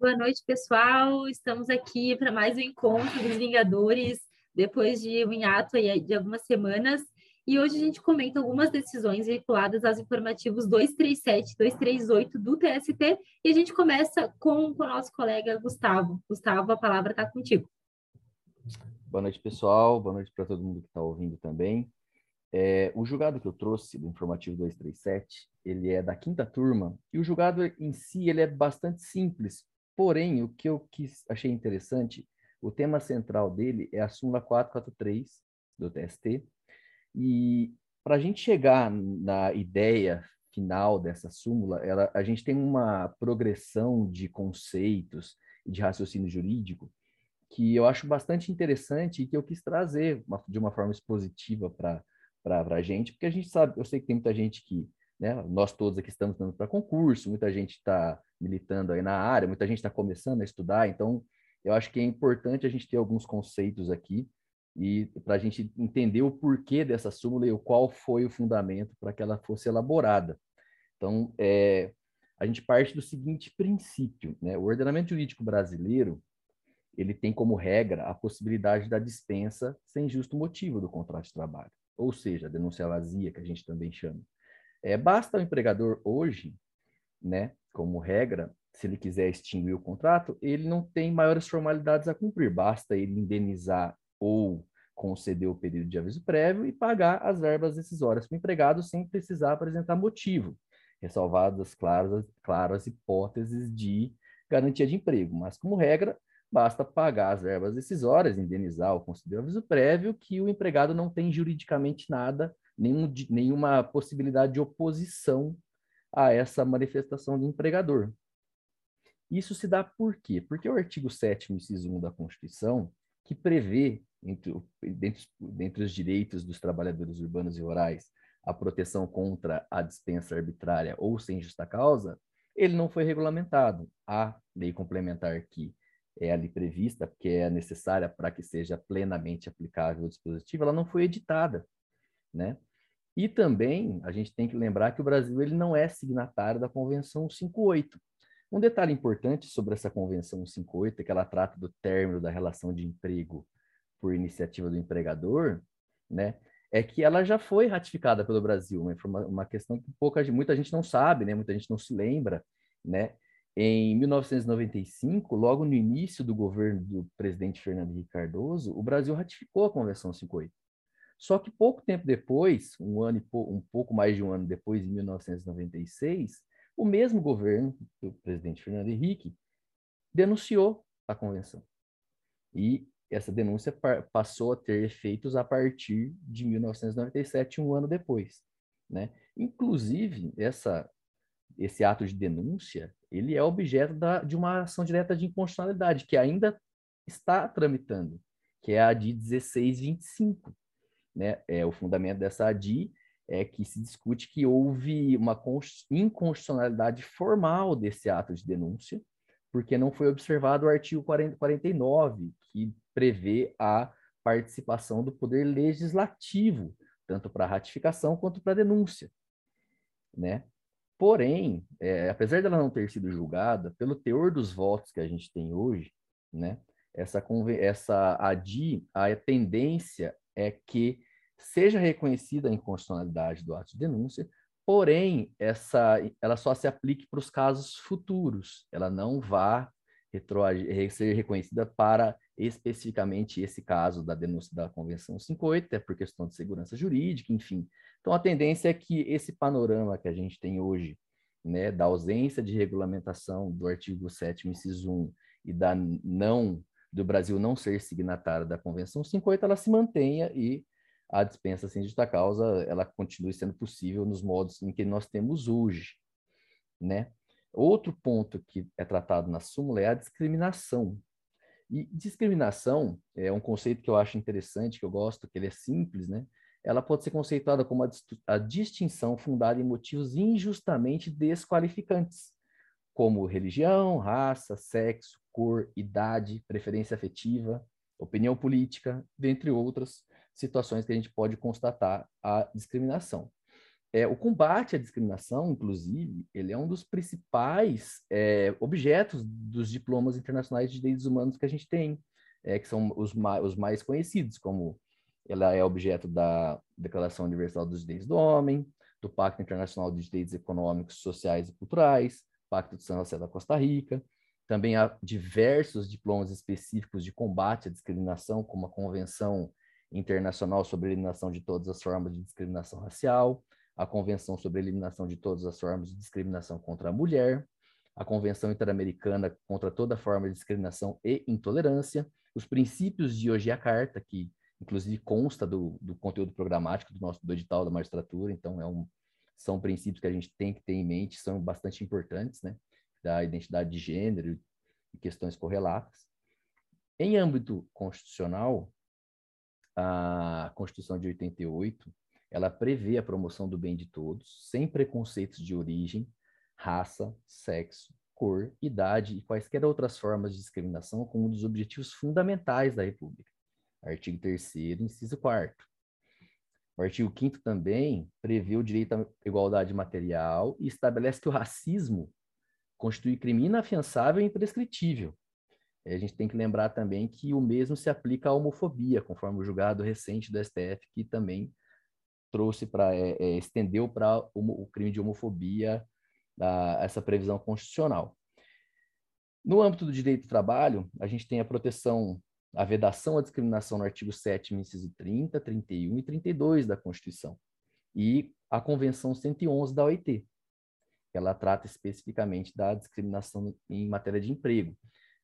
Boa noite, pessoal. Estamos aqui para mais um encontro dos Vingadores, depois de um hiato de algumas semanas. E hoje a gente comenta algumas decisões veiculadas aos informativos 237 e 238 do TST. E a gente começa com, com o nosso colega Gustavo. Gustavo, a palavra está contigo. Boa noite, pessoal. Boa noite para todo mundo que está ouvindo também. É, o julgado que eu trouxe do informativo 237, ele é da quinta turma, e o julgado em si ele é bastante simples, porém, o que eu quis, achei interessante, o tema central dele é a súmula 443 do TST, e para a gente chegar na ideia final dessa súmula, ela, a gente tem uma progressão de conceitos e de raciocínio jurídico que eu acho bastante interessante e que eu quis trazer uma, de uma forma expositiva para a gente, porque a gente sabe, eu sei que tem muita gente que, né, nós todos aqui estamos dando para concurso, muita gente está militando aí na área, muita gente está começando a estudar, então eu acho que é importante a gente ter alguns conceitos aqui e para a gente entender o porquê dessa súmula e o qual foi o fundamento para que ela fosse elaborada. Então, é, a gente parte do seguinte princípio, né? O ordenamento jurídico brasileiro ele tem como regra a possibilidade da dispensa sem justo motivo do contrato de trabalho ou seja, a denúncia vazia, que a gente também chama. É, basta o empregador hoje, né, como regra, se ele quiser extinguir o contrato, ele não tem maiores formalidades a cumprir, basta ele indenizar ou conceder o período de aviso prévio e pagar as verbas decisórias para o empregado sem precisar apresentar motivo, ressalvadas claras, claras hipóteses de garantia de emprego. Mas, como regra, basta pagar as verbas decisórias, indenizar ou conceder aviso prévio, que o empregado não tem juridicamente nada, nenhum, nenhuma possibilidade de oposição a essa manifestação do empregador. Isso se dá por quê? Porque o artigo 7 inciso 1 da Constituição, que prevê, entre, dentre, dentre os direitos dos trabalhadores urbanos e rurais, a proteção contra a dispensa arbitrária ou sem justa causa, ele não foi regulamentado. A lei complementar que é ali prevista, porque é necessária para que seja plenamente aplicável o dispositivo, ela não foi editada, né? E também a gente tem que lembrar que o Brasil ele não é signatário da Convenção 58. Um detalhe importante sobre essa Convenção 58 é que ela trata do término da relação de emprego por iniciativa do empregador, né? É que ela já foi ratificada pelo Brasil, uma, uma questão que pouca, muita gente não sabe, né? Muita gente não se lembra, né? Em 1995, logo no início do governo do presidente Fernando Henrique Cardoso, o Brasil ratificou a Convenção 58. Só que pouco tempo depois, um ano e um pouco mais de um ano depois, em 1996, o mesmo governo do presidente Fernando Henrique denunciou a convenção. E essa denúncia passou a ter efeitos a partir de 1997, um ano depois. Né? Inclusive, essa, esse ato de denúncia ele é objeto da, de uma ação direta de inconstitucionalidade, que ainda está tramitando, que é a ADI 1625. Né? É, o fundamento dessa ADI é que se discute que houve uma inconstitucionalidade formal desse ato de denúncia, porque não foi observado o artigo 40, 49, que prevê a participação do poder legislativo, tanto para ratificação quanto para denúncia. Né? Porém, é, apesar dela não ter sido julgada, pelo teor dos votos que a gente tem hoje, né, essa, essa ADI, a tendência é que seja reconhecida a inconstitucionalidade do ato de denúncia, porém, essa, ela só se aplique para os casos futuros, ela não vá ser reconhecida para especificamente esse caso da denúncia da Convenção 58, até por questão de segurança jurídica, enfim. Então, a tendência é que esse panorama que a gente tem hoje, né, da ausência de regulamentação do artigo 7 inciso 1 e da não do Brasil não ser signatário da Convenção 58, ela se mantenha e a dispensa sem justa causa, ela continue sendo possível nos modos em que nós temos hoje, né? Outro ponto que é tratado na súmula é a discriminação. E discriminação é um conceito que eu acho interessante, que eu gosto, que ele é simples, né? Ela pode ser conceituada como a, a distinção fundada em motivos injustamente desqualificantes, como religião, raça, sexo, cor, idade, preferência afetiva, opinião política, dentre outras situações que a gente pode constatar a discriminação. é, o combate à discriminação, inclusive, ele é um dos principais é, objetos dos diplomas internacionais de direitos humanos que a gente tem, é, que são os, ma os mais conhecidos, como ela é objeto da Declaração Universal dos Direitos do Homem, do Pacto Internacional de Direitos Econômicos, Sociais e Culturais, Pacto de São José da Costa Rica. Também há diversos diplomas específicos de combate à discriminação, como a Convenção Internacional sobre a Eliminação de Todas as Formas de Discriminação Racial, a Convenção sobre a Eliminação de Todas as Formas de Discriminação contra a Mulher, a Convenção Interamericana contra toda forma de discriminação e intolerância, os princípios de Carta, que inclusive consta do, do conteúdo programático do nosso do edital da magistratura, então é um, são princípios que a gente tem que ter em mente, são bastante importantes, né, da identidade de gênero e questões correlatas. Em âmbito constitucional, a Constituição de 88, ela prevê a promoção do bem de todos, sem preconceitos de origem, raça, sexo, cor, idade e quaisquer outras formas de discriminação como um dos objetivos fundamentais da República. Artigo 3 inciso 4 o artigo 5 também prevê o direito à igualdade material e estabelece que o racismo constitui crime inafiançável e imprescritível. A gente tem que lembrar também que o mesmo se aplica à homofobia, conforme o julgado recente do STF, que também trouxe para é, é, estendeu para o, crime de homofobia a, essa previsão constitucional. No âmbito do direito do trabalho, a gente tem a proteção, a vedação à discriminação no artigo 7 inciso 30, 31 e 32 da Constituição, e a Convenção 111 da OIT, ela trata especificamente da discriminação em matéria de emprego.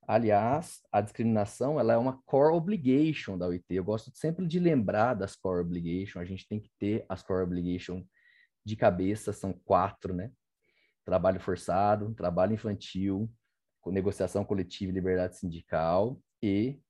Aliás, a discriminação ela é uma core obligation da OIT. Eu gosto sempre de lembrar das core obligation. A gente tem que ter as core obligation de cabeça, são quatro, né? Trabalho forçado, trabalho infantil, negociação coletiva e liberdade sindical e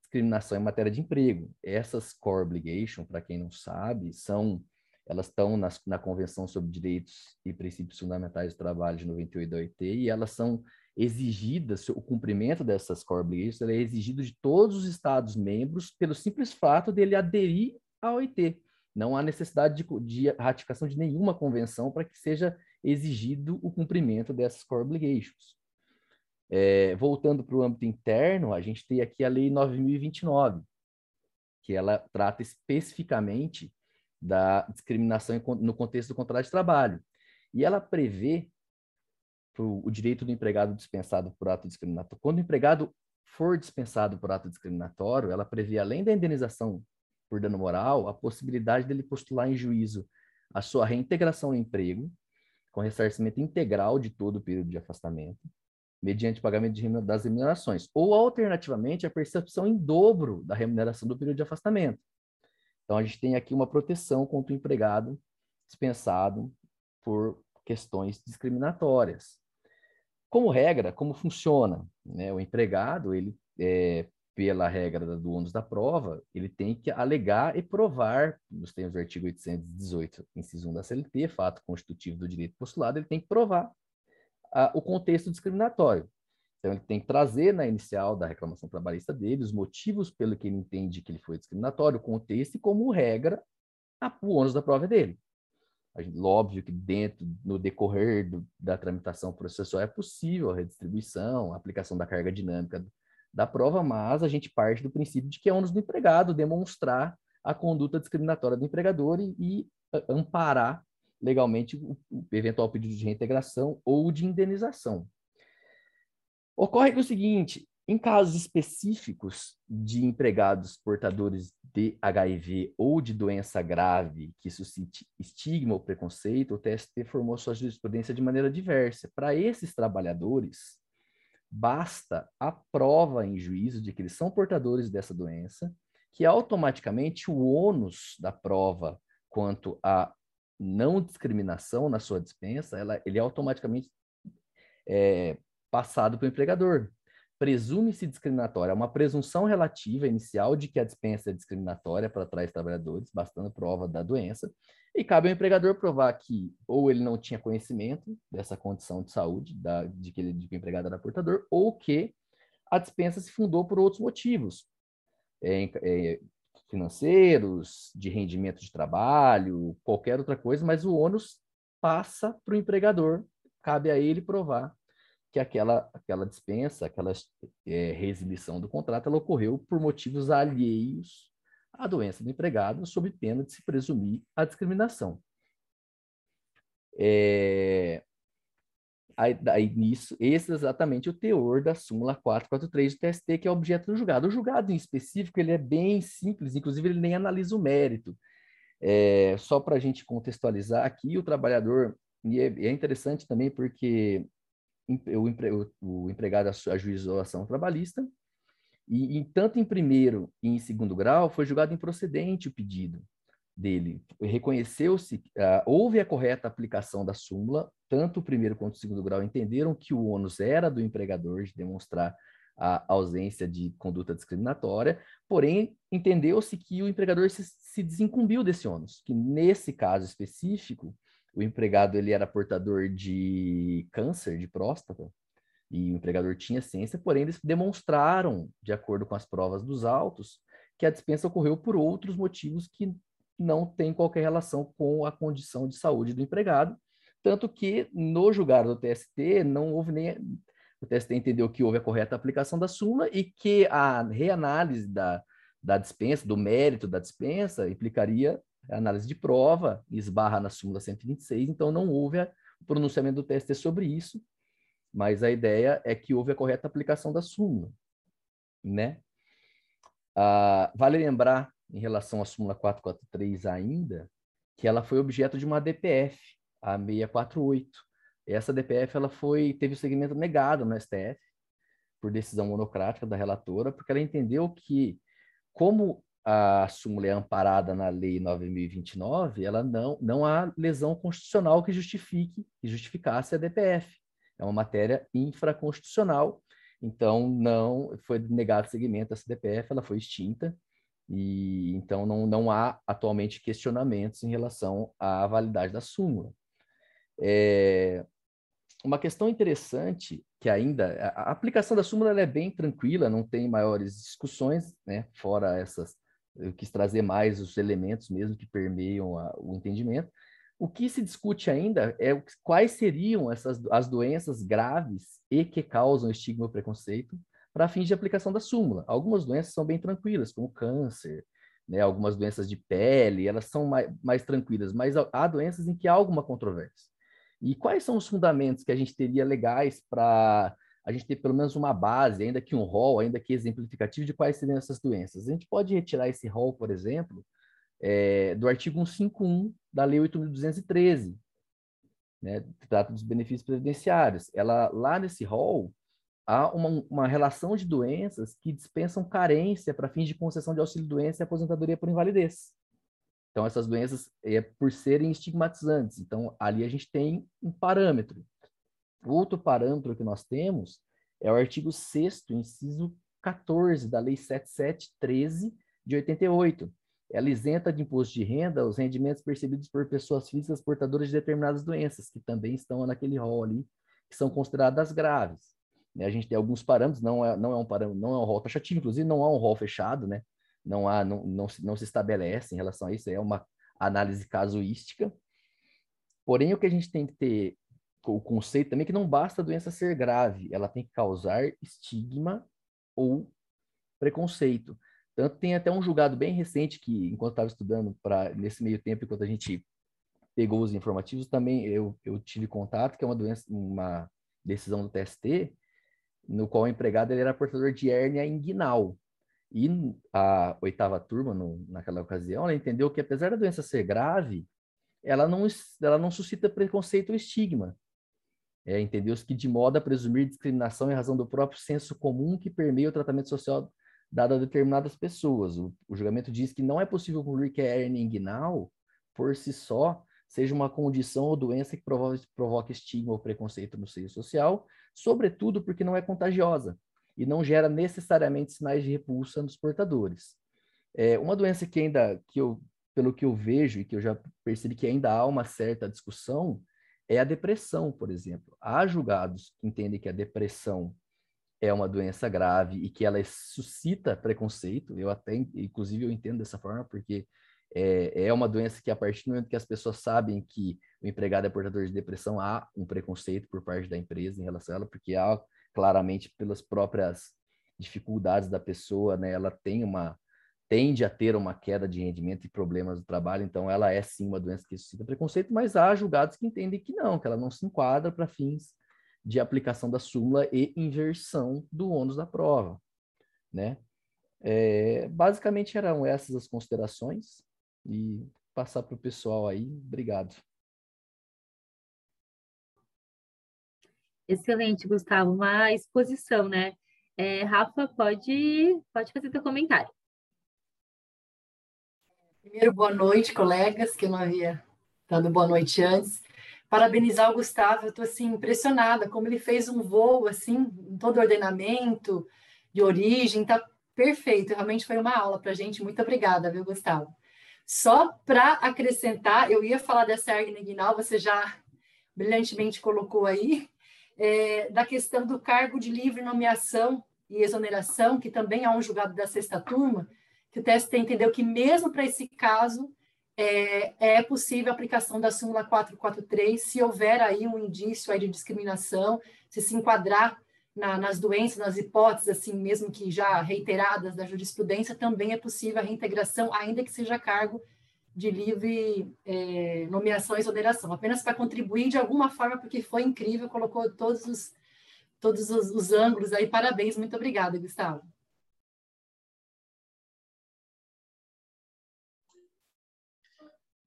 discriminação em matéria de emprego. Essas core obligation, para quem não sabe, são elas estão na Convenção sobre Direitos e Princípios Fundamentais do Trabalho de 98 da OIT e elas são exigidas, o cumprimento dessas core obligations é exigido de todos os Estados-membros pelo simples fato dele aderir à OIT. Não há necessidade de, de ratificação de nenhuma convenção para que seja exigido o cumprimento dessas core obligations. É, voltando para o âmbito interno, a gente tem aqui a Lei 9.029, que ela trata especificamente da discriminação no contexto do contrato de trabalho. E ela prevê o, o direito do empregado dispensado por ato discriminatório. Quando o empregado for dispensado por ato discriminatório, ela prevê, além da indenização por dano moral, a possibilidade dele postular em juízo a sua reintegração ao emprego, com ressarcimento integral de todo o período de afastamento, mediante pagamento de, das remunerações, ou alternativamente a percepção em dobro da remuneração do período de afastamento. Então a gente tem aqui uma proteção contra o empregado dispensado por questões discriminatórias. Como regra, como funciona? Né? O empregado, ele, é, pela regra do ônus da prova, ele tem que alegar e provar, nos termos do artigo 818, inciso 1 da CLT, fato constitutivo do direito postulado, ele tem que provar a, o contexto discriminatório. Então, ele tem que trazer na inicial da reclamação trabalhista dele os motivos pelo que ele entende que ele foi discriminatório, o contexto e, como regra, a, o ônus da prova é dele. Óbvio que dentro, no decorrer do, da tramitação processual é possível a redistribuição, a aplicação da carga dinâmica da prova, mas a gente parte do princípio de que é ônus do empregado demonstrar a conduta discriminatória do empregador e, e amparar legalmente o, o, eventual pedido de reintegração ou de indenização. Ocorre que o seguinte, em casos específicos de empregados portadores de HIV ou de doença grave que suscite estigma ou preconceito, o TST formou sua jurisprudência de maneira diversa. Para esses trabalhadores, basta a prova em juízo de que eles são portadores dessa doença, que automaticamente o ônus da prova quanto à não discriminação na sua dispensa, ela, ele é automaticamente é, passado para o empregador presume-se discriminatória. É uma presunção relativa inicial de que a dispensa é discriminatória para trás trabalhadores, bastando prova da doença, e cabe ao empregador provar que ou ele não tinha conhecimento dessa condição de saúde, da, de, que ele, de que o empregado era portador, ou que a dispensa se fundou por outros motivos. É, é, financeiros, de rendimento de trabalho, qualquer outra coisa, mas o ônus passa para o empregador, cabe a ele provar que aquela, aquela dispensa, aquela é, do contrato, ela ocorreu por motivos alheios à doença do empregado, sob pena de se presumir a discriminação. É, aí, aí, nisso, esse é exatamente o teor da súmula 443 do TST, que é objeto do julgado. O julgado em específico ele é bem simples, inclusive ele nem analisa o mérito. É, só para a gente contextualizar aqui, o trabalhador, e é, é interessante também porque o, o empregado ajuizou a ação trabalhista, e em, tanto em primeiro e em segundo grau foi julgado improcedente o pedido dele. Reconheceu-se, uh, houve a correta aplicação da súmula, tanto o primeiro quanto o segundo grau entenderam que o ônus era do empregador de demonstrar a ausência de conduta discriminatória, porém, entendeu-se que o empregador se, se desincumbiu desse ônus, que nesse caso específico, o empregado ele era portador de câncer de próstata e o empregador tinha ciência, porém eles demonstraram, de acordo com as provas dos autos, que a dispensa ocorreu por outros motivos que não têm qualquer relação com a condição de saúde do empregado, tanto que no julgado do TST não houve nem o TST entendeu que houve a correta aplicação da súmula e que a reanálise da, da dispensa, do mérito da dispensa, implicaria análise de prova, esbarra na súmula 126, então não houve o pronunciamento do TST sobre isso, mas a ideia é que houve a correta aplicação da súmula, né? Ah, vale lembrar, em relação à súmula 443 ainda, que ela foi objeto de uma DPF, a 648. Essa DPF ela foi teve o segmento negado no STF por decisão monocrática da relatora, porque ela entendeu que como a súmula é amparada na Lei 9.029, ela não, não há lesão constitucional que justifique, que justificasse a DPF. É uma matéria infraconstitucional, então não foi negado seguimento a essa DPF, ela foi extinta, e então não, não há atualmente questionamentos em relação à validade da súmula. É, uma questão interessante que ainda a, aplicação da súmula é bem tranquila, não tem maiores discussões, né, fora essas eu quis trazer mais os elementos mesmo que permeiam a, o entendimento. O que se discute ainda é quais seriam essas as doenças graves e que causam estigma ou preconceito para fins de aplicação da súmula. Algumas doenças são bem tranquilas, como câncer, né, algumas doenças de pele, elas são mais, mais tranquilas, mas há doenças em que há alguma controvérsia. E quais são os fundamentos que a gente teria legais para a gente ter pelo menos uma base, ainda que um rol, ainda que exemplificativo de quais seriam essas doenças. A gente pode retirar esse rol, por exemplo, é, do artigo 151 da Lei 8.213, né, que trata dos benefícios previdenciários. Ela, lá nesse rol, há uma, uma relação de doenças que dispensam carência para fins de concessão de auxílio-doença e aposentadoria por invalidez. Então, essas doenças, é, por serem estigmatizantes. Então, ali a gente tem um parâmetro. Outro parâmetro que nós temos é o artigo 6 inciso 14 da Lei 7713 de 88. Ela isenta de imposto de renda os rendimentos percebidos por pessoas físicas portadoras de determinadas doenças, que também estão naquele rol ali, que são consideradas graves. Né? A gente tem alguns parâmetros, não é, não é um parâmetro, não é um rol taxativo, inclusive não há um rol fechado, né? Não há, não, não, não se estabelece em relação a isso, é uma análise casuística. Porém, o que a gente tem que ter o conceito também é que não basta a doença ser grave, ela tem que causar estigma ou preconceito. Tanto tem até um julgado bem recente que, enquanto estava estudando, para nesse meio tempo, enquanto a gente pegou os informativos, também eu, eu tive contato, que é uma doença, uma decisão do TST, no qual o empregado ele era portador de hérnia inguinal. E a oitava turma, no, naquela ocasião, ela entendeu que, apesar da doença ser grave, ela não, ela não suscita preconceito ou estigma. É, Entendeu-se que de modo a presumir discriminação em razão do próprio senso comum que permeia o tratamento social dado a determinadas pessoas. O, o julgamento diz que não é possível concluir que a hernia inguinal, por si só, seja uma condição ou doença que provoque, estigma ou preconceito no seio social, sobretudo porque não é contagiosa e não gera necessariamente sinais de repulsa nos portadores. É, uma doença que ainda, que eu, pelo que eu vejo e que eu já percebi que ainda há uma certa discussão, é a depressão, por exemplo. Há julgados que entendem que a depressão é uma doença grave e que ela suscita preconceito. Eu até, inclusive, eu entendo dessa forma, porque é, é uma doença que, a partir do momento que as pessoas sabem que o empregado é portador de depressão, há um preconceito por parte da empresa em relação a ela, porque há claramente pelas próprias dificuldades da pessoa, né? Ela tem uma tende a ter uma queda de rendimento e problemas do trabalho, então ela é sim uma doença que suscita preconceito, mas há julgados que entendem que não, que ela não se enquadra para fins de aplicação da súmula e inversão do ônus da prova, né? É, basicamente eram essas as considerações e passar para o pessoal aí. Obrigado. Excelente, Gustavo. Uma exposição, né? É, Rafa, pode, pode fazer seu comentário. Primeiro, boa noite, colegas, que eu não havia dado boa noite antes. Parabenizar o Gustavo, eu estou assim, impressionada como ele fez um voo assim, todo ordenamento, de origem, tá perfeito. Realmente foi uma aula para a gente. Muito obrigada, viu, Gustavo? Só para acrescentar, eu ia falar dessa hernia você já brilhantemente colocou aí, é, da questão do cargo de livre nomeação e exoneração, que também é um julgado da sexta turma, que o TST entendeu que mesmo para esse caso é, é, possível a aplicação da súmula 443 se houver aí um indício aí de discriminação, se se enquadrar na, nas doenças, nas hipóteses, assim, mesmo que já reiteradas da jurisprudência, também é possível a reintegração, ainda que seja cargo de livre é, nomeação e exoneração, apenas para contribuir de alguma forma, porque foi incrível, colocou todos os, todos os, os ângulos aí, parabéns, muito obrigada, Gustavo.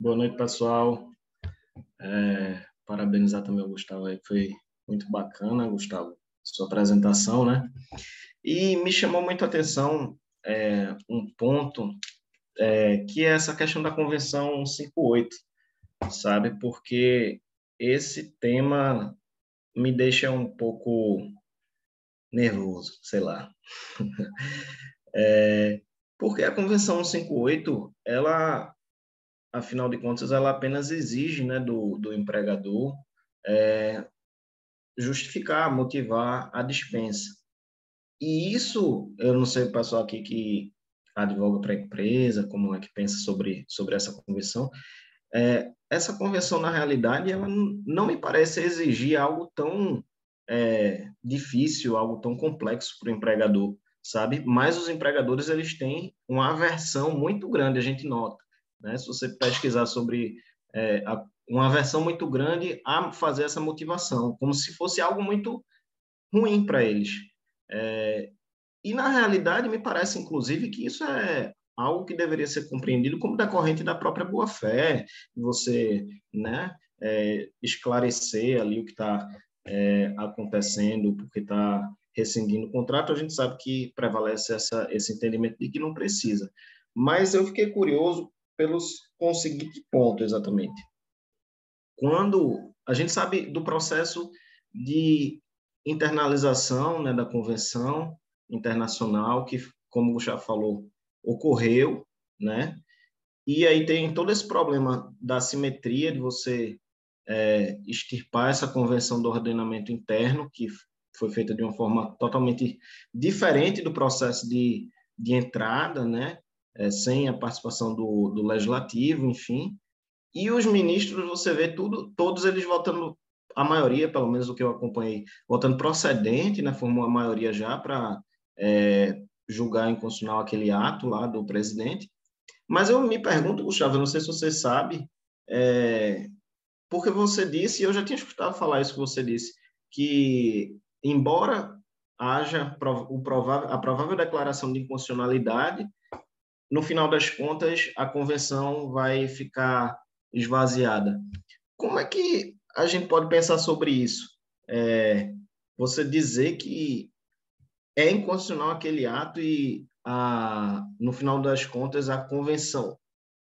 Boa noite, pessoal. É, parabenizar também o Gustavo aí, foi muito bacana, Gustavo, sua apresentação, né? E me chamou muito a atenção é, um ponto é, que é essa questão da Convenção 58, sabe? Porque esse tema me deixa um pouco nervoso, sei lá. é, porque a Convenção 158, ela afinal de contas, ela apenas exige né, do, do empregador é, justificar, motivar a dispensa. E isso, eu não sei o pessoal aqui que advoga para a empresa, como é que pensa sobre, sobre essa convenção, é, essa convenção, na realidade, ela não me parece exigir algo tão é, difícil, algo tão complexo para o empregador, sabe? Mas os empregadores, eles têm uma aversão muito grande, a gente nota, né? Se você pesquisar sobre é, a, uma aversão muito grande a fazer essa motivação, como se fosse algo muito ruim para eles. É, e, na realidade, me parece, inclusive, que isso é algo que deveria ser compreendido como decorrente da própria boa-fé, você né, é, esclarecer ali o que está é, acontecendo, porque está rescindindo o contrato, a gente sabe que prevalece essa, esse entendimento de que não precisa. Mas eu fiquei curioso pelos com o seguinte ponto exatamente. Quando a gente sabe do processo de internalização né, da convenção internacional que, como já falou, ocorreu, né? E aí tem todo esse problema da simetria de você é, extirpar essa convenção do ordenamento interno, que foi feita de uma forma totalmente diferente do processo de, de entrada, né? É, sem a participação do, do legislativo, enfim. E os ministros, você vê tudo, todos eles votando, a maioria, pelo menos o que eu acompanhei, votando procedente, né, formou a maioria já para é, julgar inconstitucional aquele ato lá do presidente. Mas eu me pergunto, Gustavo, eu não sei se você sabe, é, porque você disse, e eu já tinha escutado falar isso que você disse, que embora haja a provável declaração de inconstitucionalidade, no final das contas, a convenção vai ficar esvaziada. Como é que a gente pode pensar sobre isso? É, você dizer que é inconstitucional aquele ato e, a, no final das contas, a convenção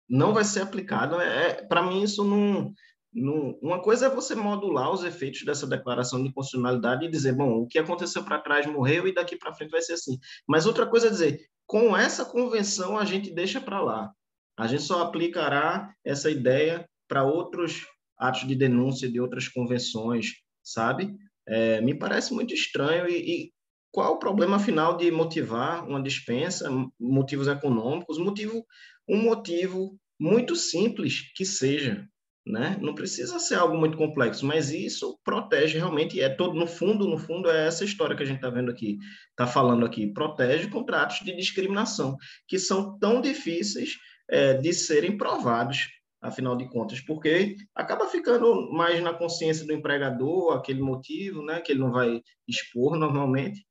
não vai ser aplicada. É, Para mim, isso não, não. Uma coisa é você modular os efeitos dessa declaração de constitucionalidade e dizer, bom, o que aconteceu para trás morreu e daqui para frente vai ser assim. Mas outra coisa é dizer, com essa convenção, a gente deixa para lá. A gente só aplicará essa ideia para outros atos de denúncia de outras convenções, sabe? É, me parece muito estranho e, e qual o problema final de motivar uma dispensa, motivos econômicos, motivo, um motivo muito simples que seja, né? Não precisa ser algo muito complexo, mas isso protege realmente, é todo no fundo, no fundo é essa história que a gente está vendo aqui, está falando aqui, protege contra atos de discriminação que são tão difíceis é, de serem provados, afinal de contas, porque acaba ficando mais na consciência do empregador aquele motivo, né, que ele não vai expor normalmente,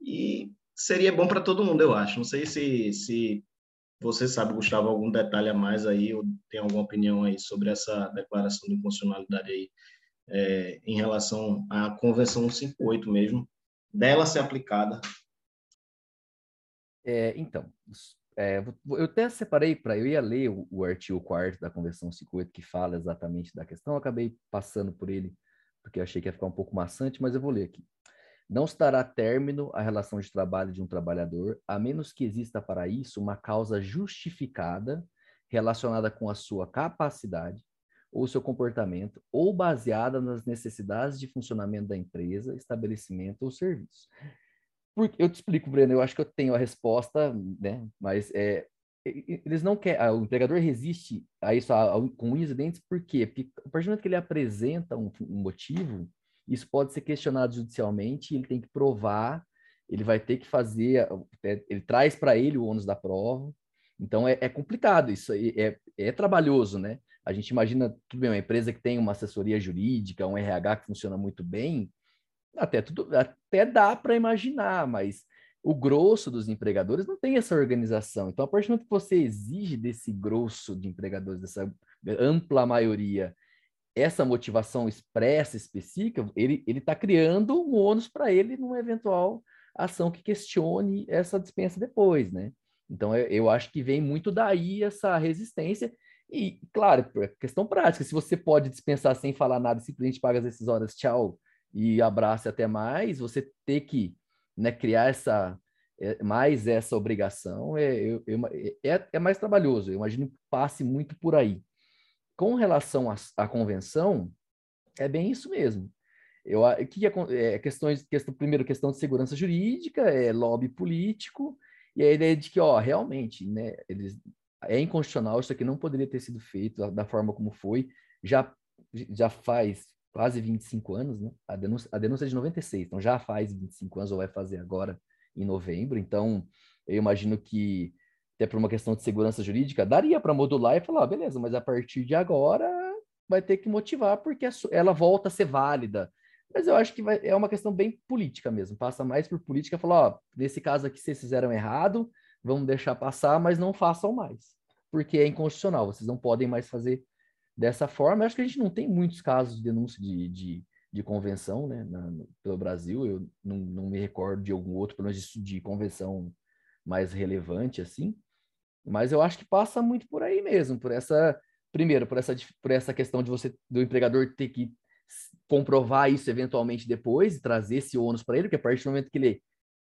e seria bom para todo mundo, eu acho. Não sei se, se você sabe, Gustavo, algum detalhe a mais aí, ou tem alguma opinião aí sobre essa declaração de inconstitucionalidade aí, é, em relação à Convenção 158 mesmo, dela ser aplicada? É, então, é, eu até separei para. Eu ia ler o, o artigo 4 da Convenção 58, que fala exatamente da questão, eu acabei passando por ele, porque eu achei que ia ficar um pouco maçante, mas eu vou ler aqui. Não se dará término à relação de trabalho de um trabalhador, a menos que exista para isso uma causa justificada relacionada com a sua capacidade ou seu comportamento, ou baseada nas necessidades de funcionamento da empresa, estabelecimento ou serviço. Porque, eu te explico, Breno, eu acho que eu tenho a resposta, né? Mas é, eles não querem, o empregador resiste a isso a, a, com unhas e dentes, por quê? Porque a partir do momento que ele apresenta um, um motivo, isso pode ser questionado judicialmente, ele tem que provar, ele vai ter que fazer, é, ele traz para ele o ônus da prova. Então é, é complicado isso é, é trabalhoso, né? A gente imagina, tudo bem, uma empresa que tem uma assessoria jurídica, um RH que funciona muito bem, até, tudo, até dá para imaginar, mas o grosso dos empregadores não tem essa organização. Então, a partir do momento que você exige desse grosso de empregadores, dessa ampla maioria, essa motivação expressa, específica, ele está criando um ônus para ele numa eventual ação que questione essa dispensa depois, né? Então, eu, eu acho que vem muito daí essa resistência. E, claro, questão prática, se você pode dispensar sem falar nada, simplesmente paga as decisórias, tchau, e abraça até mais, você ter que né, criar essa é, mais essa obrigação é, eu, eu, é, é mais trabalhoso. Eu imagino que passe muito por aí com relação à, convenção, é bem isso mesmo. Eu, que é, é questões, questão, primeiro, questão de segurança jurídica, é lobby político, e a ideia de que, ó, realmente, né, eles, é inconstitucional, isso aqui não poderia ter sido feito da, da forma como foi, já, já faz quase 25 anos, né? A denúncia, a denúncia é de 96, então já faz 25 anos, ou vai fazer agora em novembro, então eu imagino que até por uma questão de segurança jurídica, daria para modular e falar, ah, beleza, mas a partir de agora vai ter que motivar porque ela volta a ser válida. Mas eu acho que vai, é uma questão bem política mesmo, passa mais por política, falar, ó, nesse caso aqui vocês fizeram errado, vamos deixar passar, mas não façam mais, porque é inconstitucional, vocês não podem mais fazer dessa forma. Eu acho que a gente não tem muitos casos de denúncia de, de, de convenção, né, na, no, pelo Brasil, eu não, não me recordo de algum outro, pelo menos de, de convenção mais relevante, assim, mas eu acho que passa muito por aí mesmo, por essa, primeiro, por essa, por essa questão de você, do empregador ter que comprovar isso eventualmente depois e trazer esse ônus para ele, porque a partir do momento que ele,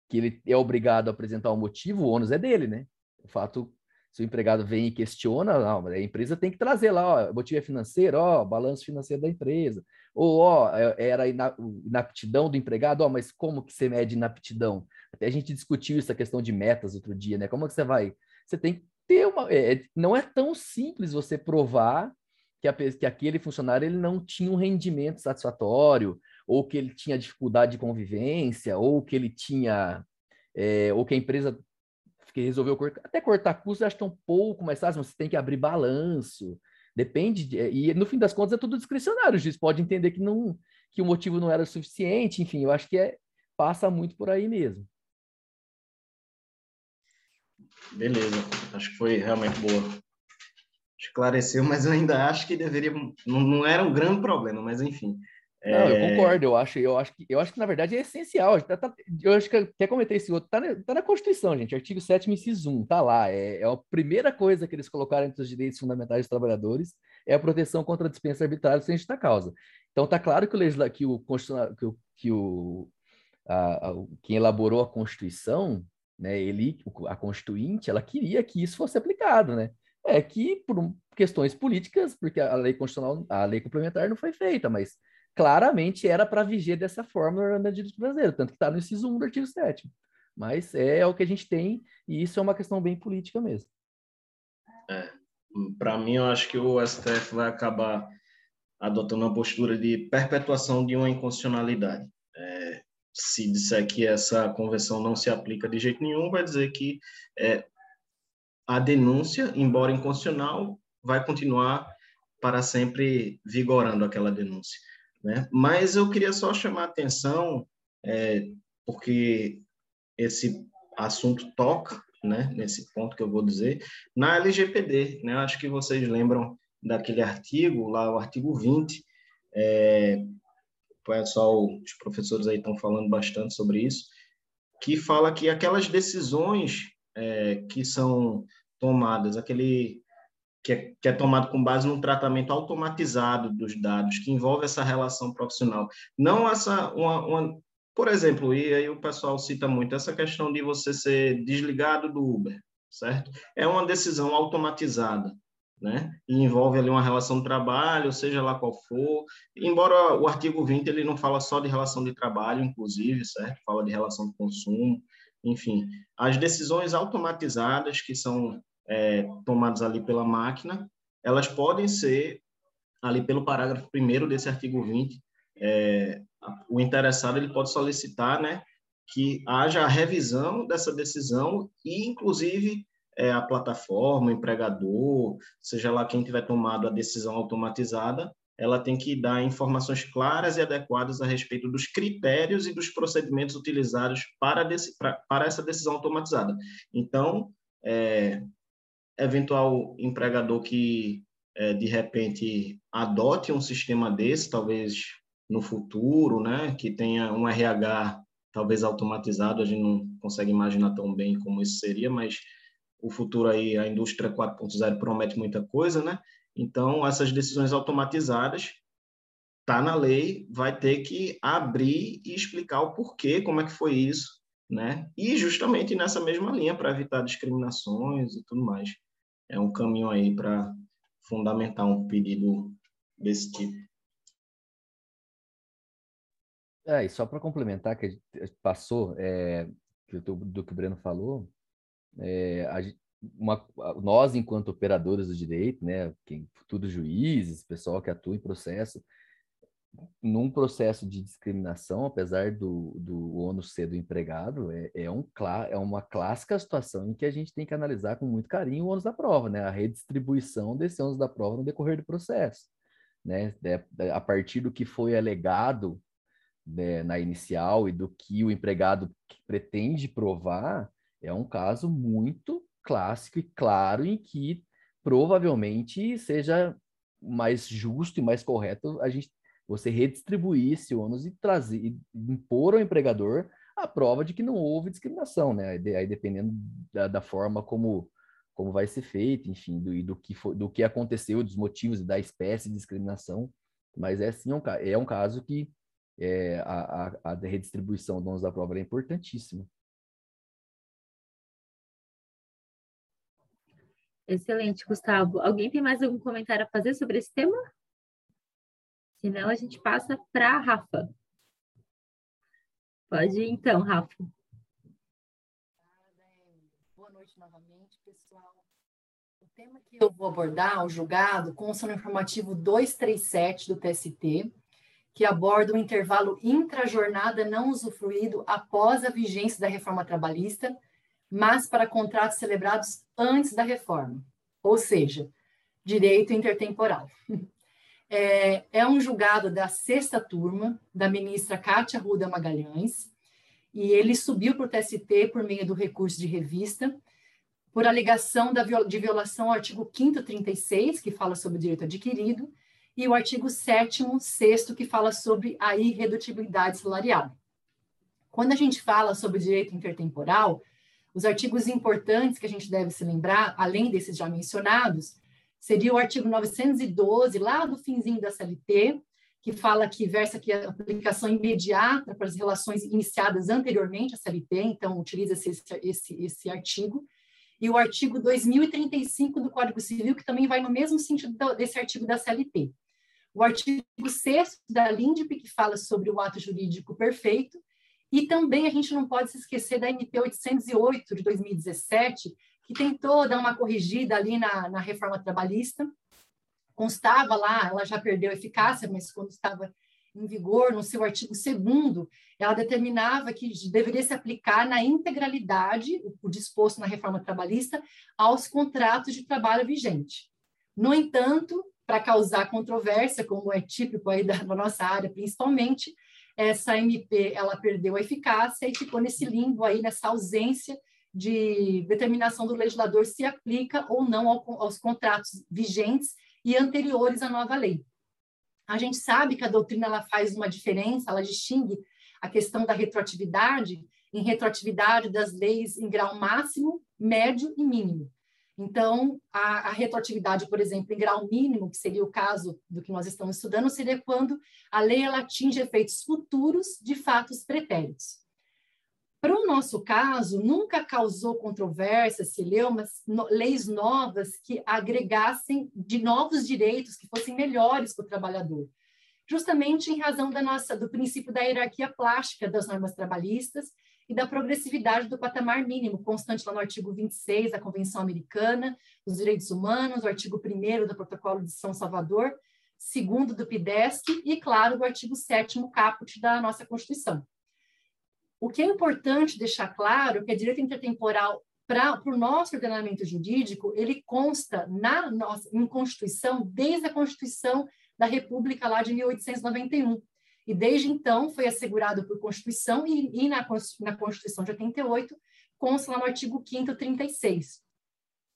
que ele é obrigado a apresentar o um motivo, o ônus é dele, né? O fato, se o empregado vem e questiona, não, a empresa tem que trazer lá, ó, motivo é financeiro, ó, balanço financeiro da empresa, ou, ó, é, era inaptidão do empregado, ó, mas como que você mede inaptidão? Até a gente discutiu essa questão de metas outro dia, né? Como que você vai você tem ter uma. É, é, não é tão simples você provar que, a, que aquele funcionário ele não tinha um rendimento satisfatório, ou que ele tinha dificuldade de convivência, ou que ele tinha. É, ou que a empresa que resolveu cortar, até cortar custos, acho que é um pouco mais fácil, você tem que abrir balanço, depende, de, e no fim das contas é tudo discricionário, o juiz pode entender que, não, que o motivo não era suficiente, enfim, eu acho que é, passa muito por aí mesmo. Beleza, acho que foi realmente boa. Esclareceu, mas eu ainda acho que deveria. Não, não era um grande problema, mas enfim. Não, eu é, concordo, eu acho, eu acho que eu acho que na verdade é essencial. Tá, tá, eu acho que até comentei esse outro, tá na, tá na Constituição, gente, artigo 7 inciso 1, tá lá. É, é, a primeira coisa que eles colocaram entre os direitos fundamentais dos trabalhadores é a proteção contra a dispensa arbitrária sem justa causa. Então tá claro que o legisla, que o que o, que o a, a, quem elaborou a Constituição né? Ele, a constituinte, ela queria que isso fosse aplicado, né? É que por questões políticas, porque a lei constitucional, a lei complementar não foi feita, mas claramente era para viger dessa forma no direito brasileiro, tanto que está no inciso 1 do artigo 7 Mas é o que a gente tem, e isso é uma questão bem política mesmo. É, para mim, eu acho que o STF vai acabar adotando uma postura de perpetuação de uma inconstitucionalidade. É, se disser que essa convenção não se aplica de jeito nenhum, vai dizer que é, a denúncia, embora inconstitucional, vai continuar para sempre vigorando aquela denúncia. Né? Mas eu queria só chamar a atenção, é, porque esse assunto toca, né, nesse ponto que eu vou dizer, na LGPD. Né? Acho que vocês lembram daquele artigo, lá o artigo 20, é, pessoal, os professores aí estão falando bastante sobre isso, que fala que aquelas decisões é, que são tomadas, aquele que é, que é, tomado com base num tratamento automatizado dos dados, que envolve essa relação profissional. Não essa, uma, uma, por exemplo, e aí o pessoal cita muito essa questão de você ser desligado do Uber, certo? É uma decisão automatizada, né? E envolve ali uma relação de trabalho, seja lá qual for. Embora o artigo 20 ele não fala só de relação de trabalho, inclusive, certo? Fala de relação de consumo, enfim. As decisões automatizadas que são é, tomadas ali pela máquina, elas podem ser, ali pelo parágrafo 1 desse artigo 20, é, o interessado ele pode solicitar né, que haja a revisão dessa decisão e, inclusive, é, a plataforma, o empregador, seja lá quem tiver tomado a decisão automatizada, ela tem que dar informações claras e adequadas a respeito dos critérios e dos procedimentos utilizados para, desse, para, para essa decisão automatizada. Então, é, eventual empregador que é, de repente adote um sistema desse, talvez no futuro, né, que tenha um RH talvez automatizado, a gente não consegue imaginar tão bem como isso seria, mas o futuro aí, a indústria 4.0 promete muita coisa, né? Então, essas decisões automatizadas, tá na lei, vai ter que abrir e explicar o porquê, como é que foi isso, né? E justamente nessa mesma linha para evitar discriminações e tudo mais. É um caminho aí para fundamentar um pedido desse tipo. É, e só para complementar, que passou é, do, que o Breno falou, é, a, uma, nós, enquanto operadores do direito, né, quem, futuros juízes, pessoal que atua em processo, num processo de discriminação, apesar do, do ônus ser do empregado, é, é, um, é uma clássica situação em que a gente tem que analisar com muito carinho o ônus da prova, né? A redistribuição desse ônus da prova no decorrer do processo, né? A partir do que foi alegado né, na inicial e do que o empregado pretende provar, é um caso muito clássico e claro em que provavelmente seja mais justo e mais correto a gente você redistribuir esse ônus e trazer e impor ao empregador a prova de que não houve discriminação, né? Aí dependendo da, da forma como como vai ser feito, enfim, do, do que foi, do que aconteceu, dos motivos da espécie de discriminação, mas é sim um, é um caso que é, a, a, a redistribuição do ônus da prova é importantíssima. Excelente, Gustavo. Alguém tem mais algum comentário a fazer sobre esse tema? Senão a gente passa para a Rafa. Pode ir então, Rafa. Boa noite novamente, pessoal. O tema que eu vou abordar, o julgado, consta no informativo 237 do TST, que aborda o intervalo intrajornada não usufruído após a vigência da reforma trabalhista, mas para contratos celebrados antes da reforma, ou seja, direito intertemporal. É, é um julgado da sexta turma, da ministra Cátia Ruda Magalhães, e ele subiu para o TST por meio do recurso de revista, por alegação da, de violação ao artigo 536, que fala sobre o direito adquirido, e o artigo 7 6 que fala sobre a irredutibilidade salarial. Quando a gente fala sobre direito intertemporal, os artigos importantes que a gente deve se lembrar, além desses já mencionados, seria o artigo 912, lá do finzinho da CLT, que fala que versa que a aplicação imediata para as relações iniciadas anteriormente à CLT, então utiliza esse, esse, esse artigo, e o artigo 2035 do Código Civil, que também vai no mesmo sentido desse artigo da CLT. o artigo 6 da LINDP, que fala sobre o ato jurídico perfeito, e também a gente não pode se esquecer da MP 808 de 2017, que tentou dar uma corrigida ali na, na reforma trabalhista. Constava lá, ela já perdeu eficácia, mas quando estava em vigor, no seu artigo 2 ela determinava que deveria se aplicar na integralidade, o disposto na reforma trabalhista, aos contratos de trabalho vigente. No entanto, para causar controvérsia, como é típico aí da, nossa área, principalmente, essa MP ela perdeu a eficácia e ficou nesse limbo aí, nessa ausência de determinação do legislador se aplica ou não ao, aos contratos vigentes e anteriores à nova lei. A gente sabe que a doutrina ela faz uma diferença, ela distingue a questão da retroatividade em retroatividade das leis em grau máximo, médio e mínimo. Então, a, a, retroatividade, por exemplo, em grau mínimo, que seria o caso do que nós estamos estudando, seria quando a lei ela atinge efeitos futuros de fatos pretéritos. Para o nosso caso, nunca causou controvérsia se leu umas no, leis novas que agregassem de novos direitos que fossem melhores para o trabalhador, justamente em razão da nossa do princípio da hierarquia plástica das normas trabalhistas e da progressividade do patamar mínimo, constante lá no artigo 26 da Convenção Americana dos Direitos Humanos, o artigo 1 do Protocolo de São Salvador, segundo do PIDESC e, claro, do artigo 7 caput da nossa Constituição. O que é importante deixar claro é que a direito intertemporal para o nosso ordenamento jurídico, ele consta na nossa em Constituição desde a Constituição da República lá de 1891. E desde então foi assegurado por Constituição e, e na, na Constituição de 88 consta no artigo 5º 36.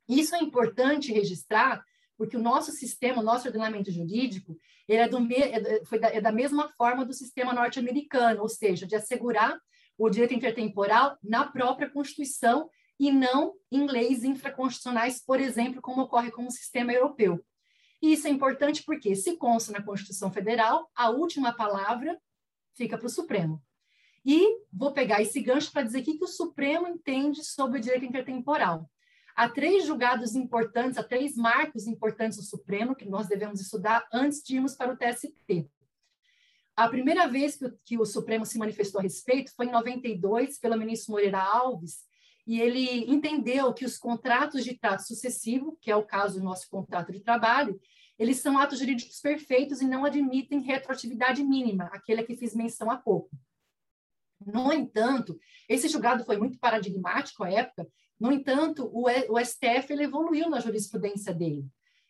Isso é importante registrar, porque o nosso sistema, o nosso ordenamento jurídico, ele é, do, é, da, é da mesma forma do sistema norte-americano, ou seja, de assegurar o direito intertemporal na própria Constituição e não em leis infraconstitucionais, por exemplo, como ocorre com o sistema europeu. E isso é importante porque, se consta na Constituição Federal, a última palavra fica para o Supremo. E vou pegar esse gancho para dizer o que o Supremo entende sobre o direito intertemporal. Há três julgados importantes, há três marcos importantes do Supremo que nós devemos estudar antes de irmos para o TST. A primeira vez que o, que o Supremo se manifestou a respeito foi em 92, pelo ministro Moreira Alves, e ele entendeu que os contratos de trato sucessivo, que é o caso do nosso contrato de trabalho, eles são atos jurídicos perfeitos e não admitem retroatividade mínima, aquele a que fiz menção há pouco. No entanto, esse julgado foi muito paradigmático à época, no entanto, o, STF ele evoluiu na jurisprudência dele.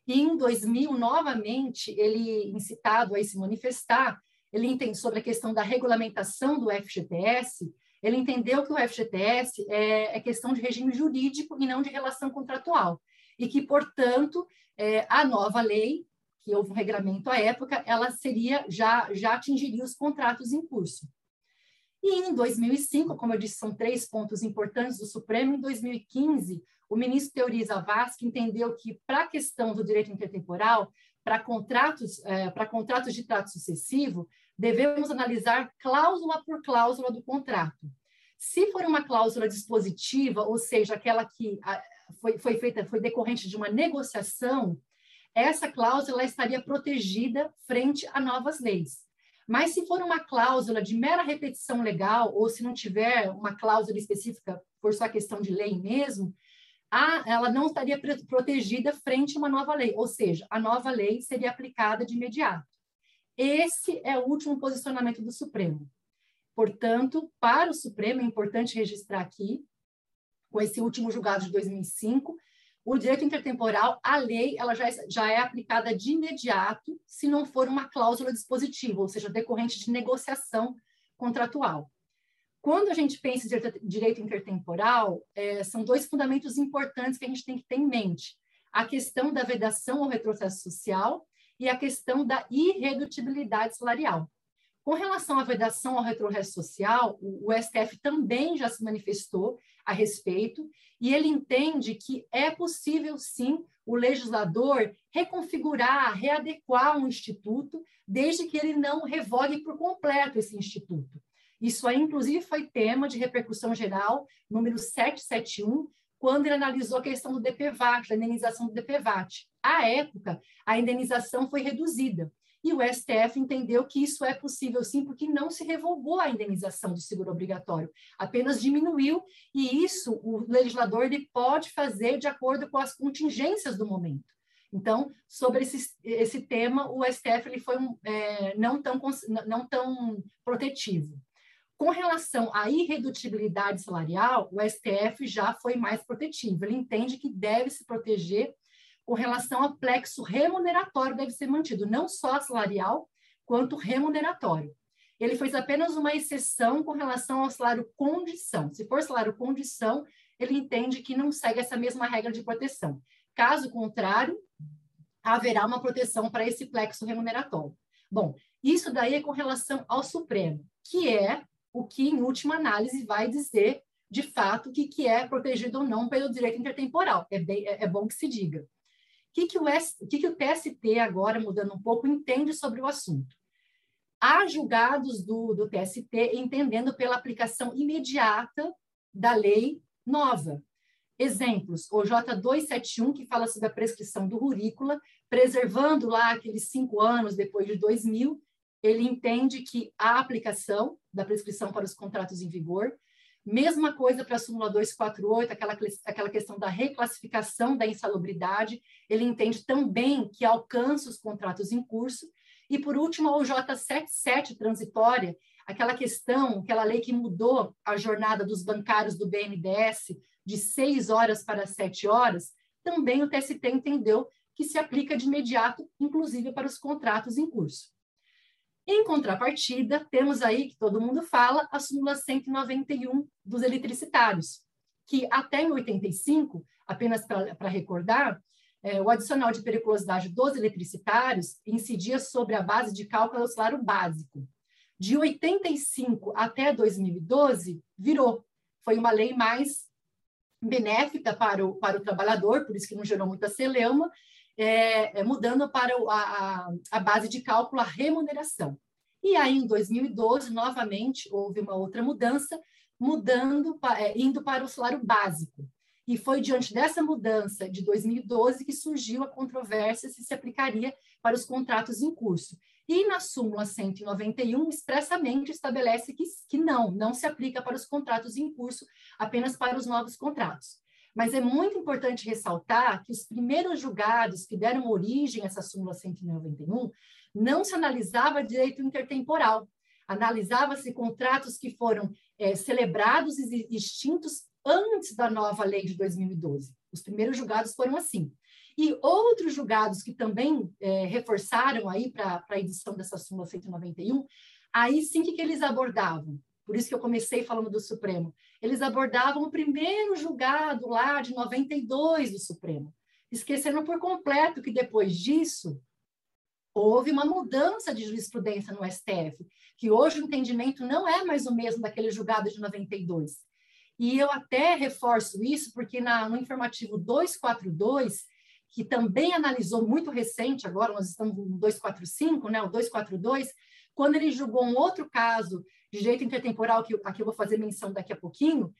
E em 2000, novamente, ele, incitado a se manifestar, ele entende sobre a questão da regulamentação do FGTS, ele entendeu que o FGTS é, é questão de regime jurídico e não de relação contratual, e que, portanto, é, a nova lei, que houve um regramento à época, ela seria já, já atingiria os contratos em curso. E em 2005, como eu disse, são três pontos importantes do Supremo, em 2015, o ministro Teoriza Vasque entendeu que, para a questão do direito intertemporal, para contratos, é, para contratos de trato sucessivo, devemos analisar cláusula por cláusula do contrato. Se for uma cláusula dispositiva, ou seja, aquela que foi, foi feita, foi decorrente de uma negociação, essa cláusula estaria protegida frente a novas leis. Mas se for uma cláusula de mera repetição legal, ou se não tiver uma cláusula específica por sua questão de lei mesmo, a, ela não estaria protegida frente a uma nova lei, ou seja, a nova lei seria aplicada de imediato. Esse é o último posicionamento do Supremo. Portanto, para o Supremo, é importante registrar aqui, com esse último julgado de 2005, o direito intertemporal, a lei, ela já, é, já é aplicada de imediato, se não for uma cláusula dispositiva, ou seja, decorrente de negociação contratual. Quando a gente pensa em direito intertemporal, é, são dois fundamentos importantes que a gente tem que ter em mente. A questão da vedação ao retrocesso social e a questão da irredutibilidade salarial. Com relação à vedação ao retrocesso social, o, STF também já se manifestou a respeito e ele entende que é possível, sim, o legislador reconfigurar, readequar um instituto, desde que ele não revogue por completo esse instituto. Isso aí, inclusive, foi tema de repercussão geral, número 771, quando ele analisou a questão do DPVAT, da indenização do DPVAT. À época, a indenização foi reduzida. e o STF entendeu que isso é possível sim, porque não se revogou a indenização do seguro obrigatório, apenas diminuiu, e isso o legislador ele pode fazer de acordo com as contingências do momento. Então, sobre esse, esse tema, o STF ele foi um, é, não, tão, não tão protetivo. Com relação à irredutibilidade salarial, o STF já foi mais protetivo. Ele entende que deve se proteger com relação ao plexo remuneratório deve ser mantido, não só salarial, quanto remuneratório. Ele fez apenas uma exceção com relação ao salário condição. Se for salário condição, ele entende que não segue essa mesma regra de proteção. Caso contrário, haverá uma proteção para esse plexo remuneratório. Bom, isso daí é com relação ao Supremo, que é o que, em última análise, vai dizer, de fato, o que, que é protegido ou não pelo direito intertemporal. É, bem, é, é bom que se diga que, que, o, que, que o TST, agora mudando um pouco, entende sobre o assunto? Há julgados do, do TST entendendo pela aplicação imediata da lei nova. Exemplos, o J271, que fala sobre a prescrição do rurícola, preservando lá aqueles cinco anos depois de 2000, ele entende que a aplicação da prescrição para os contratos em vigor Mesma coisa para a súmula 248, aquela, aquela questão da reclassificação da insalubridade, ele entende também que alcança os contratos em curso. E, por último, a OJ77 transitória, aquela questão, aquela lei que mudou a jornada dos bancários do BNDES de seis horas para sete horas, também o TST entendeu que se aplica de imediato, inclusive para os contratos em curso. Em contrapartida, temos aí, que todo mundo fala, a súmula 191 dos eletricitários, que até em 85, apenas para recordar, é, o adicional de periculosidade dos eletricitários incidia sobre a base de cálculo salário básico. De 85 até 2012, virou. Foi uma lei mais benéfica para o, para o trabalhador, por isso que não gerou muita celeuma, é, é, mudando para a, a, base de cálculo a remuneração. E aí, em 2012, novamente, houve uma outra mudança, mudando, é, indo para o salário básico. E foi diante dessa mudança de 2012 que surgiu a controvérsia se se aplicaria para os contratos em curso. E na súmula 191, expressamente estabelece que, que não, não se aplica para os contratos em curso, apenas para os novos contratos. Mas é muito importante ressaltar que os primeiros julgados que deram origem a essa súmula 191 não se analisava direito intertemporal, analisava-se contratos que foram é, celebrados e extintos antes da nova lei de 2012. Os primeiros julgados foram assim. E outros julgados que também é, reforçaram aí para a edição dessa súmula 191, aí sim que, que eles abordavam por isso que eu comecei falando do Supremo. Eles abordavam o primeiro julgado lá de 92 do Supremo, esquecendo por completo que depois disso houve uma mudança de jurisprudência no STF, que hoje o entendimento não é mais o mesmo daquele julgado de 92. E eu até reforço isso porque na, no informativo 242, que também analisou muito recente, agora nós estamos no 245, né, o 242, quando ele julgou um outro caso de direito intertemporal, que aqui eu vou fazer menção daqui a pouquinho,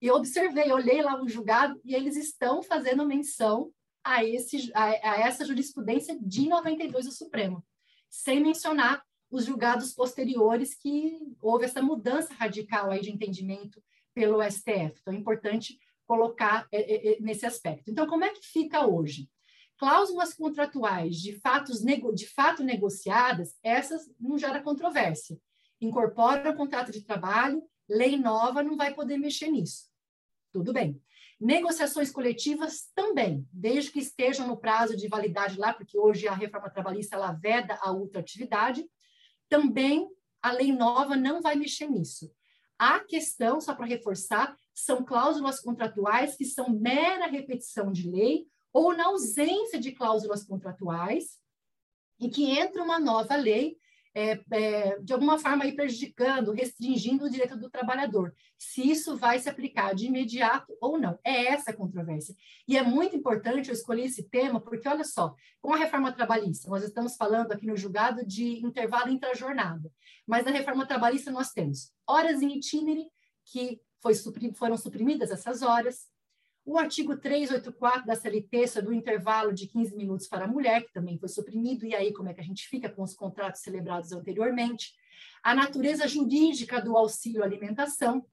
e observei, olhei lá o julgado e eles estão fazendo menção a, esse, a, a essa jurisprudência de 92 do Supremo, sem mencionar os julgados posteriores que houve essa mudança radical aí de entendimento pelo STF. Então, é importante colocar é, é, é, nesse aspecto. Então, como é que fica hoje? Cláusulas contratuais de, fatos, de fato negociadas, essas não gera controvérsia. Incorpora o contrato de trabalho, lei nova não vai poder mexer nisso. Tudo bem. Negociações coletivas também, desde que estejam no prazo de validade lá, porque hoje a reforma trabalhista ela veda a ultratividade, também a lei nova não vai mexer nisso. A questão, só para reforçar, são cláusulas contratuais que são mera repetição de lei ou na ausência de cláusulas contratuais, e que entra uma nova lei, é, é, de alguma forma aí prejudicando, restringindo o direito do trabalhador, se isso vai se aplicar de imediato ou não. É essa a controvérsia. E é muito importante eu escolher esse tema, porque olha só, com a reforma trabalhista, nós estamos falando aqui no julgado de intervalo intra-jornada, mas na reforma trabalhista nós temos horas em itinere, que foi, foram suprimidas essas horas, O artigo 384 da CLT sobre o intervalo de 15 minutos para a mulher, que também foi suprimido, e aí como é que a gente fica com os contratos celebrados anteriormente? A natureza jurídica do auxílio alimentação.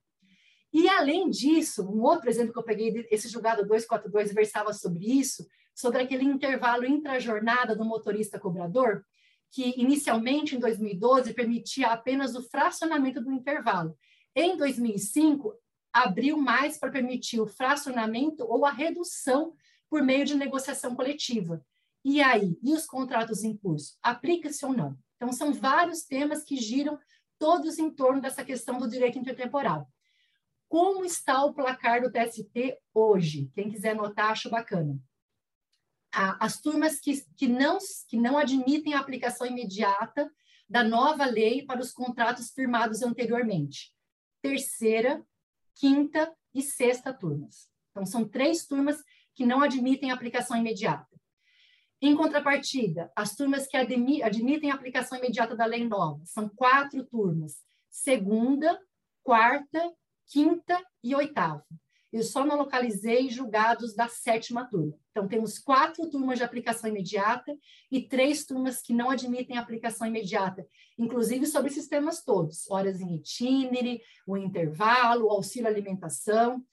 E, além disso, um outro exemplo que eu peguei, esse julgado 242 versava sobre isso, sobre aquele intervalo intrajornada do motorista cobrador, que inicialmente, em 2012, permitia apenas o fracionamento do intervalo. Em 2005, abriu mais para permitir o fracionamento ou a redução por meio de negociação coletiva. E aí? E os contratos em curso? Aplica-se ou não? Então, são vários temas que giram todos em torno dessa questão do direito intertemporal. Como está o placar do TST hoje? Quem quiser anotar, acho bacana. As turmas que, que, não, que não admitem a aplicação imediata da nova lei para os contratos firmados anteriormente. Terceira, quinta e sexta turmas. Então, são três turmas que não admitem aplicação imediata. Em contrapartida, as turmas que admitem aplicação imediata da lei nova são quatro turmas: segunda, quarta, quinta e oitava. Eu só não localizei julgados da sétima turma. Então, temos quatro turmas de aplicação imediata e três turmas que não admitem aplicação imediata, inclusive sobre sistemas todos, horas em itinere, o intervalo, o auxílio alimentação.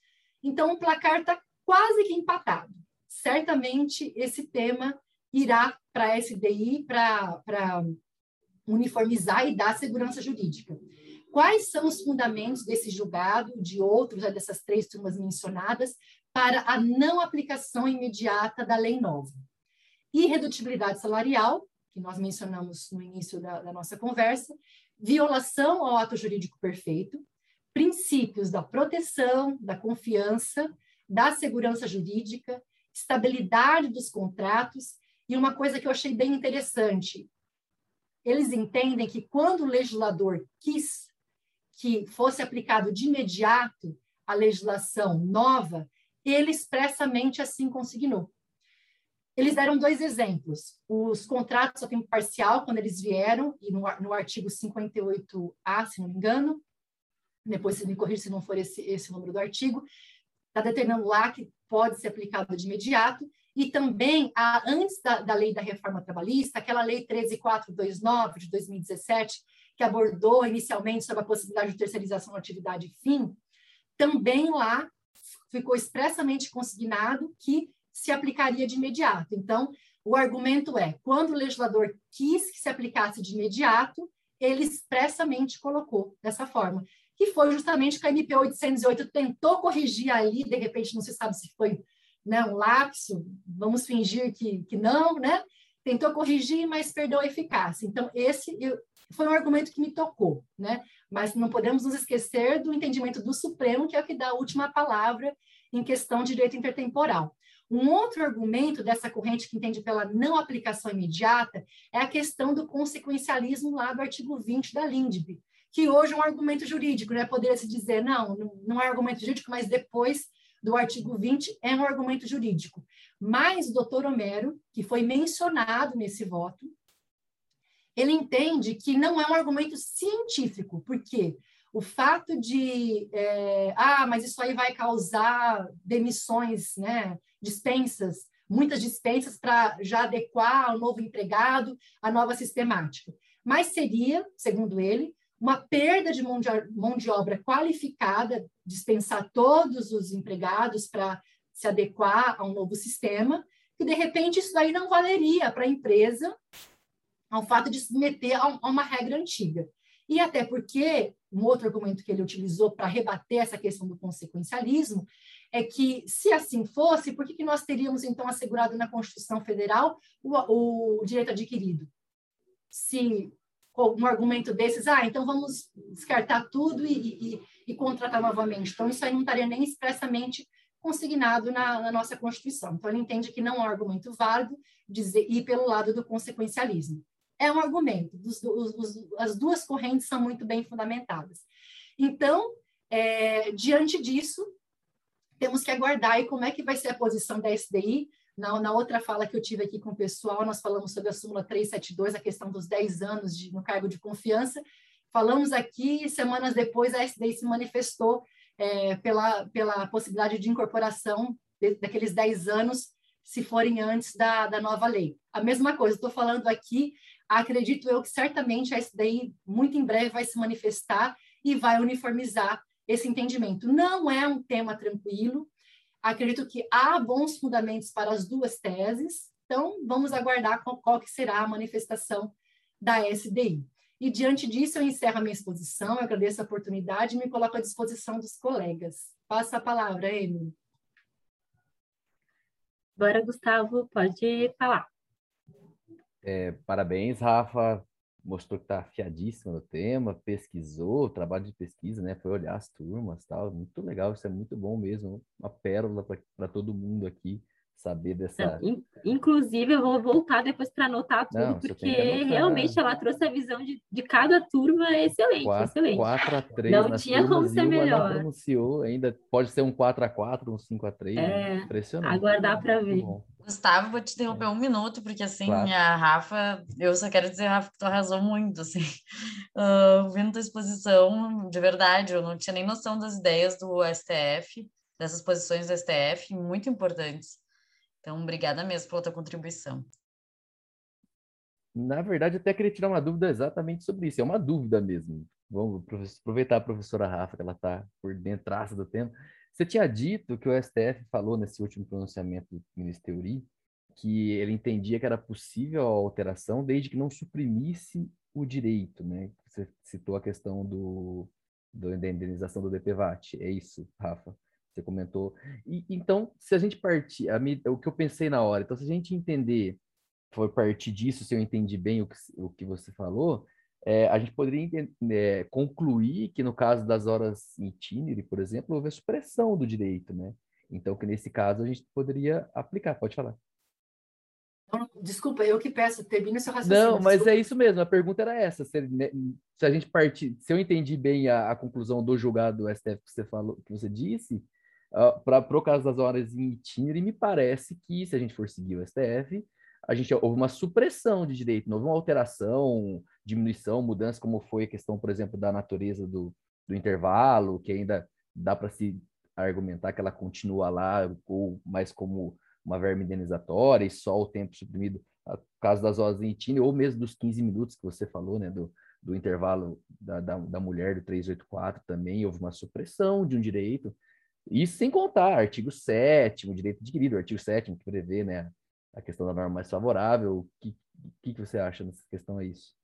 Então, o placar está quase que empatado. Certamente, esse tema irá para a SDI para uniformizar e dar segurança jurídica. Quais são os fundamentos desse julgado, de outros, né, dessas três turmas mencionadas, para a não aplicação imediata da lei nova? Irredutibilidade salarial, que nós mencionamos no início da, da nossa conversa, violação ao ato jurídico perfeito, princípios da proteção, da confiança, da segurança jurídica, estabilidade dos contratos e uma coisa que eu achei bem interessante, eles entendem que quando o legislador quis que fosse aplicado de imediato a legislação nova, ele expressamente assim consignou. Eles deram dois exemplos. Os contratos a tempo parcial, quando eles vieram, e no, no artigo 58A, se não me engano, depois se me corrija se não for esse, esse número do artigo, está determinando lá que pode ser aplicado de imediato, e também, a, antes da, da lei da reforma trabalhista, aquela lei 13429 de 2017, que abordou inicialmente sobre a possibilidade de terceirização da atividade fim, também lá ficou expressamente consignado que se aplicaria de imediato. Então, o argumento é, quando o legislador quis que se aplicasse de imediato, ele expressamente colocou dessa forma, que foi justamente que a MP 808 tentou corrigir ali, de repente não se sabe se foi né, um lapso, vamos fingir que, que não, né? Tentou corrigir, mas perdeu a eficácia. Então, esse foi um argumento que me tocou, né? Mas não podemos nos esquecer do entendimento do Supremo, que é o que dá a última palavra em questão de direito intertemporal. Um outro argumento dessa corrente que entende pela não aplicação imediata é a questão do consequencialismo lá do artigo 20 da LINDB, que hoje é um argumento jurídico, né? Poderia se dizer, não, não é argumento jurídico, mas depois do artigo 20 é um argumento jurídico. Mas o doutor Homero, que foi mencionado nesse voto, ele entende que não é um argumento científico, porque o fato de, é, ah, mas isso aí vai causar demissões, né, dispensas, muitas dispensas para já adequar ao novo empregado, à nova sistemática. Mas seria, segundo ele, uma perda de mão de, mão de obra qualificada, dispensar todos os empregados para se adequar a um novo sistema, que de repente isso daí não valeria para a empresa ao fato de se meter a, uma regra antiga. E até porque, um outro argumento que ele utilizou para rebater essa questão do consequencialismo é que, se assim fosse, por que, que nós teríamos, então, assegurado na Constituição Federal o, o direito adquirido? Se um argumento desses, ah, então vamos descartar tudo e, e, e contratar novamente. Então, isso aí não estaria nem expressamente consignado na, na, nossa Constituição. Então, ele entende que não é um argumento válido dizer, ir pelo lado do consequencialismo é um argumento. Os, os, as duas correntes são muito bem fundamentadas. Então, é, diante disso, temos que aguardar e como é que vai ser a posição da SDI. Na, na, outra fala que eu tive aqui com o pessoal, nós falamos sobre a súmula 372, a questão dos 10 anos de, no cargo de confiança. Falamos aqui, semanas depois, a SDI se manifestou é, pela, pela possibilidade de incorporação daqueles 10 anos, se forem antes da, da nova lei. A mesma coisa, estou falando aqui, acredito eu que certamente a SDI muito em breve vai se manifestar e vai uniformizar esse entendimento. Não é um tema tranquilo, acredito que há bons fundamentos para as duas teses, então vamos aguardar qual, qual que será a manifestação da SDI. E diante disso, eu encerro a minha exposição, agradeço a oportunidade e me coloco à disposição dos colegas. Passa a palavra, Emily. Agora, Gustavo, pode falar. É, parabéns, Rafa. Mostrou que está afiadíssimo no tema, pesquisou, trabalho de pesquisa, né? Foi olhar as turmas tal. Muito legal, isso é muito bom mesmo. Uma pérola para todo mundo aqui saber dessa. Não, inclusive, eu vou voltar depois para anotar tudo, Não, porque realmente ela trouxe a visão de, de cada turma excelente, 4, excelente. 4 a 3 Não tinha como ser melhor. pronunciou ainda, pode ser um 4 a 4 um 5 a 3 é, impressionante. Aguardar para ver. Gustavo, vou te interromper um minuto, porque assim, claro. a Rafa, eu só quero dizer, Rafa, que tu arrasou muito, assim, uh, vendo tua exposição, de verdade, eu não tinha nem noção das ideias do STF, dessas posições do STF, muito importantes. Então, obrigada mesmo pela tua contribuição. Na verdade, até queria tirar uma dúvida exatamente sobre isso. É uma dúvida mesmo. Vamos aproveitar a professora Rafa, que ela está por dentro do tema. Você tinha dito que o STF falou nesse último pronunciamento do ministro Teori que ele entendia que era possível a alteração desde que não suprimisse o direito, né? Você citou a questão do, do da indenização do DPVAT. É isso, Rafa? Você comentou. E, então, se a gente partir, a, o que eu pensei na hora, então, se a gente entender, foi partir disso, se eu entendi bem o que, o que você falou, é, a gente poderia entender, é, concluir que no caso das horas em itinere, por exemplo, houve a supressão do direito, né? Então, que nesse caso a gente poderia aplicar. Pode falar. Desculpa, eu que peço, termina seu raciocínio. Não, mas é isso mesmo, a pergunta era essa. Se, né, se a gente partir, se eu entendi bem a, a, conclusão do julgado do STF que você falou, que você disse, uh, para o caso das horas em itinere, me parece que, se a gente for seguir o STF, a gente houve uma supressão de direito, não houve uma alteração, diminuição, mudança, como foi a questão, por exemplo, da natureza do, do intervalo, que ainda dá para se argumentar que ela continua lá, ou mais como uma verba indenizatória e só o tempo suprimido, no caso das horas itinere, ou mesmo dos 15 minutos que você falou, né, do, do intervalo da, da, da mulher do 384 também, houve uma supressão de um direito, isso sem contar artigo 7 direito adquirido, artigo 7 que prevê né, a questão da norma mais favorável. O que, que, que você acha nessa questão a isso?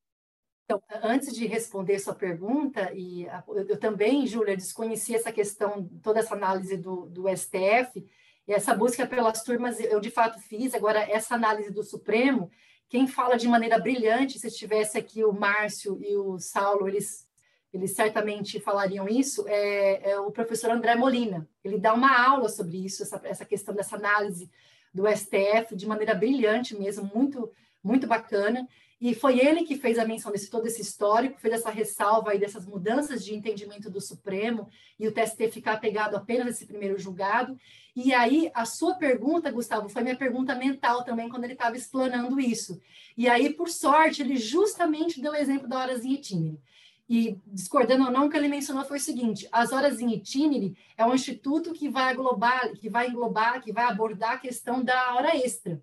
Então, antes de responder sua pergunta, e eu também, Júlia, desconheci essa questão, toda essa análise do, do STF, e essa busca pelas turmas eu de fato fiz. Agora, essa análise do Supremo, quem fala de maneira brilhante, se estivesse aqui o Márcio e o Saulo, eles eles certamente falariam isso, é, é, o professor André Molina. Ele dá uma aula sobre isso, essa, essa questão dessa análise do STF de maneira brilhante mesmo, muito, muito bacana. E foi ele que fez a menção desse todo esse histórico, fez essa ressalva aí dessas mudanças de entendimento do Supremo e o TST ficar apegado apenas a esse primeiro julgado. E aí, a sua pergunta, Gustavo, foi minha pergunta mental também, quando ele estava explanando isso. E aí, por sorte, ele justamente deu o exemplo da horas em itinere e discordando ou não, o que ele mencionou foi o seguinte: as horas em itinere é um instituto que vai englobar, que vai englobar, que vai abordar a questão da hora extra.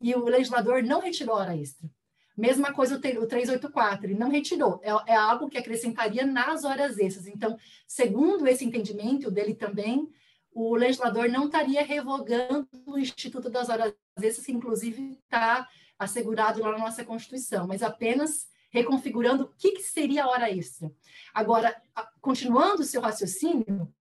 E o legislador não retirou a hora extra. Mesma coisa o 384, ele não retirou. É, é algo que acrescentaria nas horas extras. Então, segundo esse entendimento dele também, o legislador não estaria revogando o Instituto das Horas Extras, que inclusive está assegurado lá na nossa Constituição, mas apenas reconfigurando o que, que seria a hora extra. Agora, continuando o seu raciocínio,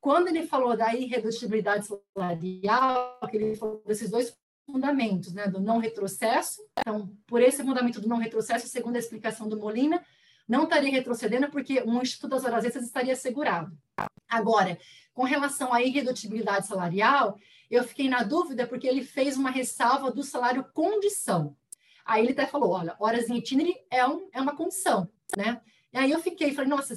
quando ele falou da irredutibilidade salarial, que ele falou desses dois fundamentos, né, do não retrocesso, então, por esse fundamento do não retrocesso, segundo a explicação do Molina, não estaria retrocedendo porque um Instituto das Horas Extras estaria assegurado. Agora, com relação à irredutibilidade salarial, eu fiquei na dúvida porque ele fez uma ressalva do salário condição. Aí ele até falou, olha, horas em itinerary é, um, é uma condição, né? E aí eu fiquei, falei, nossa,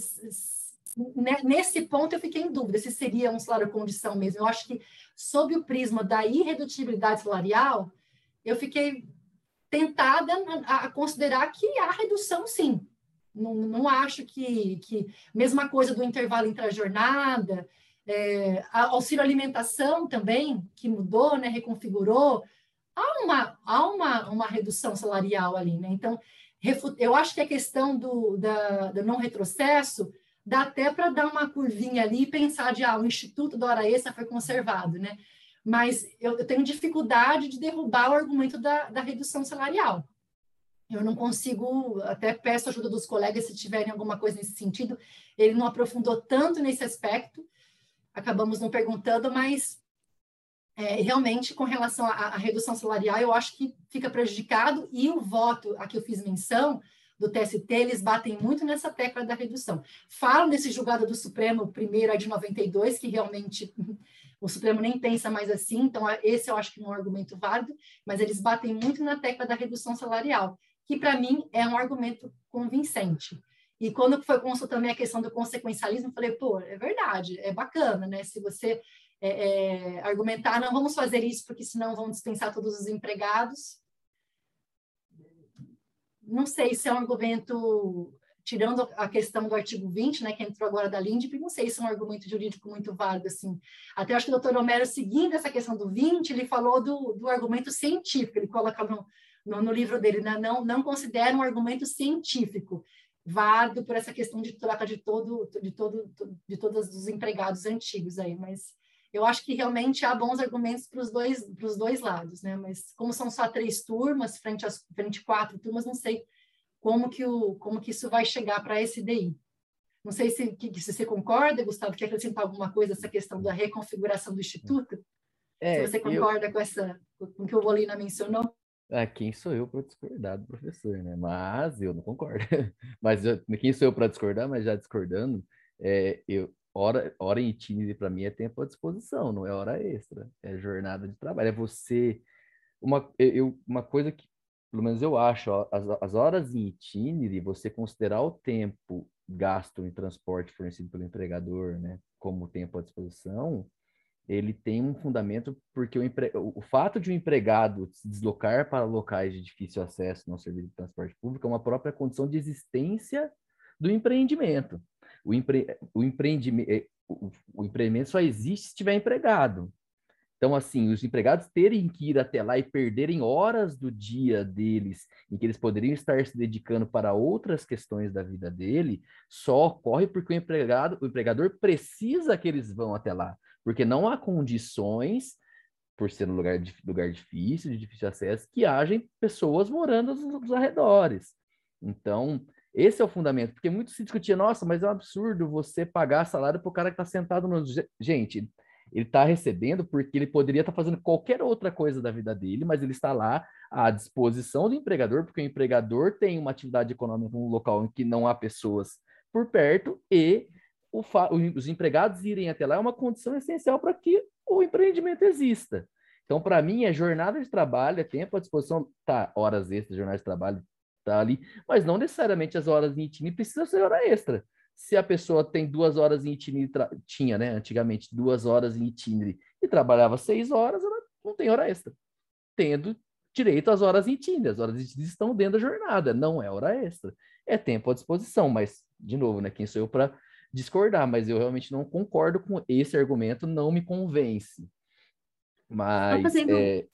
nesse ponto eu fiquei em dúvida se seria um salário condição mesmo. Eu acho que, sob o prisma da irredutibilidade salarial, eu fiquei tentada a, considerar que há redução, sim. Não, não acho que, que... Mesma coisa do intervalo entre a jornada, É, auxílio alimentação também, que mudou, né, reconfigurou, há uma, há uma, uma redução salarial ali, né? Então, eu acho que a questão do, da, do não retrocesso dá até para dar uma curvinha ali e pensar de, ah, o Instituto da Hora Extra foi conservado, né? Mas eu, eu tenho dificuldade de derrubar o argumento da, da redução salarial. Eu não consigo, até peço ajuda dos colegas se tiverem alguma coisa nesse sentido. Ele não aprofundou tanto nesse aspecto, acabamos não perguntando, mas é, realmente, com relação à, à, redução salarial, eu acho que fica prejudicado, e o voto a que eu fiz menção do TST, eles batem muito nessa tecla da redução. Falam desse julgado do Supremo, primeiro é de 92, que realmente o Supremo nem pensa mais assim, então esse eu acho que é um argumento válido, mas eles batem muito na tecla da redução salarial, que para mim é um argumento convincente. E quando foi consultar também a questão do consequencialismo, falei, pô, é verdade, é bacana, né? Se você é, é, argumentar, não vamos fazer isso porque senão vão dispensar todos os empregados. Não sei se é um argumento, tirando a questão do artigo 20, né, que entrou agora da LINDB, não sei se é um argumento jurídico muito válido, assim. Até acho que o doutor Homero, seguindo essa questão do 20, ele falou do, do argumento científico, ele coloca no, no, no livro dele, né, não, não considera um argumento científico válido por essa questão de troca de todo de todo de todos os empregados antigos aí, mas eu acho que realmente há bons argumentos para os dois, dois lados, né? Mas como são só três turmas, frente às frente quatro turmas, não sei como que, o, como que isso vai chegar para a SDI. Não sei se, que, se você concorda, Gustavo, quer acrescentar alguma coisa essa questão da reconfiguração do Instituto? É, se você concorda eu... com essa, com o que o Bolina mencionou? Ah, quem sou eu para discordar do professor, né? Mas eu não concordo. mas eu, quem sou eu para discordar, mas já discordando, é, eu, hora, hora em para mim é tempo à disposição, não é hora extra, é jornada de trabalho, é você uma eu uma coisa que pelo menos eu acho, ó, as, as horas em itinerário, você considerar o tempo gasto em transporte fornecido pelo empregador, né, como tempo à disposição, ele tem um fundamento porque o, empre... o fato de um empregado se deslocar para locais de difícil acesso no serviço de transporte público é uma própria condição de existência do empreendimento o, empre, o, empreendimento, eh, o, empreendimento só existe se estiver empregado. Então, assim, os empregados terem que ir até lá e perderem horas do dia deles, em que eles poderiam estar se dedicando para outras questões da vida dele, só ocorre porque o empregado, o empregador precisa que eles vão até lá, porque não há condições, por ser um lugar, lugar difícil, de difícil acesso, que haja pessoas morando nos, nos arredores. Então, esse é o fundamento, porque muito se discutia, nossa, mas é um absurdo você pagar salário para o cara que está sentado no. Gente, ele está recebendo porque ele poderia estar tá fazendo qualquer outra coisa da vida dele, mas ele está lá à disposição do empregador, porque o empregador tem uma atividade econômica num local em que não há pessoas por perto e os empregados irem até lá é uma condição essencial para que o empreendimento exista. Então, para mim, é jornada de trabalho, é tempo à disposição, tá, horas extras, jornada de trabalho, tá ali, mas não necessariamente as horas em itinerário precisa ser hora extra. Se a pessoa tem duas horas em itinerário, tinha, né, antigamente, duas horas em itinerário e trabalhava seis horas, ela não tem hora extra. Tendo direito às horas em itinerário, as horas em itinerário estão dentro da jornada, não é hora extra. É tempo à disposição, mas, de novo, né, quem sou eu para discordar, mas eu realmente não concordo com esse argumento, não me convence. Mas, fazendo, é,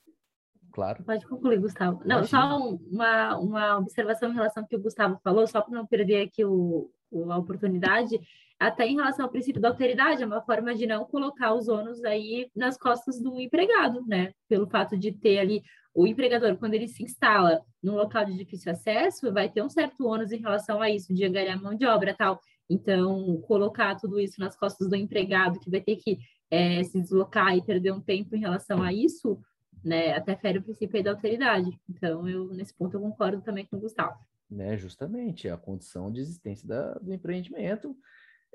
claro. Pode concluir, Gustavo. Não, Imagina. só uma, uma observação em relação ao que o Gustavo falou, só para não perder aqui o, o, a oportunidade, até em relação ao princípio da alteridade, é uma forma de não colocar os ônus aí nas costas do empregado, né? Pelo fato de ter ali o empregador, quando ele se instala num local de difícil acesso, vai ter um certo ônus em relação a isso, de angariar mão de obra tal. Então, colocar tudo isso nas costas do empregado, que vai ter que é, se deslocar e perder um tempo em relação a isso, né, até fere o princípio da alteridade. Então, eu nesse ponto eu concordo também com o Gustavo. Né, justamente, a condição de existência da, do empreendimento.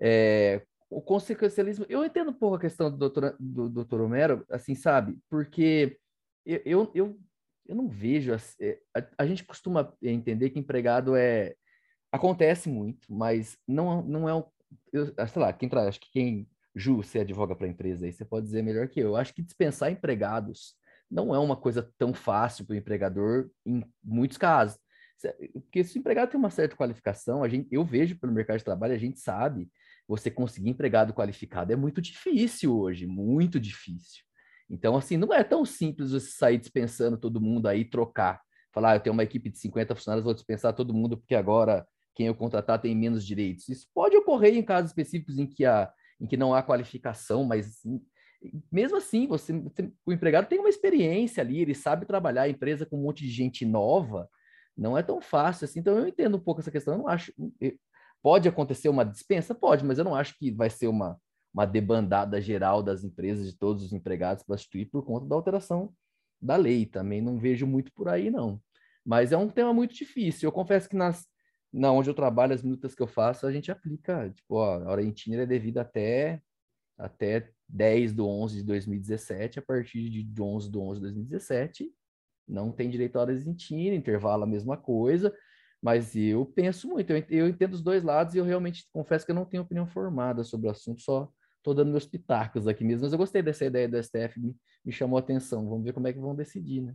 É, o consequencialismo, eu entendo um pouco a questão do doutor, do doutor Homero, assim, sabe? Porque eu, eu, eu, eu não vejo, é, a, a, gente costuma entender que empregado é, acontece muito, mas não, não é, um, eu, sei lá, quem, acho que quem, Ju, você advoga para a empresa aí, você pode dizer melhor que eu acho que dispensar empregados não é uma coisa tão fácil para o empregador em muitos casos. Porque se o empregado tem uma certa qualificação, a gente, eu vejo pelo mercado de trabalho, a gente sabe, você conseguir empregado qualificado é muito difícil hoje, muito difícil. Então, assim, não é tão simples você sair dispensando todo mundo aí, trocar. Falar, ah, eu tenho uma equipe de 50 funcionários, vou dispensar todo mundo porque agora quem eu contratar tem menos direitos. Isso pode ocorrer em casos específicos em que, há, em que não há qualificação, mas mesmo assim, você, o empregado tem uma experiência ali, ele sabe trabalhar a empresa com um monte de gente nova, não é tão fácil assim. Então eu entendo um pouco essa questão. Eu não acho. Pode acontecer uma dispensa? Pode, mas eu não acho que vai ser uma, uma debandada geral das empresas, de todos os empregados para substituir por conta da alteração da lei. Também não vejo muito por aí, não. Mas é um tema muito difícil. Eu confesso que nas, na onde eu trabalho, as minutas que eu faço, a gente aplica, tipo, ó, a hora em é devida até, até 10 do 11 de 2017, a partir de 11 do 11 de 2017, não tem direito a horas em tira, intervalo a mesma coisa, mas eu penso muito, eu, eu entendo os dois lados e eu realmente confesso que eu não tenho opinião formada sobre o assunto, só estou dando meus pitacos aqui mesmo, mas eu gostei dessa ideia do STF, me, me chamou a atenção, vamos ver como é que vão decidir, né?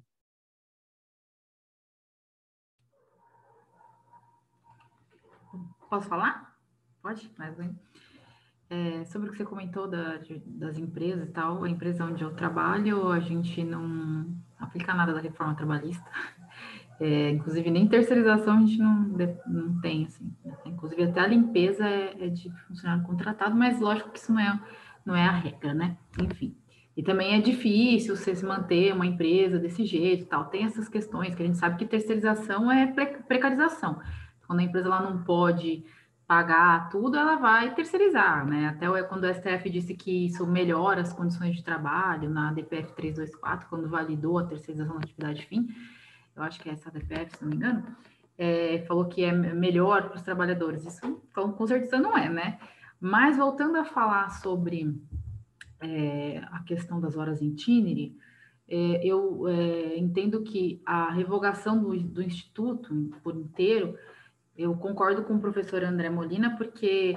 Posso falar? Pode? Mais bem. É, sobre o que você comentou da, das empresas e tal, a empresa onde eu trabalho, a gente não aplica nada da reforma trabalhista. É, inclusive, nem terceirização a gente não, não tem, assim. Né? Inclusive, até a limpeza é, é, de funcionário contratado, mas lógico que isso não é, não é a regra, né? Enfim. E também é difícil você se manter uma empresa desse jeito tal. Tem essas questões que a gente sabe que terceirização é precarização. Quando a empresa ela não pode pagar tudo, ela vai terceirizar, né? Até quando o STF disse que isso melhora as condições de trabalho na DPF 324, quando validou a terceirização da atividade fim, eu acho que é essa DPF, se não me engano, é, falou que é melhor para os trabalhadores. Isso com, com certeza não é, né? Mas voltando a falar sobre é, a questão das horas em itinere, é, eu é, entendo que a revogação do, do Instituto por inteiro eu concordo com o professor André Molina, porque,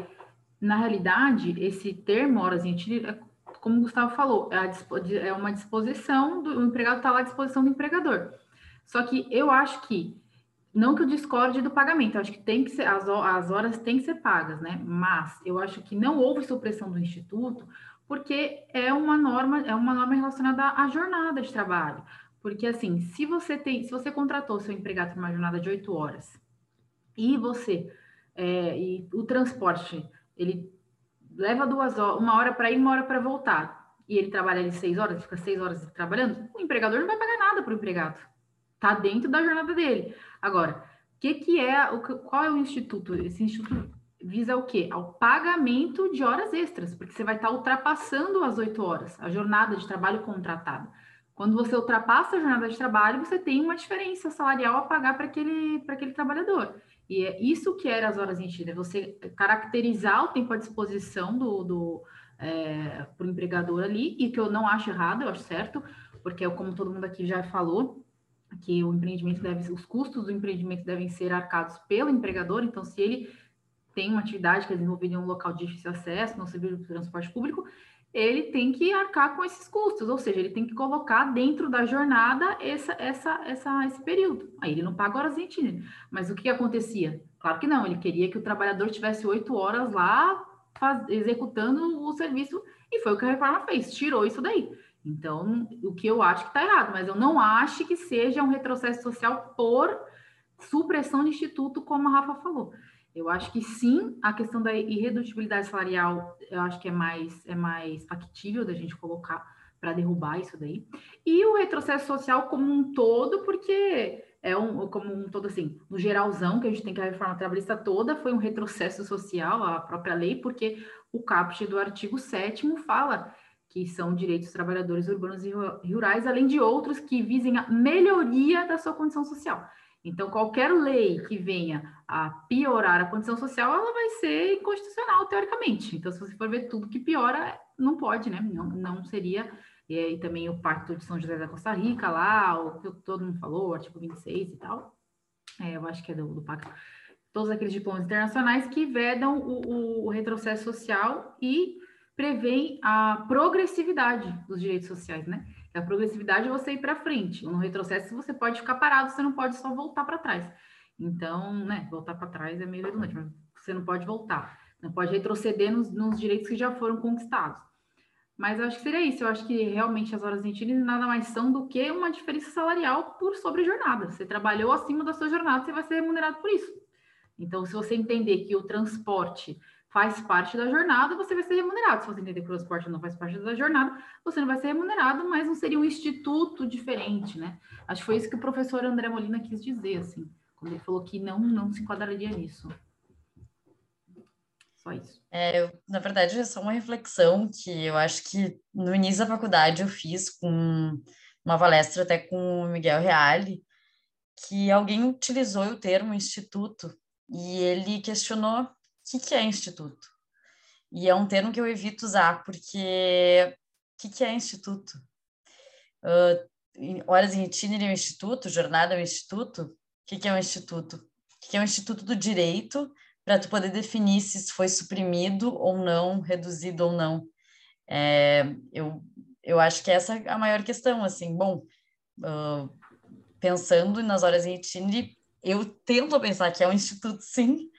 na realidade, esse termo horas em tiro, como o Gustavo falou, é, é uma disposição, do, empregado está lá à disposição do empregador. Só que eu acho que, não que eu discorde do pagamento, eu acho que tem que ser, as, as horas têm que ser pagas, né? Mas eu acho que não houve supressão do Instituto, porque é uma norma, é uma norma relacionada à jornada de trabalho. Porque assim, se você tem, se você contratou seu empregado para uma jornada de oito horas e você, é, e o transporte, ele leva duas horas, uma hora para ir, uma hora para voltar, e ele trabalha ali seis horas, fica seis horas trabalhando, o empregador não vai pagar nada para o empregado. Tá dentro da jornada dele. Agora, que, que é, o, qual é o instituto? Esse instituto visa o quê? Ao pagamento de horas extras, porque você vai estar ultrapassando as oito horas, a jornada de trabalho contratada. Quando você ultrapassa a jornada de trabalho, você tem uma diferença salarial a pagar para aquele, aquele trabalhador. E é isso que era as horas enchidas, você caracterizar o tempo à disposição do, do é, para o empregador ali, e que eu não acho errado, eu acho certo, porque como todo mundo aqui já falou, que o empreendimento deve, os custos do empreendimento devem ser arcados pelo empregador, então se ele tem uma atividade que é desenvolvida em um local de difícil acesso, no serviço de transporte público, ele tem que arcar com esses custos, ou seja, ele tem que colocar dentro da jornada essa, essa, essa, esse período. Aí ele não paga horas itinerário. Mas o que acontecia? Claro que não, ele queria que o trabalhador tivesse oito horas lá faz, executando o serviço, e foi o que a reforma fez, tirou isso daí. Então, o que eu acho que está errado, mas eu não acho que seja um retrocesso social por supressão de instituto, como a Rafa falou. Eu acho que sim, a questão da irredutibilidade salarial, eu acho que é mais, é mais factível da gente colocar para derrubar isso daí. E o retrocesso social como um todo, porque é um como um todo assim, no geralzão, que a gente tem que a reforma trabalhista toda, foi um retrocesso social, a própria lei, porque o caput do artigo 7 fala que são direitos dos trabalhadores urbanos e rurais, além de outros que visem a melhoria da sua condição social. Então, qualquer lei que venha a piorar a condição social, ela vai ser inconstitucional, teoricamente. Então, se você for ver tudo que piora, não pode, né? Não, não seria. E aí também o Pacto de São José da Costa Rica lá, o que todo mundo falou, o artigo 26 e tal. É, eu acho que é do, do Pacto. Todos aqueles diplomas internacionais que vedam o, o, o retrocesso social e prevêem a progressividade dos direitos sociais, né? A progressividade é você ir para frente. No retrocesso, você pode ficar parado, você não pode só voltar para trás. Então, né, voltar para trás é meio redundante, mas você não pode voltar. não pode retroceder nos, nos direitos que já foram conquistados. Mas eu acho que seria isso. Eu acho que realmente as horas em nada mais são do que uma diferença salarial por sobre jornada. Você trabalhou acima da sua jornada, você vai ser remunerado por isso. Então, se você entender que o transporte faz parte da jornada, você vai ser remunerado. Se você entender que o transporte não faz parte da jornada, você não vai ser remunerado, mas não seria um instituto diferente, né? Acho que foi isso que o professor André Molina quis dizer, assim, quando ele falou que não, não se enquadraria nisso. Só isso. É, eu, na verdade, é só uma reflexão que eu acho que no início da faculdade eu fiz com uma palestra até com o Miguel Reale, que alguém utilizou o termo instituto e ele questionou que, que é instituto. E é um termo que eu evito usar, porque o que, que é instituto? Uh, horas em itinerário é um instituto, jornada é um instituto. O que, que é um instituto? O que, que é um instituto do direito para tu poder definir se isso foi suprimido ou não, reduzido ou não. É, eu, eu acho que essa é a maior questão, assim, bom, uh, pensando nas horas em itinerário, eu tento pensar que é um instituto, sim,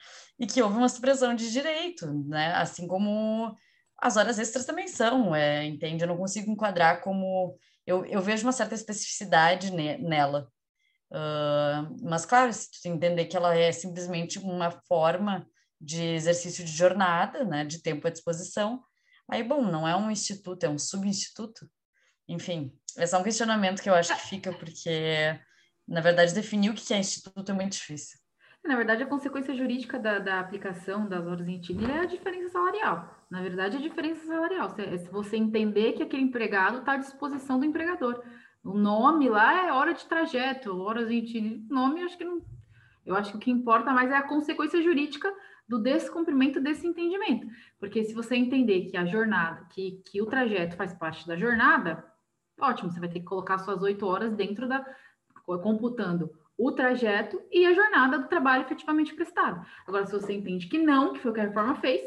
e que houve uma supressão de direito, né, assim como as horas extras também são, é, entende? Eu não consigo enquadrar como... Eu, eu vejo uma certa especificidade ne, nela, Uh, mas, claro, se tu entender que ela é simplesmente uma forma de exercício de jornada, né, de tempo à disposição, aí, bom, não é um instituto, é um subinstituto. Enfim, é um questionamento que eu acho que fica, porque, na verdade, definir o que é instituto é muito difícil. Na verdade, a consequência jurídica da, da aplicação das horas em itinerário é a diferença salarial. Na verdade, é a diferença salarial. É se você entender que aquele empregado está à disposição do empregador. O nome lá é hora de trajeto, horas de nome, acho que não. Eu acho que o que importa mais é a consequência jurídica do descumprimento desse entendimento. Porque se você entender que a jornada, que, que o trajeto faz parte da jornada, ótimo, você vai ter que colocar suas oito horas dentro da. computando o trajeto e a jornada do trabalho efetivamente prestado. Agora, se você entende que não, que foi o que a reforma fez,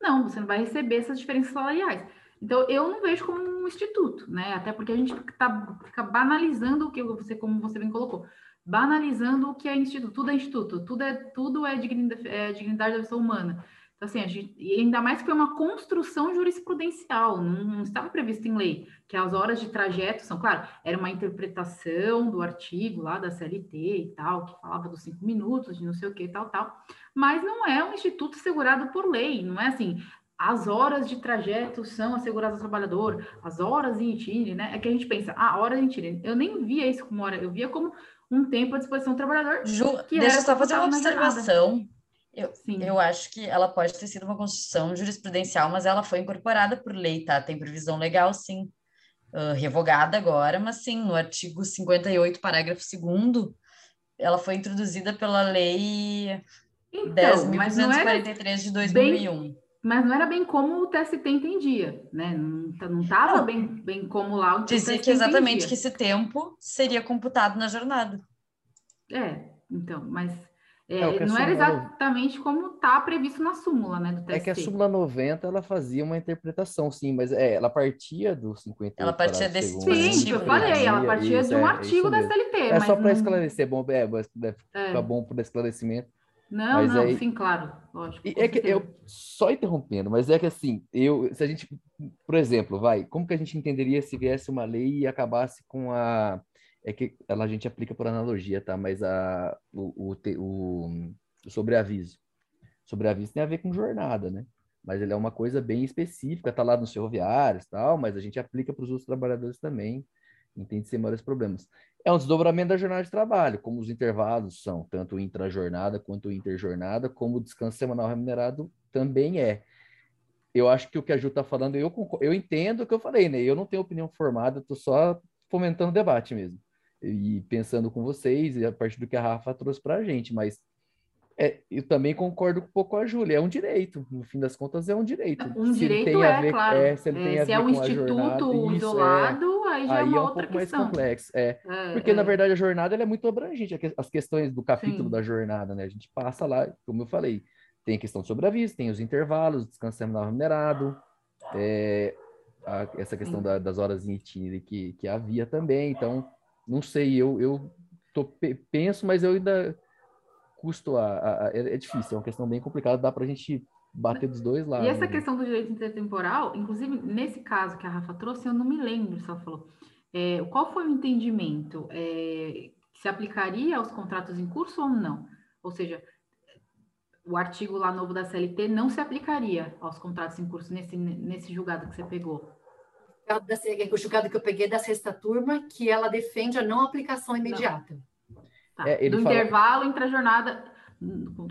não, você não vai receber essas diferenças salariais. Então, eu não vejo como um instituto, né? Até porque a gente tá, fica banalizando o que você, como você bem colocou, banalizando o que é instituto. Tudo é instituto, tudo é, tudo é dignidade, é dignidade da pessoa humana. Então, assim, a gente, e ainda mais que foi uma construção jurisprudencial, não, não, estava previsto em lei, que as horas de trajeto são, claro, era uma interpretação do artigo lá da CLT e tal, que falava dos cinco minutos, de não sei o que, tal, tal, mas não é um instituto segurado por lei, não é assim, as horas de trajeto são asseguradas ao trabalhador, as horas em itinerário, né? É que a gente pensa, ah, horas em itinerário. Eu nem via isso como hora, eu via como um tempo à disposição do trabalhador. Ju, deixa eu só fazer uma observação. Eu, eu acho que ela pode ter sido uma construção jurisprudencial, mas ela foi incorporada por lei, tá? Tem previsão legal, sim. Uh, revogada agora, mas sim, no artigo 58, parágrafo 2 ela foi introduzida pela lei então, 10.243 de 2001. Bem mas não era bem como o TST entendia, né? Não estava bem, bem como lá o Dizia que exatamente entendia. que esse tempo seria computado na jornada. É, então, mas é, é, não era exatamente como está previsto na súmula, né, do TST. É que a súmula 90, ela fazia uma interpretação, sim, mas é, ela partia do 50. Ela partia desse Sim, eu falei, ela partia isso, de um é, artigo da SLT. É só para não... esclarecer, bom, é, é, ficar bom para esclarecimento. Não, mas não, aí... sim, claro, lógico. É que eu, só interrompendo, mas é que assim, eu, se a gente, por exemplo, vai, como que a gente entenderia se viesse uma lei e acabasse com a, é que ela a gente aplica por analogia, tá? Mas a, o, o, o, o sobreaviso, sobreaviso tem a ver com jornada, né? Mas ele é uma coisa bem específica, tá lá nos ferroviários tal, mas a gente aplica para os outros trabalhadores também, entende sem maiores problemas é um desdobramento da jornada de trabalho, como os intervalos são, tanto intra-jornada quanto interjornada, como o descanso semanal remunerado também é. Eu acho que o que a Ju está falando, eu, eu entendo o que eu falei, né? Eu não tenho opinião formada, estou só fomentando debate mesmo. E pensando com vocês, e a partir do que a Rafa trouxe para a gente, mas é, eu também concordo um pouco com a Júlia, é um direito, no fim das contas é um direito. Um se direito é, ver, claro. É, se, é, se é um instituto jornada, isolado, é, aí já é uma é um outra pouco questão. mais complexo. É, é porque, na verdade, a jornada é muito abrangente, as questões do capítulo Sim. da jornada, né? A gente passa lá, como eu falei, tem a questão de sobreaviso, tem os intervalos, descanso semanal remunerado, a, essa questão da, das horas em itinerário que, que havia também, então, não sei, eu, eu tô, penso, mas eu ainda custo a, a, a, é, é difícil, é uma questão bem complicada, dá para a gente bater dos dois lados. E essa né? questão do direito intertemporal, inclusive nesse caso que a Rafa trouxe, eu não me lembro se ela falou. É, qual foi o entendimento? É, se aplicaria aos contratos em curso ou não? Ou seja, o artigo lá novo da CLT não se aplicaria aos contratos em curso nesse, nesse julgado que você pegou? O julgado que eu peguei da sexta turma, que ela defende a não aplicação imediata. Tá. É, do fala... intervalo entre a jornada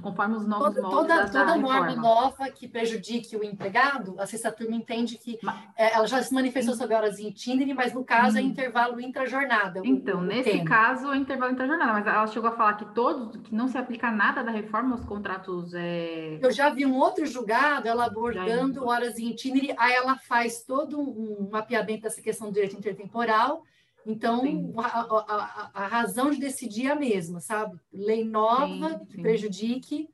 conforme os novos toda, toda, da, toda da norma nova que prejudique o empregado, a sexta turma entende que mas, é, ela já se manifestou sobre horas em itinerário, mas no caso hum. é intervalo intra-jornada. Então, o, nesse tema. caso é intervalo intra-jornada, mas ela chegou a falar que todos, que não se aplica nada da reforma aos contratos. É... Eu já vi um outro julgado, ela abordando horas em itinerário, aí ela faz todo um mapeamento dessa questão do direito intertemporal então, a, a, a, razão de decidir é a mesma, sabe? Lei nova sim, que sim. prejudique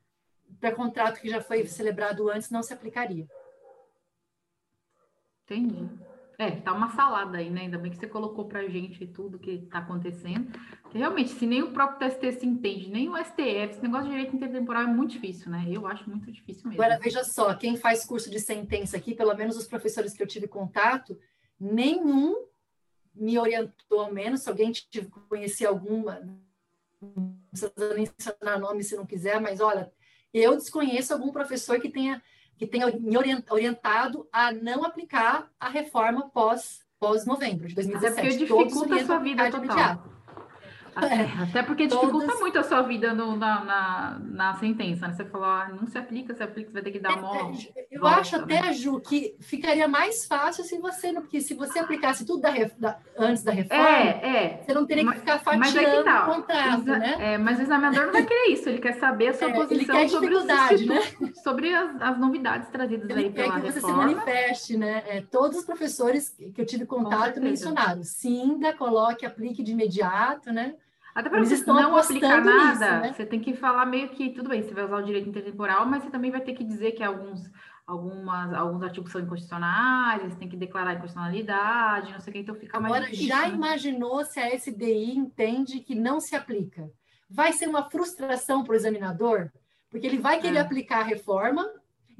para contrato que já foi celebrado antes não se aplicaria. Entendi. É, tá uma salada aí, né? Ainda bem que você colocou para gente tudo que está acontecendo. Porque, realmente, se nem o próprio TST se entende, nem o STF, esse negócio de direito intertemporal é muito difícil, né? Eu acho muito difícil mesmo. Agora, veja só, quem faz curso de sentença aqui, pelo menos os professores que eu tive contato, nenhum me orientou ao menos, se alguém te conhecer alguma, não precisa nem mencionar nome se não quiser, mas olha, eu desconheço algum professor que tenha que tenha me orientado a não aplicar a reforma pós pós novembro de 2017. Até porque dificulta a sua vida total. Até, é, até porque dificulta Todas... muito a sua vida no, na, na, na, sentença, né? Você falou, ah, não se aplica, se aplica, você vai ter que dar uma. É, é eu volta, acho até, né? Ju, que ficaria mais fácil se você. Porque se você aplicasse tudo da, da, antes da reforma, é, é. você não teria que ficar fatiando é tá. o contrato, Exa né? É, mas o examinador não vai querer isso, ele quer saber a sua é, posição sobre, os né? sobre as, as, novidades trazidas ele aí pela quer que reforma. você se manifeste, né? É, todos os professores que eu tive contato mencionaram, Sinda, coloque, aplique de imediato, né? Até para você não aplicar nada, nisso, né? você tem que falar meio que, tudo bem, você vai usar o direito intertemporal, mas você também vai ter que dizer que alguns, algumas, alguns artigos são inconstitucionais, você tem que declarar inconstitucionalidade, não sei o que, então fica mais Agora, difícil, já né? imaginou se a SDI entende que não se aplica? Vai ser uma frustração para o examinador, porque ele vai querer é. aplicar a reforma,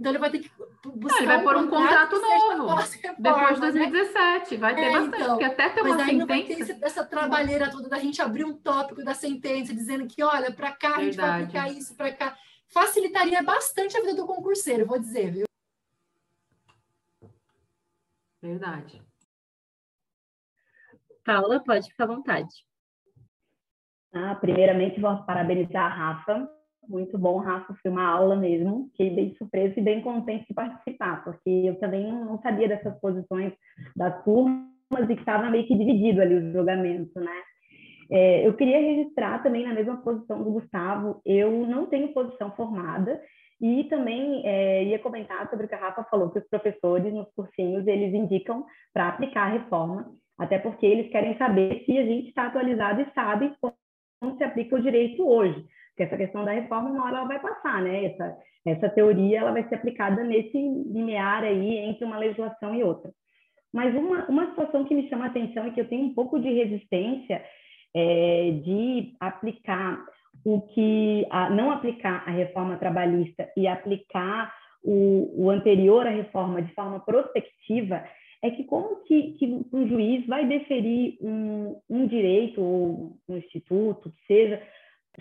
então ele vai ter que buscar. ele vai um pôr um contrato, novo depois de 2017. Né? Vai ter é, bastante, então, porque até ter uma sentença. Não vai ter essa trabalheira toda da gente abrir um tópico da sentença, dizendo que, olha, para cá Verdade. a gente vai aplicar isso, para cá. Facilitaria bastante a vida do concurseiro, vou dizer, viu? Verdade. Paula, pode ficar à vontade. Ah, primeiramente, vou parabenizar a Rafa muito bom, Rafa, foi uma aula mesmo. Fiquei bem surpresa e bem contente de participar, porque eu também não sabia dessas posições das turmas e que estava meio que dividido ali o julgamento, né? É, eu queria registrar também na mesma posição do Gustavo, eu não tenho posição formada e também é, ia comentar sobre o que a Rafa falou, que os professores nos cursinhos, eles indicam para aplicar a reforma, até porque eles querem saber se a gente está atualizado e sabe como se aplica o direito hoje. Essa questão da reforma, uma hora ela vai passar, né? Essa, essa teoria ela vai ser aplicada nesse limiar aí entre uma legislação e outra. Mas uma, uma situação que me chama a atenção e que eu tenho um pouco de resistência é de aplicar o que a, não aplicar a reforma trabalhista e aplicar o, o anterior à reforma de forma prospectiva é que como que, que um juiz vai deferir um, um direito ou um instituto que seja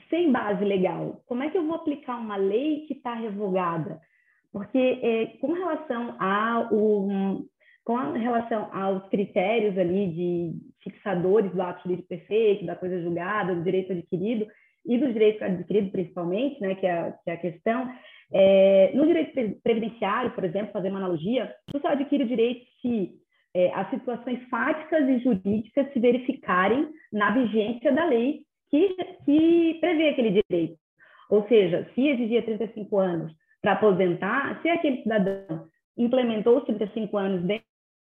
sem base legal. Como é que eu vou aplicar uma lei que está revogada? Porque é, com relação ao com relação aos critérios ali de fixadores do ato jurídico perfeito, da coisa julgada, do direito adquirido e do direito adquirido principalmente, né, que é a, que é a questão, é, no direito previdenciário, por exemplo, fazer uma analogia, você adquire o direito se é, as situações fáticas e jurídicas se verificarem na vigência da lei que, que prevê aquele direito. Ou seja, se exigia 35 anos para aposentar, se aquele cidadão implementou os 35 anos dentro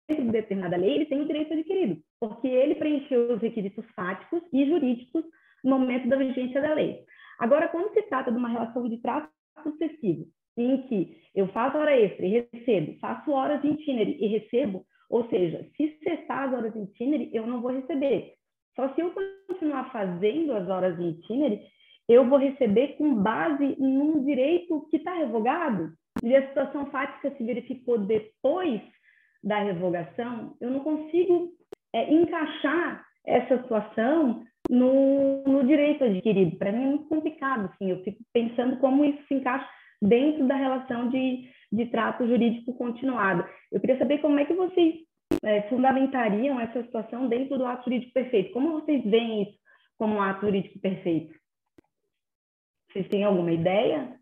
de determinada lei, ele tem o direito adquirido, porque ele preencheu os requisitos fáticos e jurídicos no momento da vigência da lei. Agora, quando se trata de uma relação de trato sucessivo, em que eu faço hora extra e recebo, faço horas em itinerário e recebo, ou seja, se cessar as horas em itinerário, eu não vou receber. Só se eu continuar fazendo as horas em itinerário, eu vou receber com base num direito que está revogado. e a situação fática se verificou depois da revogação, eu não consigo é, encaixar essa situação no, no direito adquirido. Para mim é muito complicado, assim, eu fico pensando como isso se encaixa dentro da relação de, de trato jurídico continuado. Eu queria saber como é que vocês é, fundamentariam essa situação dentro do ato jurídico perfeito. Como vocês veem isso como um ato jurídico perfeito? Vocês têm alguma ideia?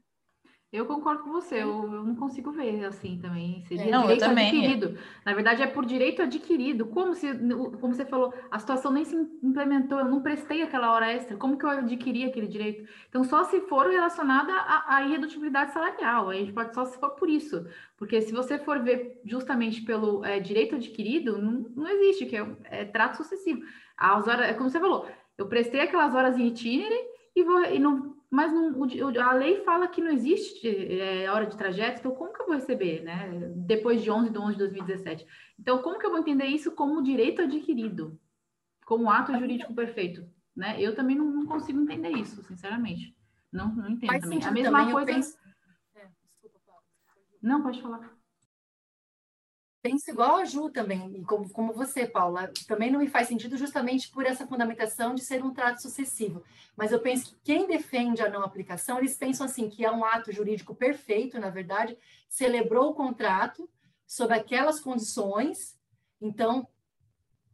Eu concordo com você, eu, eu não consigo ver assim também. Seria é. não, direito adquirido. Na verdade, é por direito adquirido. Como se, como você falou, a situação nem se implementou, eu não prestei aquela hora extra. Como que eu adquiri aquele direito? Então, só se for relacionada à, à irredutibilidade salarial. A gente pode só se for por isso. Porque se você for ver justamente pelo é, direito adquirido, não, não existe, que é, é trato sucessivo. As horas, é como você falou, eu prestei aquelas horas em itinerary e, vou, e não mas não, a lei fala que não existe é, hora de trajeto, então como que eu vou receber, né? Depois de 11 de 11 de 2017. Então, como que eu vou entender isso como direito adquirido? Como ato jurídico perfeito? Né? Eu também não, não consigo entender isso, sinceramente. Não, não entendo Faz também. A mesma também, coisa... Penso... É, desculpa, não, pode falar penso igual a Ju também, como, como você, Paula, também não me faz sentido justamente por essa fundamentação de ser um trato sucessivo. Mas eu penso que quem defende a não aplicação, eles pensam assim, que é um ato jurídico perfeito, na verdade, celebrou o contrato sob aquelas condições, então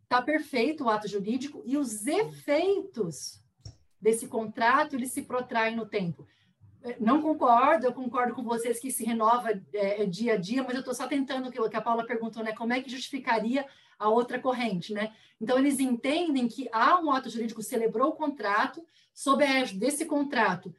está perfeito o ato jurídico e os efeitos desse contrato, eles se protraem no tempo não concordo, eu concordo com vocês que se renova é, é dia a dia, mas eu estou só tentando o que a Paula perguntou, né? Como é que justificaria a outra corrente, né? Então, eles entendem que há um ato jurídico celebrou o contrato, sob a desse contrato,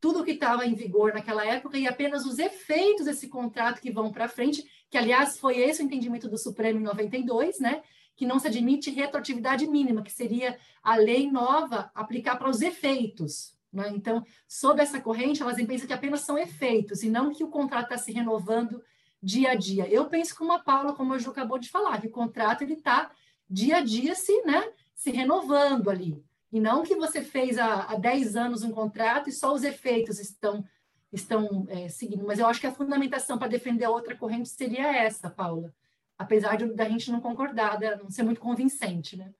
tudo que estava em vigor naquela época e apenas os efeitos desse contrato que vão para frente, que, aliás, foi esse o entendimento do Supremo em 92, né? Que não se admite retroatividade mínima, que seria a lei nova aplicar para os efeitos, né? Então, sob essa corrente, elas pensam que apenas são efeitos, e não que o contrato está se renovando dia a dia. Eu penso como a Paula, como a Ju acabou de falar, que o contrato ele está dia a dia se, né, se renovando ali. E não que você fez há, há 10 anos um contrato e só os efeitos estão, estão é, seguindo. Mas eu acho que a fundamentação para defender a outra corrente seria essa, Paula. Apesar de da gente não concordar, não ser muito convincente, né?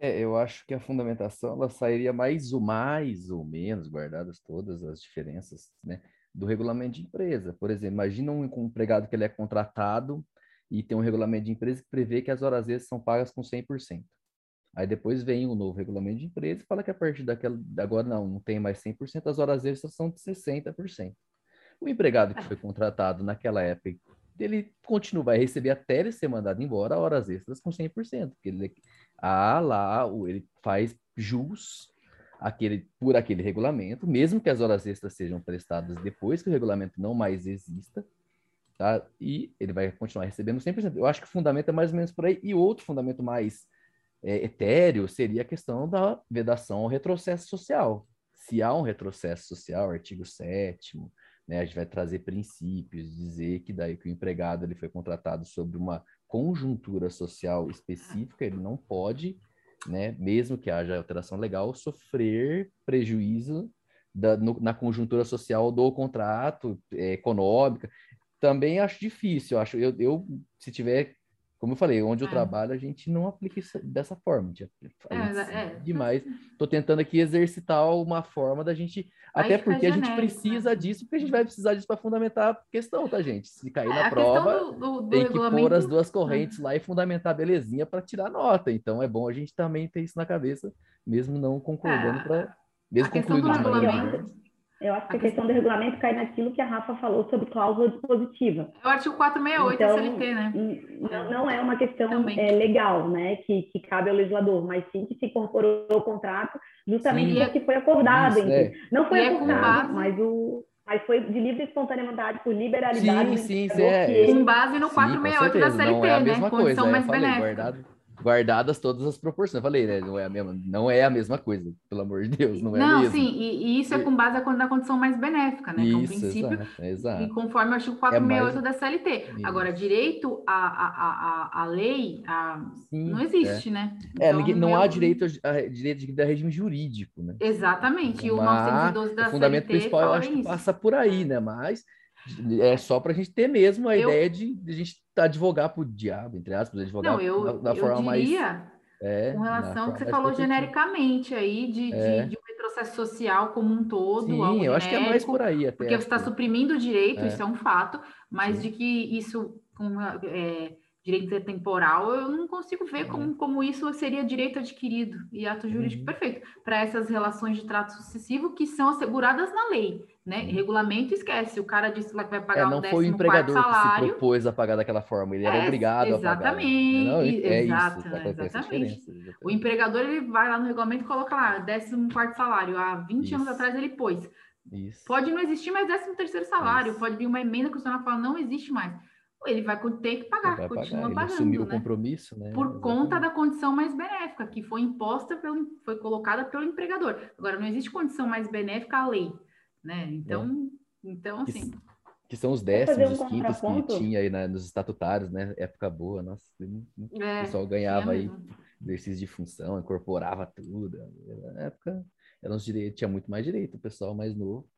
É, eu acho que a fundamentação ela sairia mais ou mais ou menos, guardadas todas as diferenças, né, do regulamento de empresa. Por exemplo, imagina um empregado que ele é contratado e tem um regulamento de empresa que prevê que as horas extras são pagas com 100%. Aí depois vem o novo regulamento de empresa e fala que a partir daquela, agora não, não tem mais 100%, as horas extras são de 60%. O empregado que foi contratado naquela época, ele continua, vai receber até ele ser mandado embora horas extras com 100%, porque ele a lá, ele faz jus aquele, por aquele regulamento, mesmo que as horas extras sejam prestadas depois que o regulamento não mais exista, tá? E ele vai continuar recebendo 100%. Eu acho que o fundamento é mais ou menos por aí. E outro fundamento mais é, etéreo seria a questão da vedação ao retrocesso social. Se há um retrocesso social, artigo 7 né, a gente vai trazer princípios, dizer que daí que o empregado ele foi contratado sobre uma conjuntura social específica, ele não pode, né, mesmo que haja alteração legal, sofrer prejuízo da, no, na conjuntura social do contrato é, econômica. Também acho difícil, acho eu, eu se tiver como eu falei, onde eu é. trabalho, a gente não aplica isso dessa forma. A é, é. demais. Estou tentando aqui exercitar uma forma da gente. até porque a gente precisa né? disso, porque a gente vai precisar disso para fundamentar a questão, tá, gente? Se cair é, na prova, do, do, do tem que pôr as duas correntes lá e fundamentar belezinha para tirar nota. Então é bom a gente também ter isso na cabeça, mesmo não concordando é, para. Mesmo concluindo de maneira. Eu acho que a questão do regulamento cai naquilo que a Rafa falou sobre cláusula dispositiva. É o artigo 468 então, da CLT, né? Não, não é uma questão é, legal, né, que, que cabe ao legislador, mas sim que se incorporou o contrato justamente sim, porque foi acordado. Isso, é. Não foi é acordado, mas o, mas foi de livre espontaneidade, por liberalidade. Sim, sim, é. Com base no 468 da CLT, é né? Condição coisa, mais benéfica. Guardado guardadas todas as proporções. Eu falei, né? Não é a mesma, não é a mesma coisa, pelo amor de Deus, não é Não, mesmo. sim, e, e, isso é com base na condição mais benéfica, né? Isso, que é um princípio, exato, exato. e conforme o artigo 468 é mais... da CLT. Isso. Agora, direito à, à, à, à lei à... Sim, não existe, é. né? É, então, não meu... há direito, a, direito de regime jurídico, né? Exatamente, e o 912 da o fundamento CLT principal eu acho que passa por aí, né? Mas É só para a gente ter mesmo a eu... ideia de, de a gente advogar para o diabo, entre aspas, advogar Não, eu, da, da eu forma diria, mais. É, com relação ao que você falou genericamente aí, de, é. de, de, um retrocesso social como um todo. Sim, eu acho que é mais por aí até. Porque você está suprimindo o direito, é. isso é um fato, mas Sim. de que isso com, é, direito temporal, eu não consigo ver como, uhum. como isso seria direito adquirido e ato jurídico uhum. perfeito para essas relações de trato sucessivo que são asseguradas na lei, né? Uhum. Regulamento esquece, o cara disse lá que vai pagar é, não um foi o empregador salário. que se propôs a pagar daquela forma, ele era é, obrigado a pagar. Exatamente, não, é exato, isso, tá exatamente. O empregador ele vai lá no regulamento e coloca lá décimo quarto salário, há 20 isso. anos atrás ele pôs. Isso. Pode não existir mais décimo terceiro salário, isso. pode vir uma emenda que o senhor fala não existe mais ele vai ter que pagar, vai continua pagar. pagando. Ele assumiu né? o compromisso, né? Por Exatamente. conta da condição mais benéfica, que foi imposta pelo, foi colocada pelo empregador. Agora, não existe condição mais benéfica à lei, né? Então, é. então assim. Que, que são os décimos, um os quintos que tinha aí né, nos estatutários, né? Época boa, nossa, é, o pessoal ganhava aí exercício de função, incorporava tudo. Na época, era uns direitos, tinha muito mais direito, o pessoal mais novo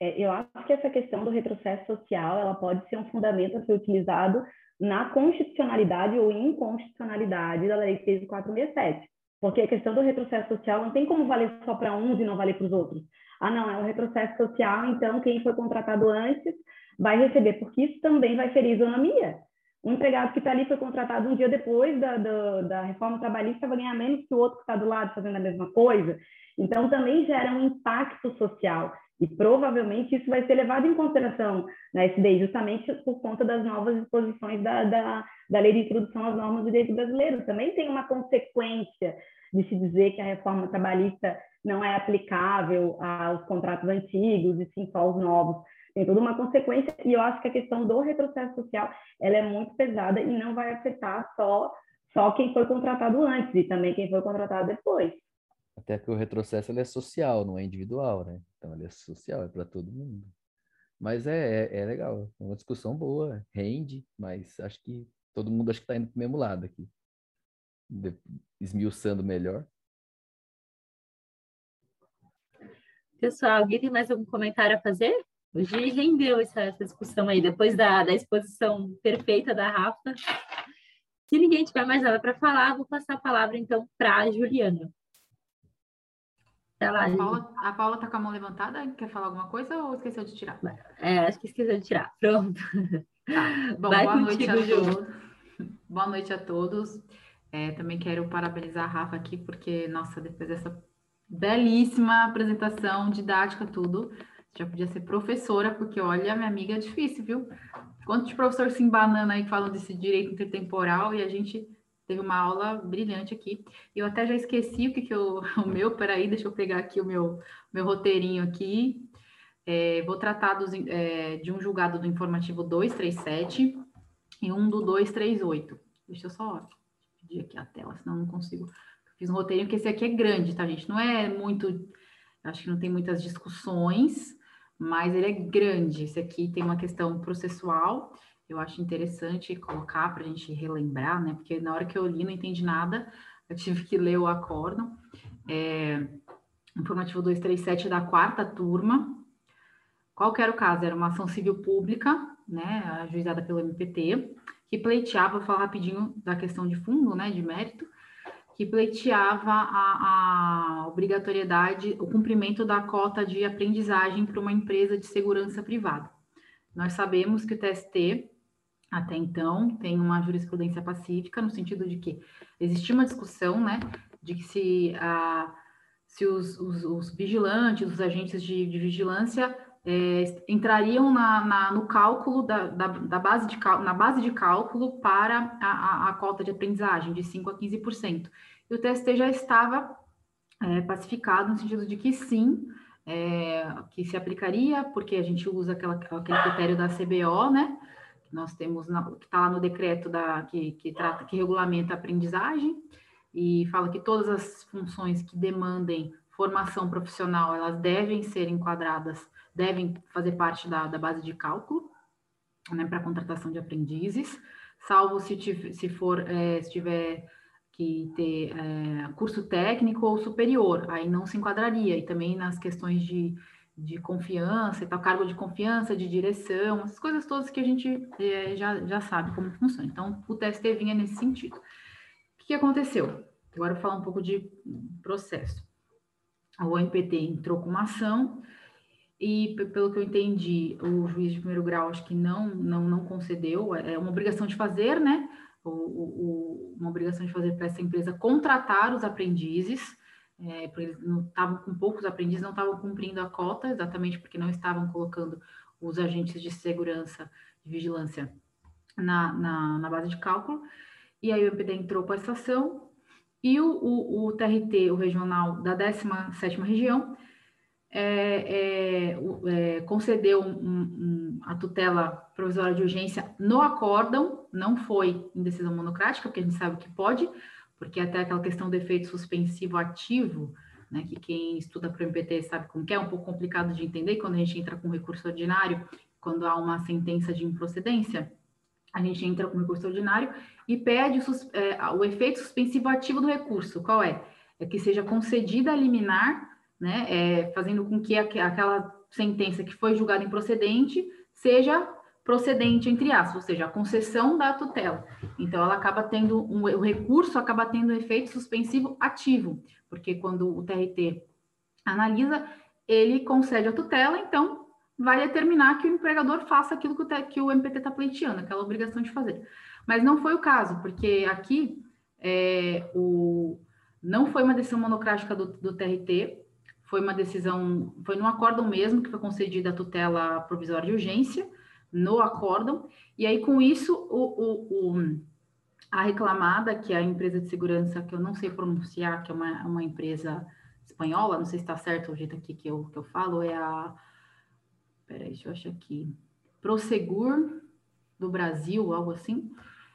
eu acho que essa questão do retrocesso social ela pode ser um fundamento a ser utilizado na constitucionalidade ou inconstitucionalidade da Lei 13467. Porque a questão do retrocesso social não tem como valer só para uns e não valer para os outros. Ah, não, é um retrocesso social, então quem foi contratado antes vai receber, porque isso também vai ferir isonomia. Um empregado que está ali foi contratado um dia depois da, da, da reforma trabalhista vai ganhar menos que o outro que está do lado fazendo a mesma coisa. Então, também gera um impacto social. E provavelmente isso vai ser levado em consideração na SDI, justamente por conta das novas disposições da, da, da Lei de Introdução às Normas do Direito Brasileiro. Também tem uma consequência de se dizer que a reforma trabalhista não é aplicável aos contratos antigos e sim só aos novos. Tem toda uma consequência e eu acho que a questão do retrocesso social ela é muito pesada e não vai afetar só, só quem foi contratado antes e também quem foi contratado depois. Até que o retrocesso é social, não é individual, né? Então ele é social, é para todo mundo. Mas é, é, é, legal, é uma discussão boa, rende, mas acho que todo mundo acho que está indo para o mesmo lado aqui. De, esmiuçando melhor. Pessoal, alguém tem mais algum comentário a fazer? Hoje rendeu essa, essa discussão aí, depois da, da exposição perfeita da Rafa. Se ninguém tiver mais nada para falar, vou passar a palavra então para a Juliana. Lá, a, Paula, a Paula tá com a mão levantada, quer falar alguma coisa ou esqueceu de tirar? É, acho que esqueceu de tirar. Pronto. Tá. Bom, Vai boa noite a todos. Boa noite a todos. É, também quero parabenizar a Rafa aqui, porque, nossa, depois dessa belíssima apresentação, didática, tudo, já podia ser professora, porque olha, minha amiga, é difícil, viu? Quantos professores se embanando aí falando desse direito intertemporal e a gente teve uma aula brilhante aqui. Eu até já esqueci o que, que eu, o meu, peraí, deixa eu pegar aqui o meu, meu roteirinho aqui. É, vou tratar dos, é, de um julgado do informativo 237 e um do 238. Deixa eu só pedir aqui a tela, senão não consigo. Fiz um roteirinho, que esse aqui é grande, tá, gente? Não é muito, acho que não tem muitas discussões, mas ele é grande. Esse aqui tem uma questão processual eu acho interessante colocar para a gente relembrar, né? Porque na hora que eu li não entendi nada, eu tive que ler o acórdão. É, informativo 237 da quarta turma. Qual que era o caso? Era uma ação civil pública, né, ajuizada pelo MPT, que pleiteava, vou falar rapidinho da questão de fundo, né, de mérito, que pleiteava a, a obrigatoriedade, o cumprimento da cota de aprendizagem para uma empresa de segurança privada. Nós sabemos que o TST até então, tem uma jurisprudência pacífica, no sentido de que existia uma discussão, né, de que se, a, se os, os, os vigilantes, os agentes de, de vigilância é, entrariam na, na, no cálculo da, da, da, base de, na base de cálculo para a, a, a cota de aprendizagem, de 5% a 15%. E o TST já estava é, pacificado no sentido de que sim, é, que se aplicaria, porque a gente usa aquela, aquele critério da CBO, né? Nós temos que está lá no decreto da, que, que trata, que regulamenta a aprendizagem, e fala que todas as funções que demandem formação profissional, elas devem ser enquadradas, devem fazer parte da, da base de cálculo, né, para contratação de aprendizes, salvo se, tive, se for, é, se tiver que ter é, curso técnico ou superior, aí não se enquadraria, e também nas questões de, de confiança tal, cargo de confiança, de direção, essas coisas todas que a gente é, já, já sabe como funciona. Então, o TST vinha nesse sentido. O que aconteceu? Agora eu vou falar um pouco de processo. O MPT entrou com uma ação e, pelo que eu entendi, o juiz de primeiro grau acho que não, não, não concedeu, é, é uma obrigação de fazer, né? O, o, uma obrigação de fazer para essa empresa contratar os aprendizes, é, porque eles não estavam com poucos aprendizes, não estavam cumprindo a cota, exatamente porque não estavam colocando os agentes de segurança e vigilância na, na, na base de cálculo. E aí o MPD entrou com essa ação e o, o, o TRT, o regional da 17ª região, é, é, é, concedeu um, um, a tutela provisória de urgência no acórdão, não foi em decisão monocrática, porque a gente sabe que pode, porque até aquela questão do efeito suspensivo ativo, né, que quem estuda para o MPT sabe como que é, um pouco complicado de entender, quando a gente entra com recurso ordinário, quando há uma sentença de improcedência, a gente entra com recurso ordinário e pede o, é, o efeito suspensivo ativo do recurso. Qual é? É que seja concedida a liminar, né, é, fazendo com que aquela sentença que foi julgada improcedente seja procedente, entre aspas, ou seja, a concessão da tutela. Então, ela acaba tendo, um, o recurso acaba tendo um efeito suspensivo ativo, porque quando o TRT analisa, ele concede a tutela, então vai determinar que o empregador faça aquilo que o, que o MPT está pleiteando, aquela obrigação de fazer. Mas não foi o caso, porque aqui é, o, não foi uma decisão monocrática do, do TRT, foi uma decisão, foi num acórdão mesmo que foi concedida a tutela provisória de urgência, no acórdão, e aí com isso o, o, o, a reclamada, que é a empresa de segurança, que eu não sei pronunciar, que é uma, uma empresa espanhola, não sei se está certo o jeito aqui que eu, que eu falo, é a. Peraí, deixa eu achar aqui. Prosegur do Brasil, algo assim.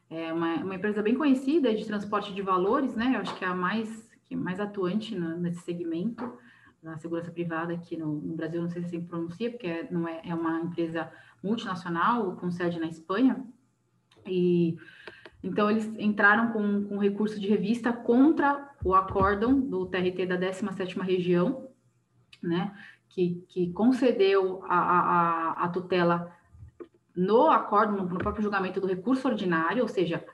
É uma, uma empresa bem conhecida de transporte de valores, né? Eu acho que é a mais, que é mais atuante nesse segmento na segurança privada aqui no, no, Brasil, não sei se assim pronuncia, porque é, não é, é uma empresa multinacional com sede na Espanha. E então eles entraram com, com recurso de revista contra o acórdão do TRT da 17ª região, né, que, que concedeu a, a, a tutela no acordo, no, próprio julgamento do recurso ordinário, ou seja,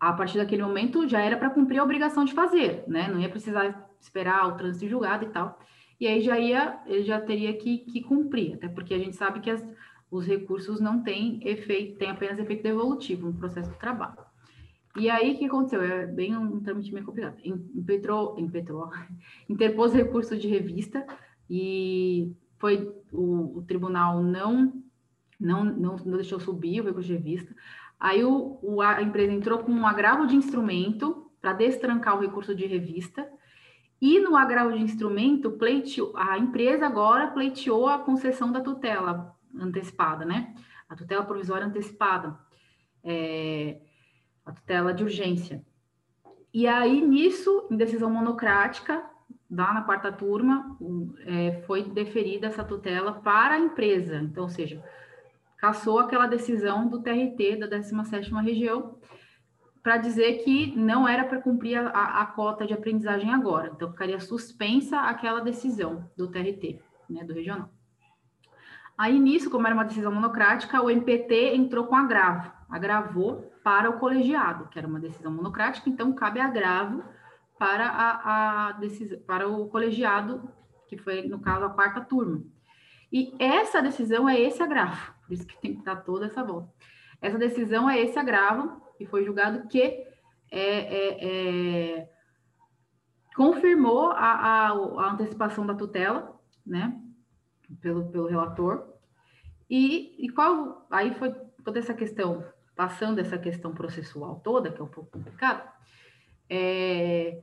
a partir daquele momento já era para cumprir a obrigação de fazer, né? Não ia precisar esperar o trânsito julgado e tal. E aí já ia, ele já teria que, que cumprir, até porque a gente sabe que as, os recursos não têm efeito, tem apenas efeito devolutivo no processo de trabalho. E aí, o que aconteceu? É bem um trâmite meio complicado. Impetrou, impetrou, interpôs recurso de revista e foi o, o tribunal não, não, não, não deixou subir o recurso de revista. Aí o, o, a empresa entrou com um agravo de instrumento para destrancar o recurso de revista. E no agravo de instrumento, pleiteou, a empresa agora pleiteou a concessão da tutela antecipada, né? A tutela provisória antecipada, é, a tutela de urgência. E aí, nisso, em decisão monocrática, lá na quarta turma, é, foi deferida essa tutela para a empresa. Então, ou seja, cassou aquela decisão do TRT da 17ª região para dizer que não era para cumprir a, a, a, cota de aprendizagem agora. Então, ficaria suspensa aquela decisão do TRT, né, do regional. Aí, nisso, como era uma decisão monocrática, o MPT entrou com agravo, agravou para o colegiado, que era uma decisão monocrática, então cabe agravo para, a, a para o colegiado, que foi, no caso, a quarta turma. E essa decisão é esse agravo, por isso que tem que dar toda essa volta. Essa decisão é esse agravo, e foi julgado que é, é, é, confirmou a, a, a antecipação da tutela, né? pelo, pelo relator. E, e qual aí foi toda essa questão, passando essa questão processual toda, que é um pouco complicado, é,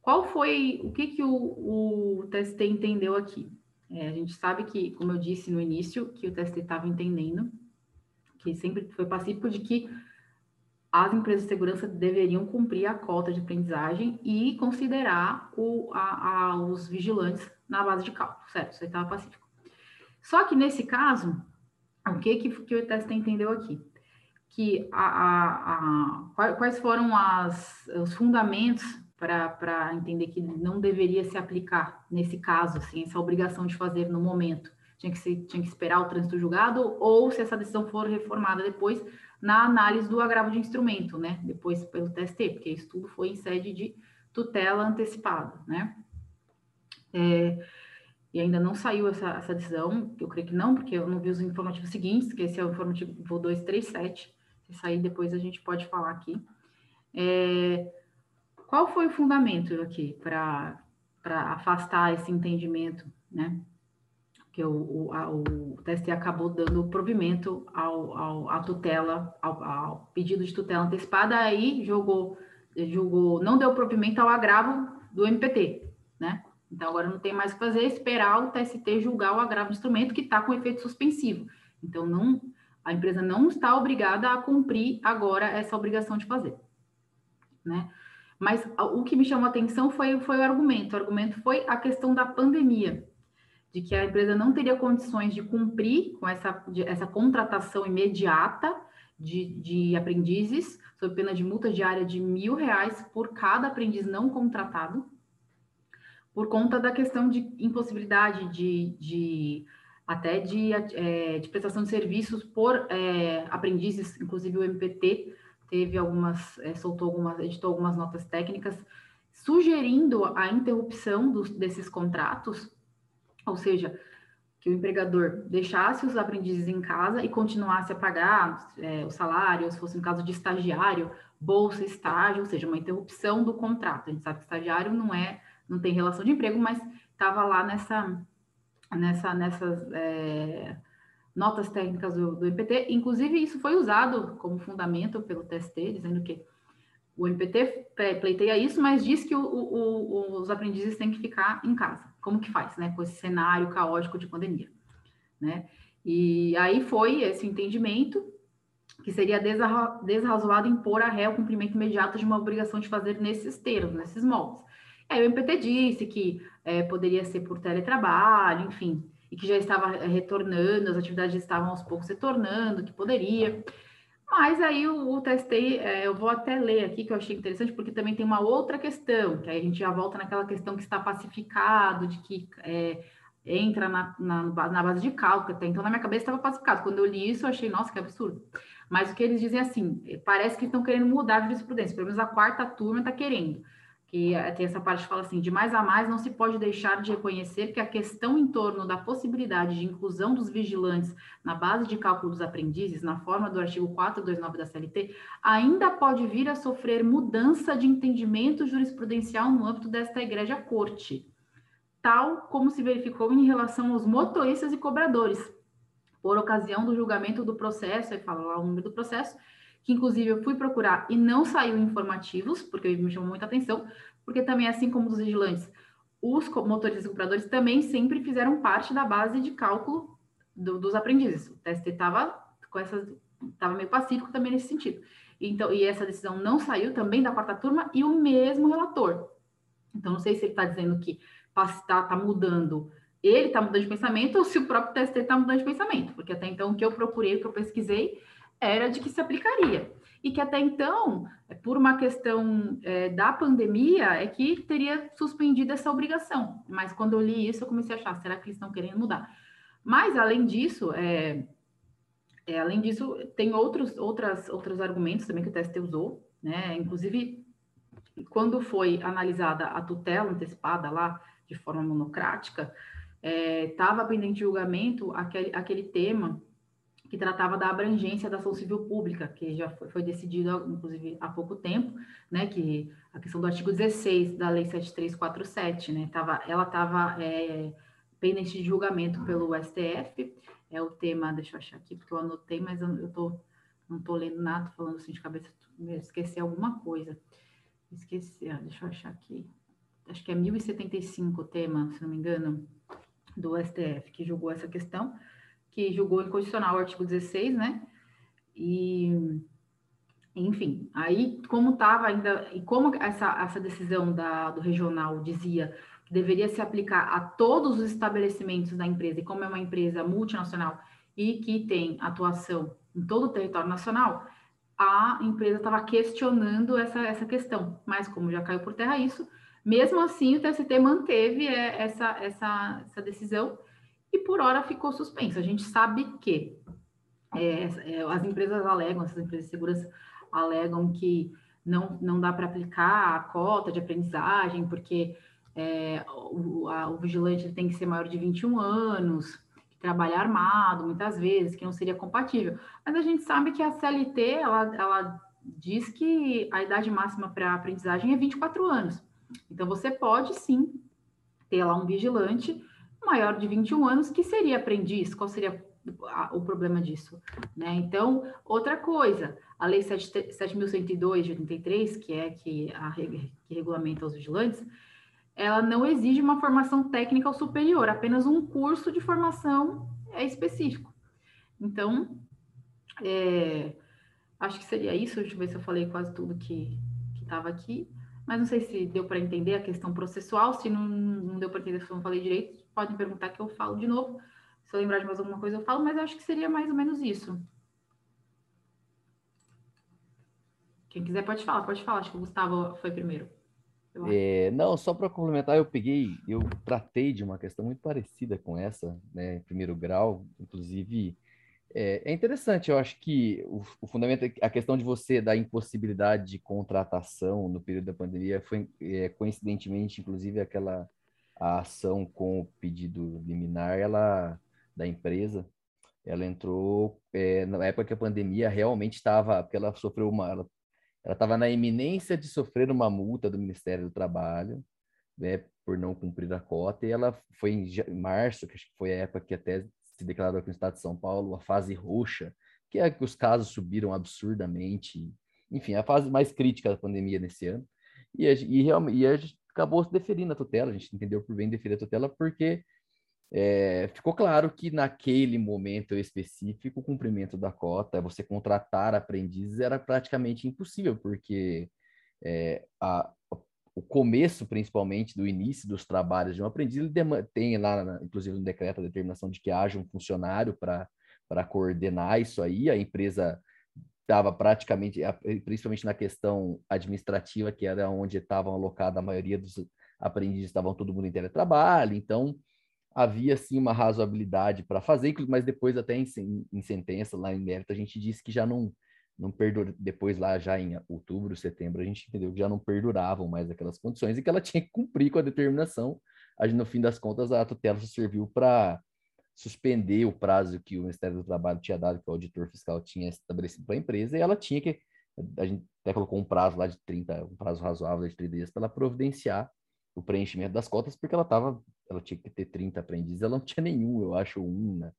qual foi o que, que o, o TST entendeu aqui? É, a gente sabe que, como eu disse no início, que o TST estava entendendo, que sempre foi pacífico de que as empresas de segurança deveriam cumprir a cota de aprendizagem e considerar o, a, a, os vigilantes na base de cálculo, certo? Isso estava pacífico. Só que nesse caso, o que, que, que o teste entendeu aqui? Que a, a, a, quais foram as, os fundamentos para entender que não deveria se aplicar nesse caso, assim, essa obrigação de fazer no momento. Tinha que, ser, tinha que esperar o trânsito julgado, ou se essa decisão for reformada depois, na análise do agravo de instrumento, né? Depois pelo TST, porque isso tudo foi em sede de tutela antecipada, né? É, e ainda não saiu essa, essa decisão, eu creio que não, porque eu não vi os informativos seguintes, que esse é o informativo 237, se sair depois a gente pode falar aqui. É, qual foi o fundamento aqui para afastar esse entendimento, né? Que o, o, a, o TST acabou dando provimento ao, ao, à tutela, ao, ao pedido de tutela antecipada, aí jogou, julgou, não deu provimento ao agravo do MPT? Então, agora não tem mais o que fazer, esperar o TST julgar o agravo do instrumento que está com efeito suspensivo. Então, não, a empresa não está obrigada a cumprir agora essa obrigação de fazer, né? Mas o que me chamou a atenção foi, foi o argumento. O argumento foi a questão da pandemia, de que a empresa não teria condições de cumprir com essa, de, essa contratação imediata de, de aprendizes, sob pena de multa diária de mil reais por cada aprendiz não contratado, por conta da questão de impossibilidade de, de até de, é, de prestação de serviços por é, aprendizes, inclusive o MPT teve algumas, é, soltou algumas, editou algumas notas técnicas sugerindo a interrupção dos, desses contratos, ou seja, que o empregador deixasse os aprendizes em casa e continuasse a pagar é, o salário, se fosse um caso de estagiário, bolsa, estágio, ou seja, uma interrupção do contrato. A gente sabe que estagiário não é não tem relação de emprego, mas estava lá nessa, nessa, nessas é, notas técnicas do, do MPT. Inclusive, isso foi usado como fundamento pelo TST, dizendo que o MPT pleiteia isso, mas diz que o, o, os aprendizes têm que ficar em casa. Como que faz, né? Com esse cenário caótico de pandemia, né? E aí foi esse entendimento que seria desrazoado impor a réu o cumprimento imediato de uma obrigação de fazer nesses termos, nesses moldes. Aí o MPT disse que é, poderia ser por teletrabalho, enfim, e que já estava retornando, as atividades estavam aos poucos retornando, que poderia. Mas aí o, o testei, é, eu vou até ler aqui, que eu achei interessante, porque também tem uma outra questão, que aí a gente já volta naquela questão que está pacificado, de que é, entra na, na, na, base de cálculo, até então na minha cabeça estava pacificado. Quando eu li isso, eu achei, nossa, que absurdo. Mas o que eles dizem é assim, parece que estão querendo mudar a jurisprudência, pelo menos a quarta turma está querendo que tem essa parte que fala assim, de mais a mais não se pode deixar de reconhecer que a questão em torno da possibilidade de inclusão dos vigilantes na base de cálculo dos aprendizes, na forma do artigo 429 da CLT, ainda pode vir a sofrer mudança de entendimento jurisprudencial no âmbito desta igreja corte, tal como se verificou em relação aos motoristas e cobradores, por ocasião do julgamento do processo, aí fala lá o número do processo, que inclusive eu fui procurar e não saiu informativos, porque me chamou muita atenção, porque também, assim como os vigilantes, os motoristas e compradores também sempre fizeram parte da base de cálculo do, dos aprendizes. O TST estava com essas estava meio pacífico também nesse sentido. Então, e essa decisão não saiu também da quarta turma e o mesmo relator. Então, não sei se ele está dizendo que está tá mudando, ele está mudando de pensamento ou se o próprio TST está mudando de pensamento, porque até então o que eu procurei, o que eu pesquisei, era de que se aplicaria. E que até então, por uma questão é, da pandemia, é que teria suspendido essa obrigação. Mas quando eu li isso, eu comecei a achar, será que eles estão querendo mudar? Mas, além disso, é, é, além disso, tem outros, outras, outros argumentos também que o TST usou, né? Inclusive, quando foi analisada a tutela antecipada lá, de forma monocrática, estava é, pendente de julgamento aquele, aquele tema que tratava da abrangência da ação civil pública, que já foi, decidido, inclusive, há pouco tempo, né, que a questão do artigo 16 da Lei 7347, né, tava, ela estava é, pendente de julgamento pelo STF, é o tema, deixa eu achar aqui, porque eu anotei, mas eu, eu tô, não estou lendo nada, tô falando assim de cabeça, esqueci alguma coisa, esqueci, ah, deixa eu achar aqui, acho que é 1075 o tema, se não me engano, do STF, que julgou essa questão, que julgou inconstitucional o artigo 16, né? E, enfim, aí como estava ainda, e como essa, essa decisão da, do regional dizia que deveria se aplicar a todos os estabelecimentos da empresa, e como é uma empresa multinacional e que tem atuação em todo o território nacional, a empresa estava questionando essa, essa questão. Mas como já caiu por terra isso, mesmo assim o TST manteve é, essa, essa, essa decisão e por hora ficou suspenso. A gente sabe que é, é, as empresas alegam, essas empresas de segurança alegam que não, não dá para aplicar a cota de aprendizagem, porque é, o, a, o vigilante tem que ser maior de 21 anos, trabalhar armado, muitas vezes, que não seria compatível. Mas a gente sabe que a CLT, ela, ela diz que a idade máxima para aprendizagem é 24 anos. Então, você pode, sim, ter lá um vigilante maior de 21 anos que seria aprendiz. Qual seria o problema disso? Né? Então, outra coisa, a Lei 7.102 de 83, que é que, a, que regulamenta os vigilantes, ela não exige uma formação técnica ou superior, apenas um curso de formação é específico. Então, é, acho que seria isso. Deixa eu ver se eu falei quase tudo que estava aqui. Mas não sei se deu para entender a questão processual. Se não, não deu para entender, se eu não falei direito, podem perguntar que eu falo de novo. Se eu lembrar de mais alguma coisa, eu falo, mas acho que seria mais ou menos isso. Quem quiser pode falar, pode falar. Acho que o Gustavo foi primeiro. É, não, só para complementar, eu peguei, eu tratei de uma questão muito parecida com essa, né, primeiro grau, inclusive é, é interessante, eu acho que o, o, fundamento, a questão de você da impossibilidade de contratação no período da pandemia foi é, coincidentemente, inclusive aquela a ação com o pedido liminar, ela da empresa, ela entrou é, na época que a pandemia realmente estava, porque ela sofreu uma, ela estava na iminência de sofrer uma multa do Ministério do Trabalho, né, por não cumprir a cota, e ela foi em março, que acho que foi a época que até se declarou aqui no estado de São Paulo, a fase roxa, que é que os casos subiram absurdamente, enfim, a fase mais crítica da pandemia nesse ano, e, e, realmente, e a gente acabou deferindo a tutela, a gente entendeu por bem deferir a tutela, porque é, ficou claro que naquele momento específico, o cumprimento da cota, você contratar aprendizes era praticamente impossível, porque é, a, o começo, principalmente, do início dos trabalhos de um aprendiz, ele tem lá, inclusive no decreto, a determinação de que haja um funcionário para coordenar isso aí, a empresa estava praticamente, principalmente na questão administrativa, que era onde estavam alocados a maioria dos aprendizes, estavam todo mundo em teletrabalho, então havia sim uma razoabilidade para fazer, mas depois até em, em, sentença, lá em mérito, a gente disse que já não, não perdura, depois lá já em outubro, setembro, a gente entendeu que já não perduravam mais aquelas condições e que ela tinha que cumprir com a determinação. A gente, no fim das contas, a tutela serviu para suspender o prazo que o Ministério do Trabalho tinha dado, que o auditor fiscal tinha estabelecido para a empresa, e ela tinha que, a gente até colocou um prazo lá de 30, um prazo razoável de 30 dias para ela providenciar o preenchimento das cotas, porque ela estava ela tinha que ter 30 aprendizes, ela não tinha nenhum, eu acho, um na,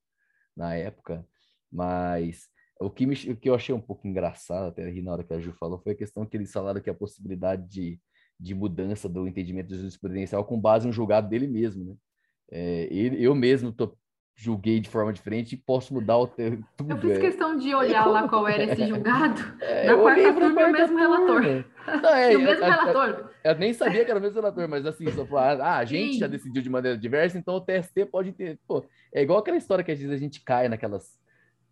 na época, mas o que, me, o que eu achei um pouco engraçado, até na hora que a Ju falou, foi a questão que eles falaram que a possibilidade de, de mudança do entendimento jurisprudencial com base no julgado dele mesmo, né? É, ele, eu mesmo tô julguei de forma diferente e posso mudar o tudo. Eu fiz é. questão de olhar lá qual era esse julgado. É, na quarta turma é o mesmo relator. Não, é, o mesmo eu, relator. Eu, eu, nem sabia que era o mesmo relator, mas assim, só falar, ah, a gente Sim. já decidiu de maneira diversa, então o TST pode ter. Pô, é igual aquela história que às vezes a gente cai naquelas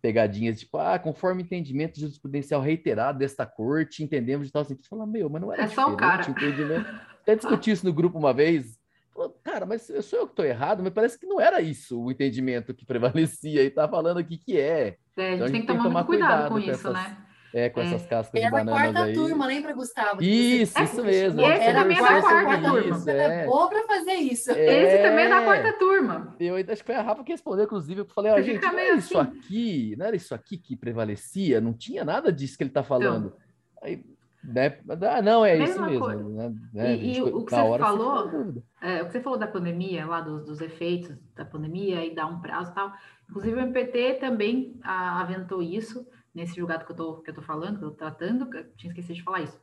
pegadinhas, tipo, ah, conforme entendimento jurisprudencial reiterado desta corte, entendemos de tal assim. Você fala, meu, mas não era É só o cara. Entendimento. Até discuti isso no grupo uma vez, cara, mas sou eu que estou errado, mas parece que não era isso o entendimento que prevalecia e tá falando aqui que é. é a, gente então, a gente tem que tomar, tomar muito cuidado, cuidado com, com isso, essas, né? É, com essas cascas era de bananas aí. Era a quarta turma, lembra, Gustavo? Isso, isso mesmo. Esse também é da quarta turma. Isso, é. boa para fazer isso. É. Esse também é da quarta turma. Eu acho que foi a Rafa que respondeu, inclusive, eu falei, ó, gente, não era isso assim. aqui, não era isso aqui que prevalecia, não tinha nada disso que ele está falando. Aí, né? Ah, não, é Mesma isso mesmo. Né? né? E, e o que você falou, é, o que você falou da pandemia, lá dos, dos, efeitos da pandemia e dar um prazo e tal. Inclusive o MPT também a, aventou isso nesse julgado que eu tô, que eu tô falando, que eu tô tratando, eu tinha esquecido de falar isso.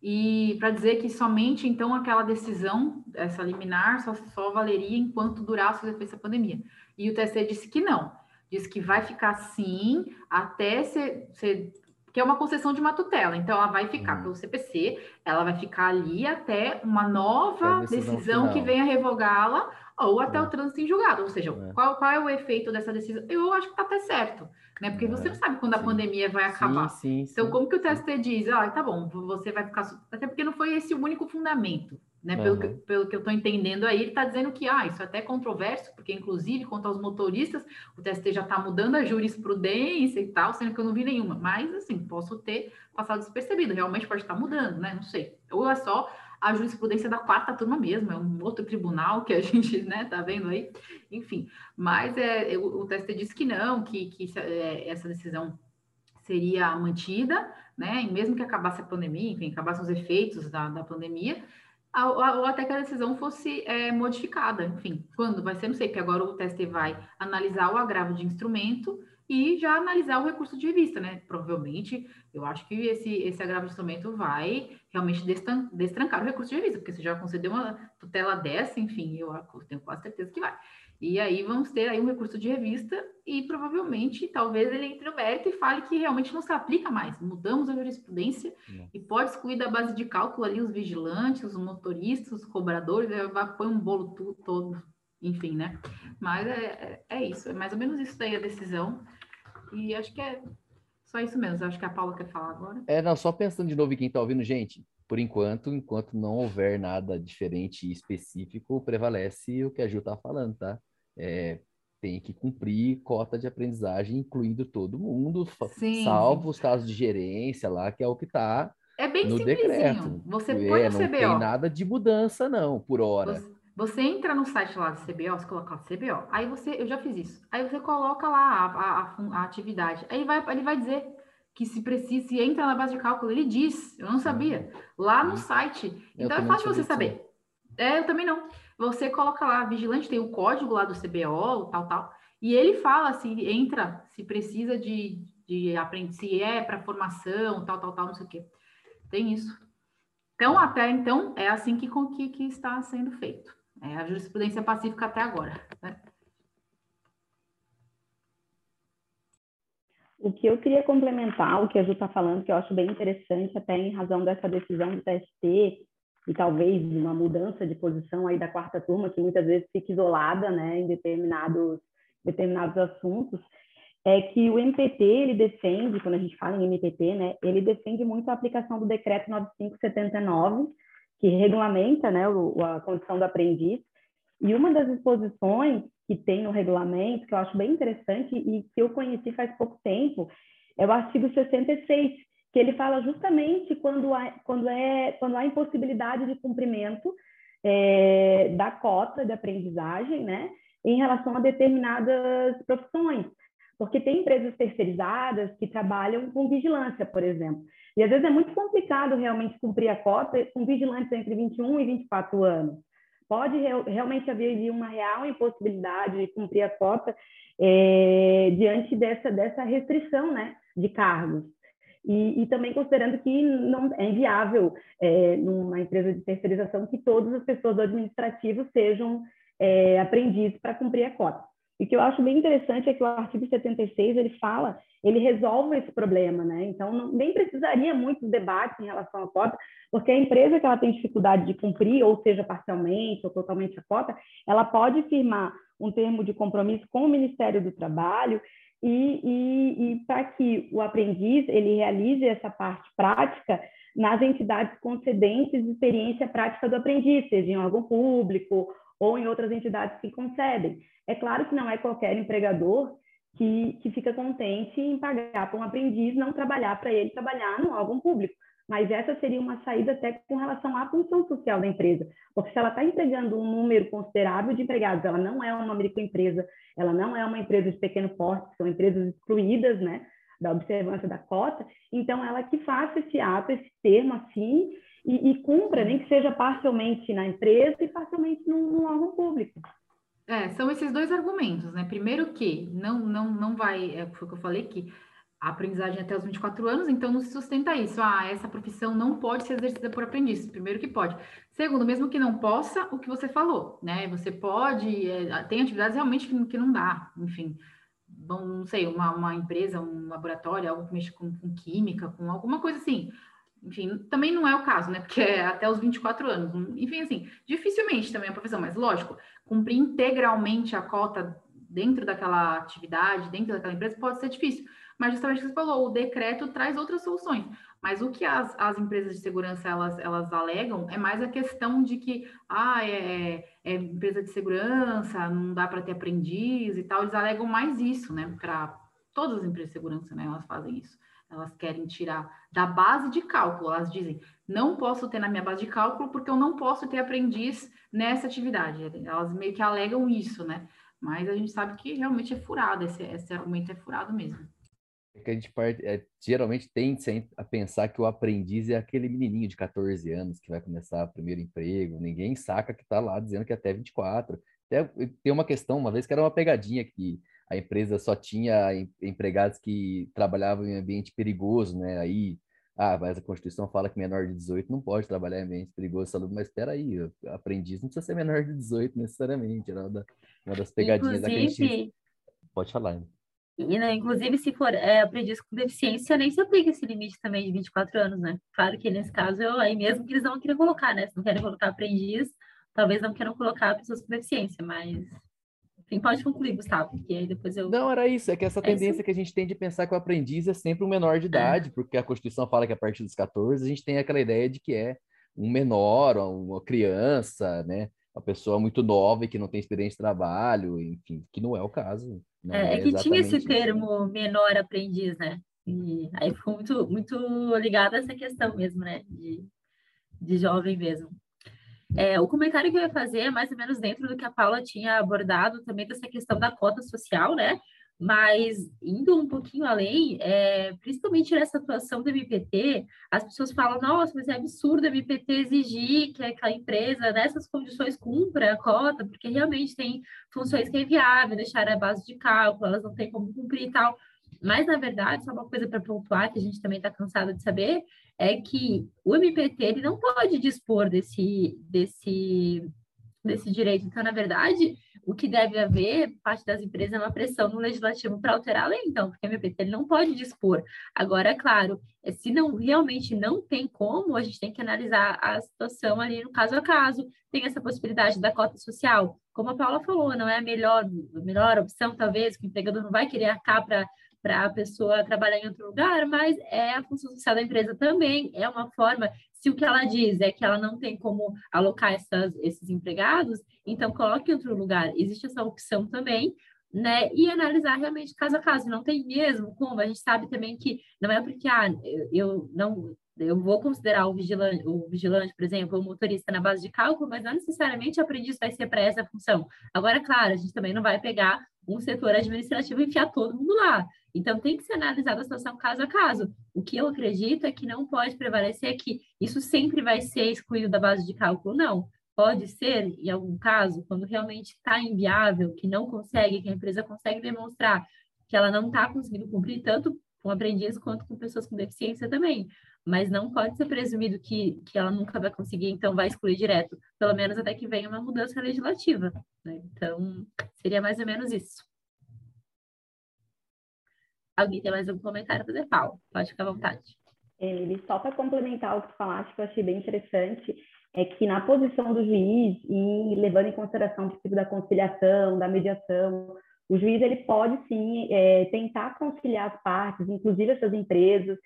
E para dizer que somente então aquela decisão, essa liminar, só, só valeria enquanto durasse os efeitos da pandemia. E o TSE disse que não, disse que vai ficar assim até ser, ser que é uma concessão de uma tutela. Então, ela vai ficar uhum. pelo CPC, ela vai ficar ali até uma nova decisão, decisão que venha revogá-la, ou até o trânsito em julgado. Ou seja, é. qual, qual é o efeito dessa decisão? Eu acho que está até certo, né? Porque você não sabe quando a pandemia vai acabar. Sim, sim, então, como que o TST diz? Ah, tá bom, você vai ficar. Até porque não foi esse o único fundamento. Né? Pelo, que, pelo que eu estou entendendo aí, ele está dizendo que ah, isso é até controverso, porque inclusive quanto aos motoristas, o TST já está mudando a jurisprudência e tal, sendo que eu não vi nenhuma. Mas assim, posso ter passado despercebido, realmente pode estar mudando, né? Não sei. Ou é só a jurisprudência da quarta turma mesmo, é um outro tribunal que a gente né, tá vendo aí, enfim. Mas é, o, o TST disse que não, que, que é, essa decisão seria mantida, né? E mesmo que acabasse a pandemia, enfim, acabassem os efeitos da, da pandemia, ou até que a decisão fosse é, modificada. Enfim, quando vai ser, não sei, que agora o TST vai analisar o agravo de instrumento e já analisar o recurso de revista, né? Provavelmente, eu acho que esse, esse agravo de instrumento vai realmente destrancar o recurso de revista, porque você já concedeu uma tutela dessa, enfim, eu tenho quase certeza que vai. E aí vamos ter aí um recurso de revista e provavelmente talvez ele entre no mérito e fale que realmente não se aplica mais. Mudamos a jurisprudência não. e pode excluir da base de cálculo ali os vigilantes, os motoristas, os cobradores, vai põe um bolo todo, enfim, né? Mas é, é, é, isso, é mais ou menos isso daí a decisão. E acho que é só isso mesmo. Acho que a Paula quer falar agora. É, não, só pensando de novo em quem está ouvindo, gente, por enquanto, enquanto não houver nada diferente e específico, prevalece o que a Ju está falando, tá? É, tem que cumprir cota de aprendizagem, incluindo todo mundo, Sim. salvo os casos de gerência lá, que é o que está é bem no decreto. Você é, põe no CBO. Não tem nada de mudança, não, por hora. Você, você, entra no site lá do CBO, você coloca CBO, aí você, eu já fiz isso, aí você coloca lá a, a, a, atividade, aí vai, ele vai dizer que se precisa, se entra na base de cálculo, ele diz, eu não sabia, lá no uhum. site. Então é fácil você saber. É, eu também não. Você coloca lá, vigilante, tem o código lá do CBO, tal, tal, e ele fala se entra, se precisa de, de aprender, se é para formação, tal, tal, tal, não sei o quê. Tem isso. Então, até então, é assim que, que, que está sendo feito. É a jurisprudência pacífica até agora. Né? O que eu queria complementar, o que a Ju está falando, que eu acho bem interessante, até em razão dessa decisão do TST, e talvez uma mudança de posição aí da quarta turma, que muitas vezes fica isolada né, em determinados, determinados assuntos, é que o MPT, ele defende, quando a gente fala em MPT, né, ele defende muito a aplicação do decreto 9579, que regulamenta né, a condição do aprendiz, e uma das exposições que tem no regulamento, que eu acho bem interessante e que eu conheci faz pouco tempo, é o artigo 66, que ele fala justamente quando há, quando é, quando há impossibilidade de cumprimento é, da cota de aprendizagem, né, em relação a determinadas profissões. Porque tem empresas terceirizadas que trabalham com vigilância, por exemplo. E às vezes é muito complicado realmente cumprir a cota com vigilantes entre 21 e 24 anos pode realmente haver uma real impossibilidade de cumprir a cota é, diante dessa, dessa restrição né, de cargos. E, e, também considerando que não é inviável, é, numa empresa de terceirização, que todas as pessoas do administrativo sejam é, aprendizes para cumprir a cota. E o que eu acho bem interessante é que o artigo 76 ele fala, ele resolve esse problema, né? Então não, nem precisaria muitos debates em relação à cota, porque a empresa que ela tem dificuldade de cumprir, ou seja parcialmente ou totalmente a cota, ela pode firmar um termo de compromisso com o Ministério do Trabalho e, e, e para que o aprendiz ele realize essa parte prática nas entidades concedentes de experiência prática do aprendiz, seja em órgão público ou em outras entidades que concedem. É claro que não é qualquer empregador que, que fica contente em pagar para um aprendiz não trabalhar para ele trabalhar no órgão público. Mas essa seria uma saída até com relação à função social da empresa. Porque se ela está empregando um número considerável de empregados, ela não é uma microempresa, ela não é uma empresa de pequeno porte, são empresas excluídas né, da observância da cota, então ela que faça esse ato, esse termo assim, e, e cumpra, nem que seja parcialmente na empresa e parcialmente no, no órgão público. É, são esses dois argumentos, né? Primeiro que não, não, não vai, é, foi o que eu falei, que a aprendizagem é até os 24 anos, então não se sustenta isso. Ah, essa profissão não pode ser exercida por aprendiz. Primeiro que pode. Segundo, mesmo que não possa, o que você falou, né? Você pode, é, tem atividades realmente que, que não dá, enfim. Bom, não sei, uma, uma empresa, um laboratório, algo que mexe com, com química, com alguma coisa assim enfim, também não é o caso, né? Porque é até os 24 anos. Enfim, assim, dificilmente também é a profissão, mas lógico, cumprir integralmente a cota dentro daquela atividade, dentro daquela empresa, pode ser difícil. Mas justamente o que você falou, o decreto traz outras soluções. Mas o que as, as empresas de segurança elas, elas alegam é mais a questão de que ah, é, é, é empresa de segurança, não dá para ter aprendiz e tal. Eles alegam mais isso, né? Para todas as empresas de segurança, né? Elas fazem isso. Elas querem tirar da base de cálculo. Elas dizem, não posso ter na minha base de cálculo porque eu não posso ter aprendiz nessa atividade. Elas meio que alegam isso, né? Mas a gente sabe que realmente é furado, esse, esse argumento é furado mesmo. É que a gente parte, é, geralmente tende a pensar que o aprendiz é aquele menininho de 14 anos que vai começar o primeiro emprego. Ninguém saca que está lá dizendo que é até 24. Até, tem uma questão, uma vez que era uma pegadinha que a empresa só tinha empregados que trabalhavam em ambiente perigoso, né? Aí ah, mas a Constituição fala que menor de 18 não pode trabalhar em ambiente perigoso, saludo, mas espera aí, aprendiz não precisa ser menor de 18 necessariamente, era uma, uma das pegadinhas inclusive, da gente... Pode falar. Né? E, né, inclusive, se for é, aprendiz com deficiência, nem se aplica esse limite também de 24 anos, né? Claro que nesse caso, eu, aí mesmo que eles não querem colocar, né? Se não querem colocar aprendiz, talvez não queiram colocar pessoas com deficiência, mas enfim, pode concluir, Gustavo, porque aí depois eu. Não, era isso. É que essa é tendência isso? que a gente tem de pensar que o aprendiz é sempre um menor de é. idade, é. porque a Constituição fala que a partir dos 14 a gente tem aquela ideia de que é um menor, uma criança, né? Uma pessoa muito nova e que não tem experiência de trabalho, enfim, que não é o caso. É, é, que tinha esse termo menor aprendiz, né? E aí ficou muito, muito ligado a essa questão mesmo, né? De, de jovem mesmo. É, o comentário que eu ia fazer é mais ou menos dentro do que a Paula tinha abordado também dessa questão da cota social, né? Mas indo um pouquinho além, é, principalmente nessa atuação do MPT, as pessoas falam, nossa, mas é absurdo o MPT exigir que aquela empresa nessas condições cumpra a cota, porque realmente tem funções que é inviável deixar a base de cálculo, elas não têm como cumprir e tal. Mas, na verdade, só uma coisa para pontuar, que a gente também está cansado de saber, é que o MPT ele não pode dispor desse, desse, desse direito. Então, na verdade, o que deve haver, parte das empresas, é uma pressão no legislativo para alterar a lei, então, porque o MPT ele não pode dispor. Agora, é claro, é, se não realmente não tem como, a gente tem que analisar a situação ali no caso a caso. Tem essa possibilidade da cota social. Como a Paula falou, não é a melhor, a melhor opção, talvez, que o empregador não vai querer arcar para para a pessoa trabalhar em outro lugar, mas é a função social da empresa também, é uma forma, se o que ela diz é que ela não tem como alocar essas, esses empregados, então coloque em outro lugar. Existe essa opção também, né? E analisar realmente caso a caso, não tem mesmo como, a gente sabe também que não é porque ah, eu não eu vou considerar o vigilante, o vigilante, por exemplo, o motorista na base de cálculo, mas não necessariamente o aprendiz vai ser para essa função. Agora, claro, a gente também não vai pegar um setor administrativo e enfiar todo mundo lá. Então, tem que ser analisada a situação caso a caso. O que eu acredito é que não pode prevalecer que isso sempre vai ser excluído da base de cálculo, não. Pode ser, em algum caso, quando realmente está inviável, que não consegue, que a empresa consegue demonstrar que ela não está conseguindo cumprir tanto com aprendiz quanto com pessoas com deficiência também. Mas não pode ser presumido que, que ela nunca vai conseguir, então vai excluir direto, pelo menos até que venha uma mudança legislativa. Né? Então, seria mais ou menos isso. Alguém tem mais algum comentário para fazer, Paulo? Pode ficar à vontade. Ele, só para complementar o que tu falaste, que eu achei bem interessante, é que na posição do juiz, e levando em consideração o princípio da conciliação, da mediação, o juiz ele pode sim é, tentar conciliar as partes, inclusive essas empresas,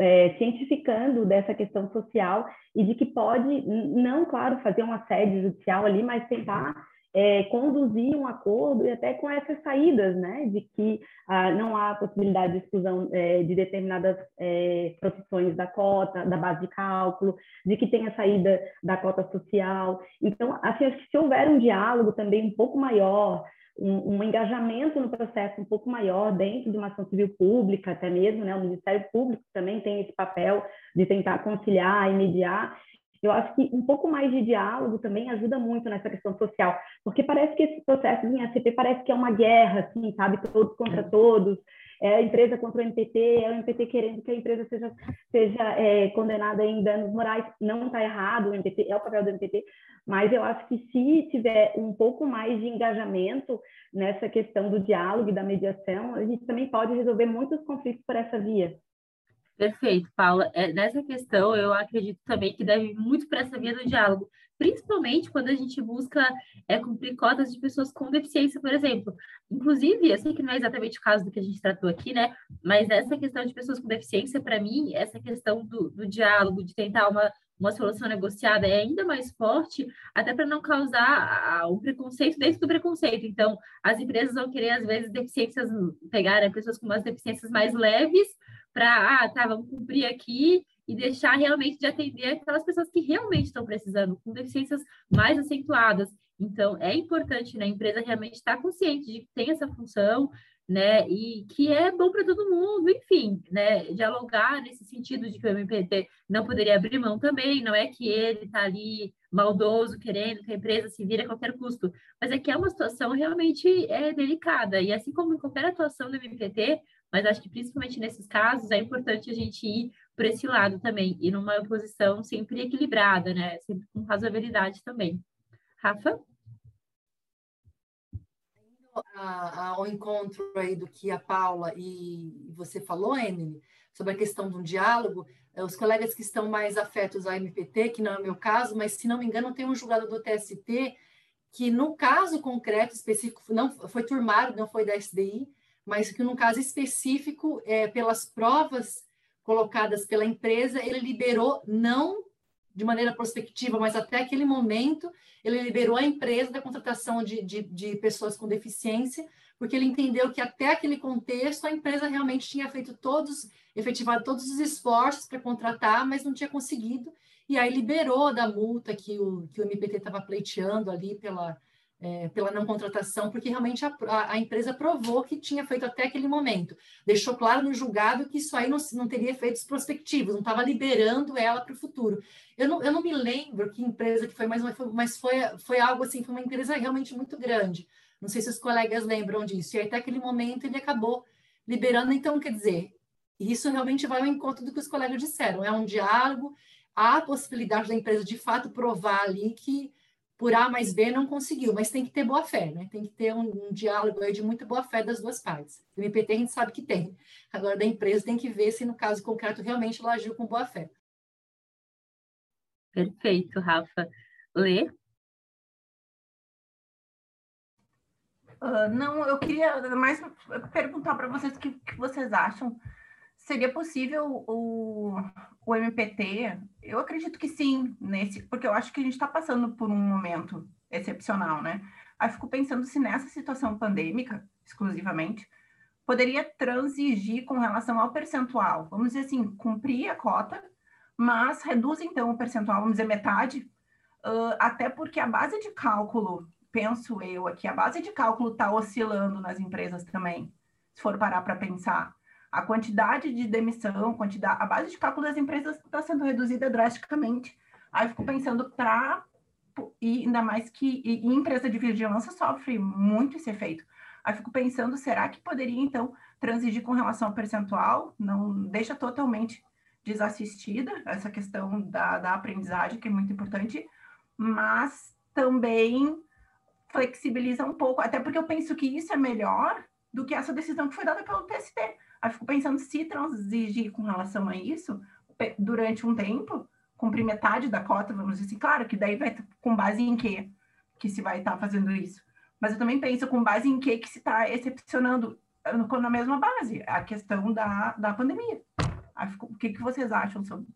é, cientificando dessa questão social e de que pode, não, claro, fazer uma sede judicial ali, mas tentar é, conduzir um acordo e até com essas saídas, né, de que ah, não há possibilidade de exclusão é, de determinadas é, profissões da cota, da base de cálculo, de que tenha saída da cota social. Então, assim, acho que se houver um diálogo também um pouco maior, um, um, engajamento no processo um pouco maior dentro de uma ação civil pública, até mesmo, né? O Ministério Público também tem esse papel de tentar conciliar e mediar. Eu acho que um pouco mais de diálogo também ajuda muito nessa questão social, porque parece que esse processo em ACP parece que é uma guerra, assim, sabe, todos contra é. todos, é a empresa contra o MPT, é o MPT querendo que a empresa seja, seja é, condenada em danos morais. Não está errado, o MPT é o papel do MPT, mas eu acho que se tiver um pouco mais de engajamento nessa questão do diálogo e da mediação, a gente também pode resolver muitos conflitos por essa via. Perfeito, Paula. É, nessa questão, eu acredito também que deve muito para essa via do diálogo, principalmente quando a gente busca é, cumprir cotas de pessoas com deficiência, por exemplo. Inclusive, eu sei que não é exatamente o caso do que a gente tratou aqui, né? Mas essa questão de pessoas com deficiência, para mim, essa questão do, do diálogo, de tentar uma, uma solução negociada é ainda mais forte, até para não causar o preconceito dentro do preconceito. Então, as empresas vão querer, às vezes, deficiências, pegar né, pessoas com umas deficiências mais leves, para, ah, tá, vamos cumprir aqui e deixar realmente de atender aquelas pessoas que realmente estão precisando, com deficiências mais acentuadas. Então, é importante né, a empresa realmente estar consciente de que tem essa função, né, e que é bom para todo mundo, enfim, né, dialogar nesse sentido de que o MPT não poderia abrir mão também, não é que ele está ali maldoso, querendo que a empresa se vire a qualquer custo, mas é que é uma situação realmente é, delicada, e assim como em qualquer atuação do MPT, mas acho que principalmente nesses casos é importante a gente ir por esse lado também, e numa posição sempre equilibrada, né? Sempre com razoabilidade também. Rafa? ao encontro aí do que a Paula e você falou, Emily, sobre a questão do diálogo, é, os colegas que estão mais afetos ao MPT, que não é o meu caso, mas se não me engano tem um julgado do TST que no caso concreto específico não foi turmado, não foi da SDI, mas que no caso específico, é, pelas provas colocadas pela empresa, ele liberou, não de maneira prospectiva, mas até aquele momento, ele liberou a empresa da contratação de, de, de pessoas com deficiência, porque ele entendeu que até aquele contexto a empresa realmente tinha feito todos, efetivado todos os esforços para contratar, mas não tinha conseguido, e aí liberou da multa que o, que o MPT estava pleiteando ali pela, é, pela não contratação, porque realmente a, a, empresa provou que tinha feito até aquele momento. Deixou claro no julgado que isso aí não, não teria efeitos prospectivos, não estava liberando ela para o futuro. Eu não, eu não me lembro que empresa que foi, mas, mas foi, foi algo assim, foi uma empresa realmente muito grande. Não sei se os colegas lembram disso. E até aquele momento ele acabou liberando, então, quer dizer, isso realmente vai ao encontro do que os colegas disseram. É um diálogo, há a possibilidade da empresa de fato provar ali que por A mais B não conseguiu, mas tem que ter boa fé, né? Tem que ter um, um diálogo aí de muita boa fé das duas partes. O MPT a gente sabe que tem. Agora, da empresa tem que ver se no caso concreto realmente ela agiu com boa fé. Perfeito, Rafa. Lê? Uh, não, eu queria mais perguntar para vocês o que, que vocês acham Seria possível o, o MPT? Eu acredito que sim, nesse, porque eu acho que a gente está passando por um momento excepcional, né? Aí fico pensando se nessa situação pandêmica, exclusivamente, poderia transigir com relação ao percentual. Vamos dizer assim, cumprir a cota, mas reduz então o percentual, vamos dizer metade, uh, até porque a base de cálculo, penso eu aqui, a base de cálculo está oscilando nas empresas também, se for parar para pensar a quantidade de demissão, quantidade, a base de cálculo das empresas está sendo reduzida drasticamente. Aí fico pensando para e ainda mais que e, e empresa de vigilância sofre muito esse efeito. Aí fico pensando, será que poderia então transigir com relação ao percentual? Não deixa totalmente desassistida essa questão da, da aprendizagem, que é muito importante, mas também flexibiliza um pouco, até porque eu penso que isso é melhor do que essa decisão que foi dada pelo TST. Aí fico pensando se transigir com relação a isso durante um tempo, cumprir metade da cota, vamos dizer assim, claro que daí vai com base em quê que se vai estar tá fazendo isso. Mas eu também penso com base em que que se está excepcionando na mesma base, a questão da, da pandemia. Aí, o que, que vocês acham sobre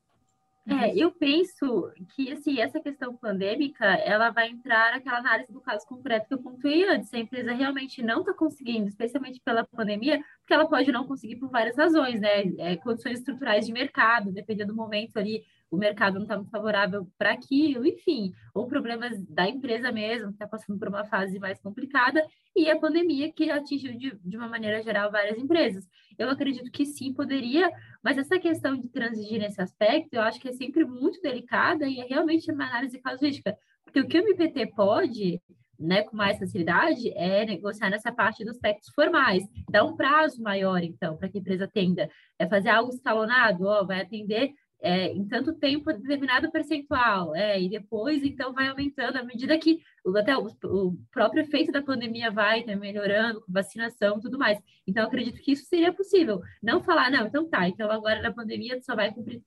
é, eu penso que assim, essa questão pandêmica ela vai entrar naquela análise do caso concreto que eu pontuei antes. Se a empresa realmente não está conseguindo, especialmente pela pandemia, porque ela pode não conseguir por várias razões, né? É, condições estruturais de mercado, dependendo do momento ali, o mercado não está muito favorável para aquilo, enfim, ou problemas da empresa mesmo, que está passando por uma fase mais complicada, e a pandemia que atingiu de, de uma maneira geral várias empresas. Eu acredito que sim, poderia, mas essa questão de transigir nesse aspecto, eu acho que é sempre muito delicada e é realmente uma análise casuística, porque o que o MPT pode né, com mais facilidade é negociar nessa parte dos aspectos formais, dar um prazo maior, então, para que a empresa atenda, é fazer algo escalonado, ó, vai atender é, em tanto tempo determinado percentual, é, e depois então vai aumentando à medida que até o, o próprio efeito da pandemia vai né, melhorando, com vacinação tudo mais. Então, acredito que isso seria possível. Não falar, não, então tá, então agora na pandemia só vai cumprir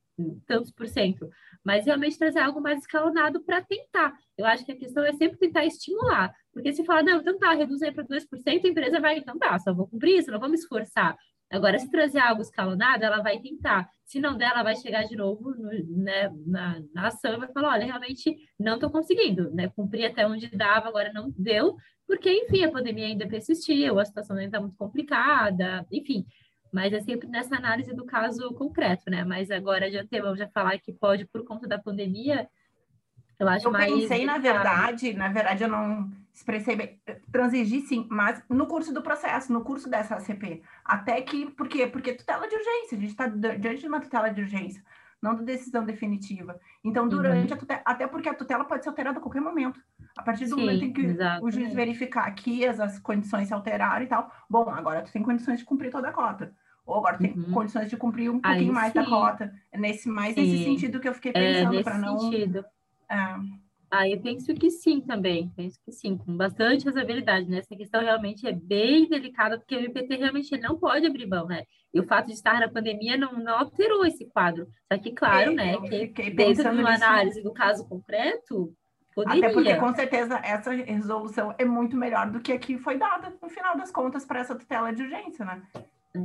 tantos por cento, mas realmente trazer algo mais escalonado para tentar. Eu acho que a questão é sempre tentar estimular, porque se falar, não, então tá, reduzir para 2%, a empresa vai, então tá, só vou cumprir isso, não me esforçar. Agora, se trazer algo escalonado, ela vai tentar. Se não der, ela vai chegar de novo no, né, na, na ação e vai falar: olha, realmente não estou conseguindo, né? Cumprir até onde dava, agora não deu, porque, enfim, a pandemia ainda persistiu, a situação ainda está muito complicada, enfim. Mas é sempre nessa análise do caso concreto, né? Mas agora, de antemão, já falar que pode, por conta da pandemia, eu acho eu mais. Eu pensei, na verdade, na verdade, eu não expressei bem, transigi sim, mas no curso do processo, no curso dessa ACP. Até que, por quê? Porque tutela de urgência, a gente está diante de uma tutela de urgência, não de decisão definitiva. Então, durante uhum. a tutela, até porque a tutela pode ser alterada a qualquer momento. A partir do sim, momento em que exatamente. o juiz verificar que as, as condições se alteraram e tal, bom, agora tu tem condições de cumprir toda a cota ou agora tem uhum. condições de cumprir um pouquinho Aí, mais sim. da cota. É nesse mais sim. nesse sentido que eu fiquei é, pensando é, para não. Sentido. É. Ah, eu penso que sim também, penso que sim, com bastante razoabilidade, né? Essa questão realmente é bem delicada, porque o MPT realmente não pode abrir mão, né? E o fato de estar na pandemia não, não alterou esse quadro. Só que, claro, é, né, que dentro de uma análise do caso concreto, poderia. Até porque, com certeza, essa resolução é muito melhor do que a que foi dada, no final das contas, para essa tutela de urgência, né? É,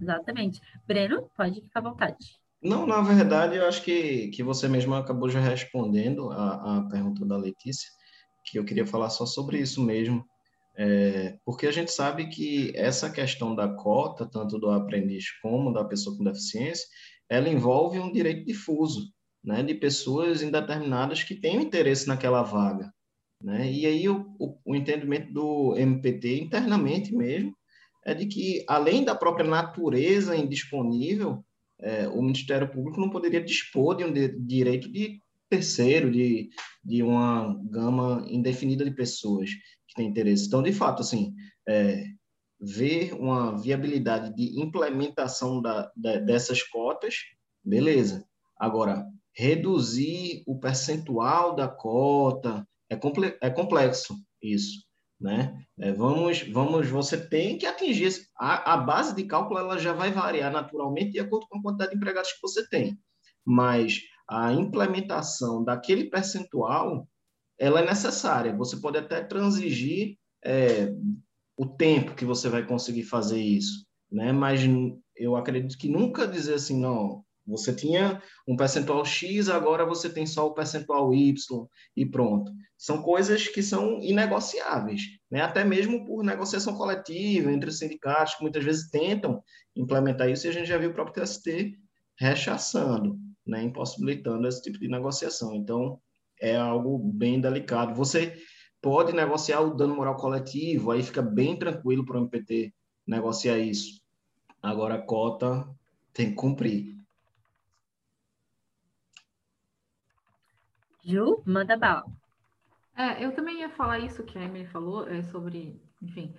exatamente. Breno, pode ficar à vontade. Não, na verdade, eu acho que, que você mesmo acabou já respondendo a, a pergunta da Letícia, que eu queria falar só sobre isso mesmo, é, porque a gente sabe que essa questão da cota, tanto do aprendiz como da pessoa com deficiência, ela envolve um direito difuso, né, de pessoas indeterminadas que têm interesse naquela vaga. Né? E aí o, o, o entendimento do MPT internamente mesmo é de que, além da própria natureza indisponível, é, o Ministério Público não poderia dispor de um de, direito de terceiro, de, de uma gama indefinida de pessoas que têm interesse. Então, de fato, assim, é, ver uma viabilidade de implementação da, da, dessas cotas, beleza. Agora, reduzir o percentual da cota é, comple é complexo isso né? É, vamos, vamos, você tem que atingir a, a, base de cálculo, ela já vai variar naturalmente de acordo com a quantidade de empregados que você tem, mas a implementação daquele percentual, ela é necessária. Você pode até transigir é, o tempo que você vai conseguir fazer isso, né? Mas eu acredito que nunca dizer assim, não, você tinha um percentual X, agora você tem só o percentual Y e pronto. São coisas que são inegociáveis, né? até mesmo por negociação coletiva entre os sindicatos, que muitas vezes tentam implementar isso, e a gente já viu o próprio TST rechaçando, né? impossibilitando esse tipo de negociação. Então, é algo bem delicado. Você pode negociar o dano moral coletivo, aí fica bem tranquilo para o MPT negociar isso. Agora, a cota tem que cumprir. Ju, manda bala. É, eu também ia falar isso que a Emily falou, é sobre, enfim,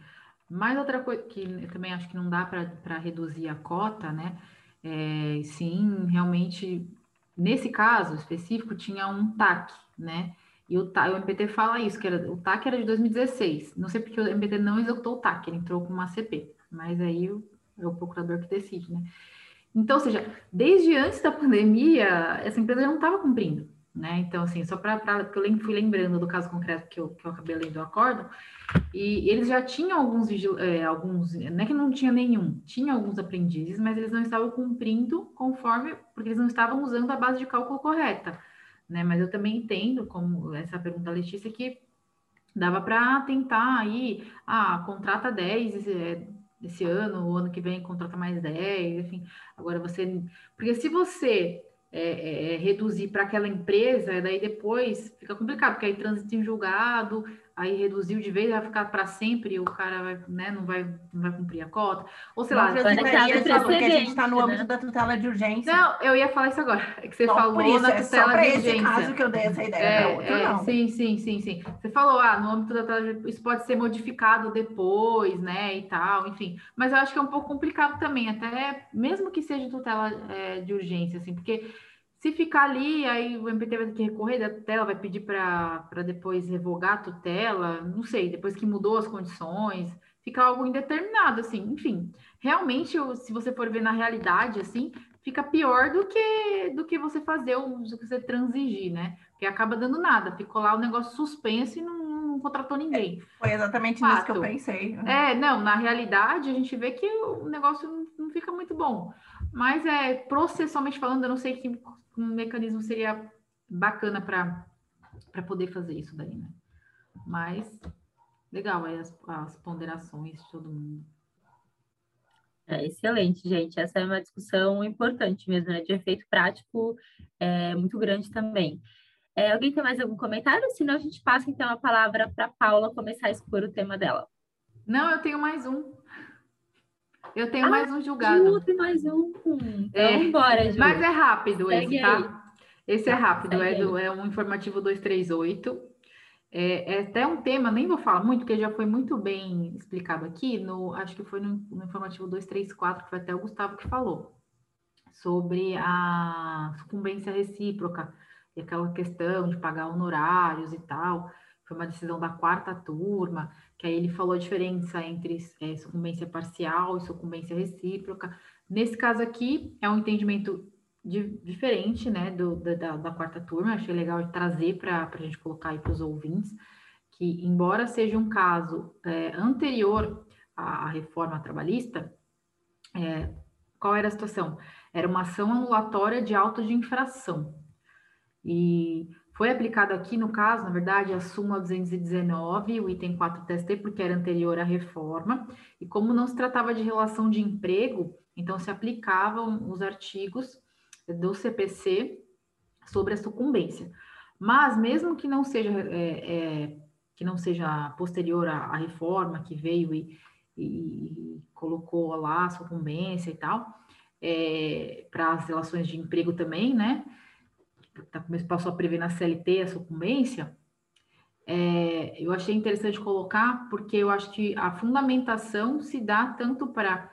mais outra coisa que eu também acho que não dá para reduzir a cota, né? É, sim, realmente, nesse caso específico, tinha um TAC, né? E o, o MPT fala isso, que era, o TAC era de 2016. Não sei porque o MPT não executou o TAC, ele entrou com uma CP, mas aí é o procurador que decide, né? Então, ou seja, desde antes da pandemia, essa empresa não estava cumprindo né? Então, assim, só para porque eu fui lembrando do caso concreto que eu, que eu acabei lendo o acórdão, e eles já tinham alguns, é, alguns, não é que não tinha nenhum, tinha alguns aprendizes, mas eles não estavam cumprindo conforme, porque eles não estavam usando a base de cálculo correta, né? Mas eu também entendo, como essa pergunta da Letícia, que dava para tentar aí, ah, contrata 10 esse, é, esse ano, o ano que vem contrata mais 10, enfim. Agora você. Porque se você é, é, é, reduzir para aquela empresa, daí depois fica complicado, porque aí trânsito em julgado, aí reduziu de vez, vai ficar para sempre, o cara vai, né, não, vai, não vai cumprir a cota. Ou sei lá, porque a gente está no âmbito né? da tutela de urgência. Não, eu ia falar isso agora, é que você não, falou isso, na é tutela de urgência. esse caso que eu dei essa ideia, é, outro, é, não. Sim, sim, sim, sim. Você falou, ah, no âmbito da tutela de isso pode ser modificado depois, né, e tal, enfim. Mas eu acho que é um pouco complicado também, até mesmo que seja tutela é, de urgência, assim, porque se ficar ali, aí o MPT vai ter que recorrer da tutela, vai pedir para depois revogar a tutela, não sei, depois que mudou as condições, fica algo indeterminado, assim, enfim. Realmente, se você for ver na realidade, assim, fica pior do que do que você fazer, do que você transigir, né? Porque acaba dando nada, ficou lá o negócio suspenso e não, não contratou ninguém. É, foi exatamente Fato. nisso que eu pensei. É, não, na realidade, a gente vê que o negócio não, não fica muito bom. Mas é processualmente falando, eu não sei que um mecanismo seria bacana para poder fazer isso daí, né? Mas legal aí as, as ponderações de todo mundo. É excelente, gente. Essa é uma discussão importante mesmo, né? De efeito prático é, muito grande também. É, alguém tem mais algum comentário? Senão a gente passa então a palavra para Paula começar a expor o tema dela. Não, eu tenho mais um. Eu tenho ah, mais um julgado. Ju, tem mais um. Então, é, bora, Ju. Mas é rápido Segue esse, tá? Aí. Esse é rápido, é, do, é um informativo 238. É, é até um tema, nem vou falar muito, porque já foi muito bem explicado aqui, no, acho que foi no, no informativo 234, que foi até o Gustavo que falou, sobre a sucumbência recíproca, e aquela questão de pagar honorários e tal. Foi uma decisão da quarta turma, que aí ele falou a diferença entre é, sucumbência parcial e sucumbência recíproca. Nesse caso aqui, é um entendimento de, diferente, né, do, da, da, quarta turma, achei legal trazer para a gente colocar aí para os ouvintes, que embora seja um caso é, anterior à, reforma trabalhista, é, qual era a situação? Era uma ação anulatória de auto de infração. E foi aplicado aqui, no caso, na verdade, a súmula 219, o item 4 do TST, porque era anterior à reforma, e como não se tratava de relação de emprego, então se aplicavam os artigos do CPC sobre a sucumbência. Mas mesmo que não seja é, é, que não seja posterior à, à reforma que veio e, e, colocou lá a sucumbência e tal, é, para as relações de emprego também, né? Tá, passou a prever na CLT a sucumbência, é, eu achei interessante colocar, porque eu acho que a fundamentação se dá tanto para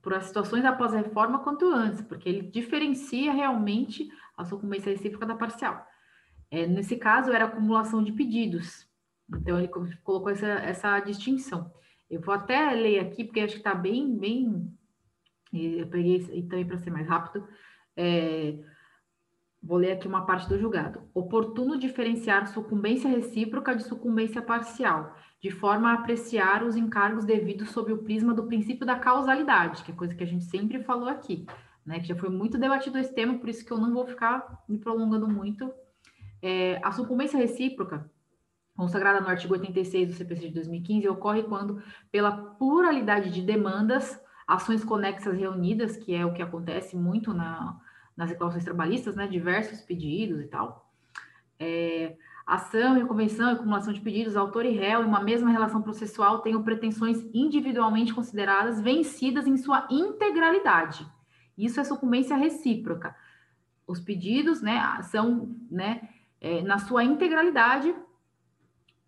para as situações após a reforma quanto antes, porque ele diferencia realmente a sucumbência recíproca da parcial. É, nesse caso, era acumulação de pedidos. Então, ele colocou essa, essa distinção. Eu vou até ler aqui, porque acho que está bem, bem. Eu peguei também para ser mais rápido. É, vou ler aqui uma parte do julgado. Oportuno diferenciar sucumbência recíproca de sucumbência parcial de forma a apreciar os encargos devidos sob o prisma do princípio da causalidade, que é coisa que a gente sempre falou aqui, né? Que já foi muito debatido esse tema, por isso que eu não vou ficar me prolongando muito. É, a sucumbência recíproca, consagrada no artigo 86 do CPC de 2015, ocorre quando, pela pluralidade de demandas, ações conexas reunidas, que é o que acontece muito na, nas reclamações trabalhistas, né? Diversos pedidos e tal. É, Ação, reconvenção e acumulação de pedidos, autor e réu em uma mesma relação processual tenham pretensões individualmente consideradas vencidas em sua integralidade. Isso é sucumbência recíproca. Os pedidos, né, são, né, é, na sua integralidade,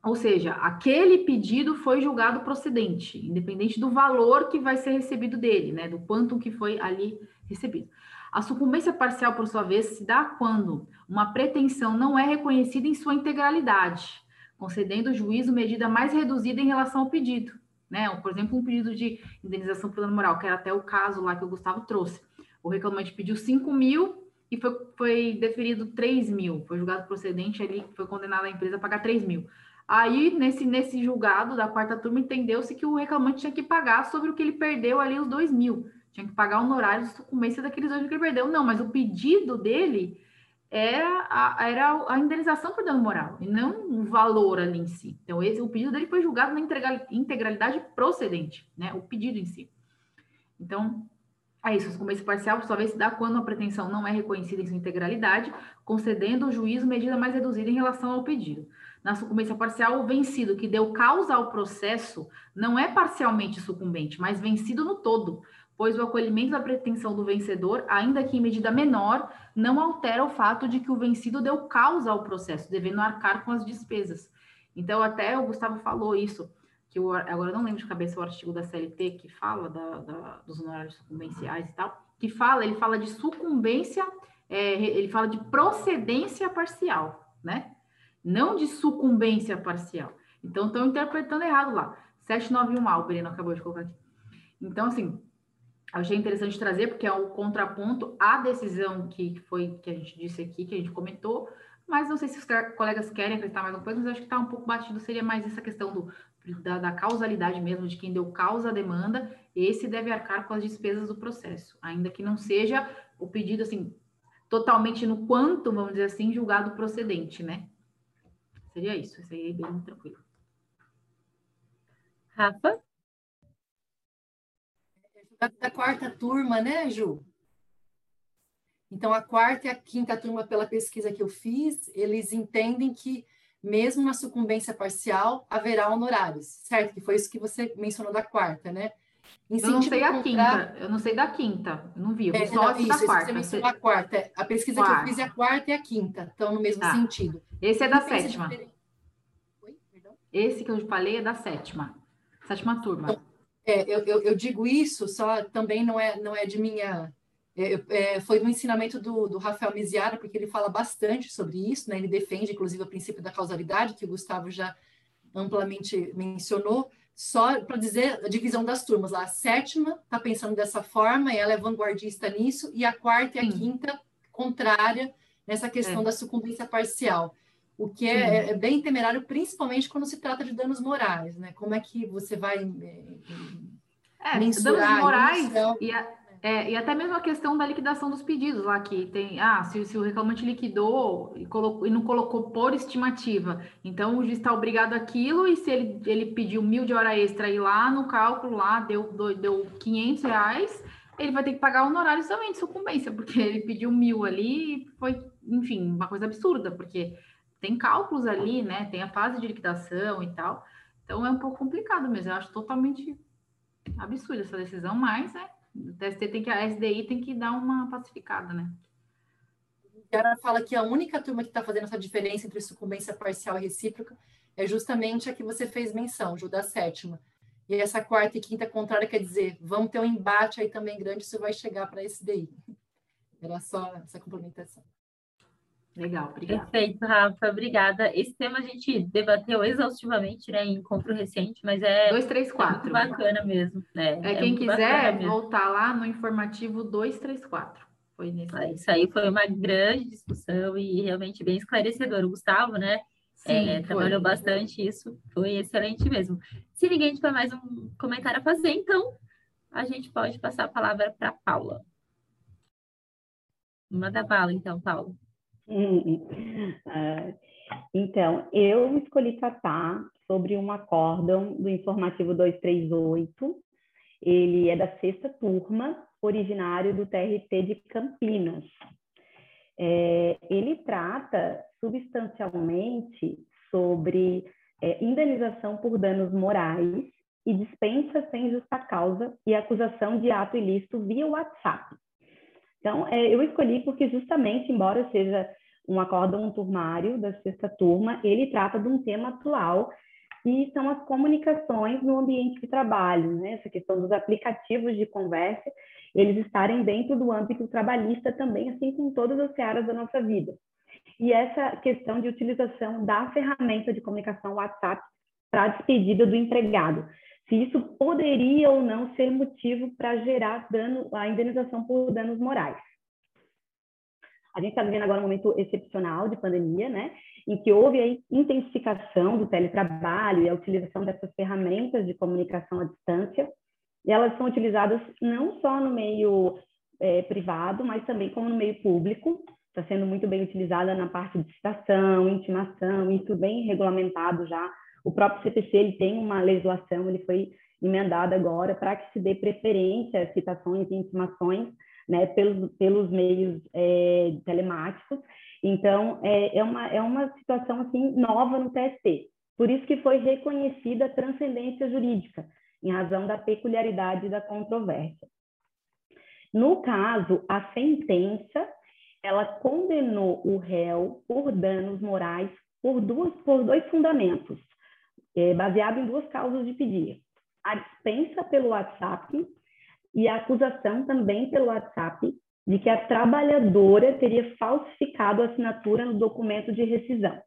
ou seja, aquele pedido foi julgado procedente, independente do valor que vai ser recebido dele, né, do quanto que foi ali recebido. A sucumbência parcial, por sua vez, se dá quando uma pretensão não é reconhecida em sua integralidade, concedendo o juízo medida mais reduzida em relação ao pedido. Né? Por exemplo, um pedido de indenização por dano moral, que era até o caso lá que o Gustavo trouxe. O reclamante pediu 5 mil e foi, foi deferido 3 mil. Foi julgado procedente ali, foi condenado a empresa a pagar 3 mil. Aí, nesse, nesse julgado da quarta turma, entendeu-se que o reclamante tinha que pagar sobre o que ele perdeu ali, os 2 mil tinha que pagar honorários de sucumbência daqueles dois que ele perdeu. Não, mas o pedido dele era a, era a indenização por dano moral, e não o valor ali em si. Então, esse, o pedido dele foi julgado na integralidade procedente, né? O pedido em si. Então, é isso. Sucumbência parcial, sua vez, se dá quando a pretensão não é reconhecida em sua integralidade, concedendo ao juízo medida mais reduzida em relação ao pedido. na sucumbência parcial, o vencido que deu causa ao processo não é parcialmente sucumbente, mas vencido no todo, pois o acolhimento da pretensão do vencedor, ainda que em medida menor, não altera o fato de que o vencido deu causa ao processo, devendo arcar com as despesas. Então, até o Gustavo falou isso, que eu, agora eu não lembro de cabeça o artigo da CLT que fala da, da, dos honorários sucumbenciais e tal, que fala, ele fala de sucumbência, é, ele fala de procedência parcial, né? Não de sucumbência parcial. Então, estão interpretando errado lá. 791A, o Breno acabou de colocar aqui. Então, assim, achei interessante trazer, porque é o contraponto à decisão que foi que a gente disse aqui, que a gente comentou, mas não sei se os colegas querem acreditar mais uma coisa, mas acho que está um pouco batido, seria mais essa questão do, da, da, causalidade mesmo, de quem deu causa à demanda, esse deve arcar com as despesas do processo, ainda que não seja o pedido, assim, totalmente no quanto, vamos dizer assim, julgado procedente, né? Seria isso, é bem tranquilo. Rafa? Da quarta turma, né, Ju? Então, a quarta e a quinta turma, pela pesquisa que eu fiz, eles entendem que, mesmo na sucumbência parcial, haverá honorários, certo? Que foi isso que você mencionou da quarta, né? Eu não sei a quinta, eu não sei da quinta, eu não vi, eu é, só não, isso, da quarta. Você mencionou a quarta, a pesquisa quarta. que eu fiz é a quarta e a quinta, estão no mesmo tá. sentido. Esse é da sétima. Oi? Esse que eu falei é da sétima, sétima turma. Então, é, eu, eu, eu, digo isso, só também não é, não é de minha. É, é, foi no ensinamento do, do Rafael Miziara, porque ele fala bastante sobre isso, né? ele defende, inclusive, o princípio da causalidade, que o Gustavo já amplamente mencionou, só para dizer a divisão das turmas. Lá, a sétima está pensando dessa forma, e ela é vanguardista nisso, e a quarta e a Sim. quinta, contrária nessa questão é. da sucumbência parcial o que é, é, bem temerário, principalmente quando se trata de danos morais, né? Como é que você vai é, mensurar danos morais e, a, é, e até mesmo a questão da liquidação dos pedidos lá que tem, ah, se, se o reclamante liquidou e, colocou, e não colocou por estimativa, então o juiz está obrigado aquilo e se ele, ele pediu mil de hora extra e lá no cálculo lá deu, deu 500 reais, ele vai ter que pagar honorários também de sucumbência, porque ele pediu mil ali e foi, enfim, uma coisa absurda, porque tem cálculos ali, né? Tem a fase de liquidação e tal. Então é um pouco complicado mesmo. Eu acho totalmente absurda essa decisão, mas né, o TST tem que, a SDI tem que dar uma pacificada, né? Ela fala que a única turma que está fazendo essa diferença entre sucumbência parcial e recíproca é justamente a que você fez menção, Ju, da sétima. E essa quarta e quinta contrária quer dizer, vamos ter um embate aí também grande, isso vai chegar para a SDI. Era só essa complementação. Legal, obrigada. Perfeito, Rafa, obrigada. Esse tema a gente debateu exaustivamente né, em encontro recente, mas é 234. É bacana mesmo. Né? É, é quem quiser voltar lá no informativo 234. Foi nesse. É, isso aí foi uma grande discussão e realmente bem esclarecedor. O Gustavo, né? Sim, é, trabalhou bastante isso, foi excelente mesmo. Se ninguém tiver mais um comentário a fazer, então a gente pode passar a palavra para Paula. Manda bala, então, Paula. então, eu escolhi tratar sobre um acórdão do informativo 238. Ele é da sexta turma, originário do TRT de Campinas. É, ele trata substancialmente sobre é, indenização por danos morais e dispensa sem justa causa e acusação de ato ilícito via WhatsApp. Então, é, eu escolhi porque justamente, embora seja um acórdão turmário da sexta turma, ele trata de um tema atual que são as comunicações no ambiente de trabalho, né? Essa questão dos aplicativos de conversa, eles estarem dentro do âmbito trabalhista também, assim como todas as áreas da nossa vida. E essa questão de utilização da ferramenta de comunicação WhatsApp para a despedida do empregado se isso poderia ou não ser motivo para gerar dano, a indenização por danos morais. A gente está vivendo agora um momento excepcional de pandemia, né, em que houve a intensificação do teletrabalho e a utilização dessas ferramentas de comunicação à distância, e elas são utilizadas não só no meio é, privado, mas também como no meio público, está sendo muito bem utilizada na parte de citação, intimação, isso bem regulamentado já o próprio CPC ele tem uma legislação, ele foi emendado agora para que se dê preferência às citações e intimações né, pelos, pelos meios é, telemáticos. Então, é, é, uma, é uma situação assim nova no TST. Por isso que foi reconhecida a transcendência jurídica, em razão da peculiaridade da controvérsia. No caso, a sentença, ela condenou o réu por danos morais por, duas, por dois fundamentos, é, baseado em duas causas de pedir. A dispensa pelo WhatsApp e a acusação também pelo WhatsApp de que a trabalhadora teria falsificado a assinatura no documento de rescisão.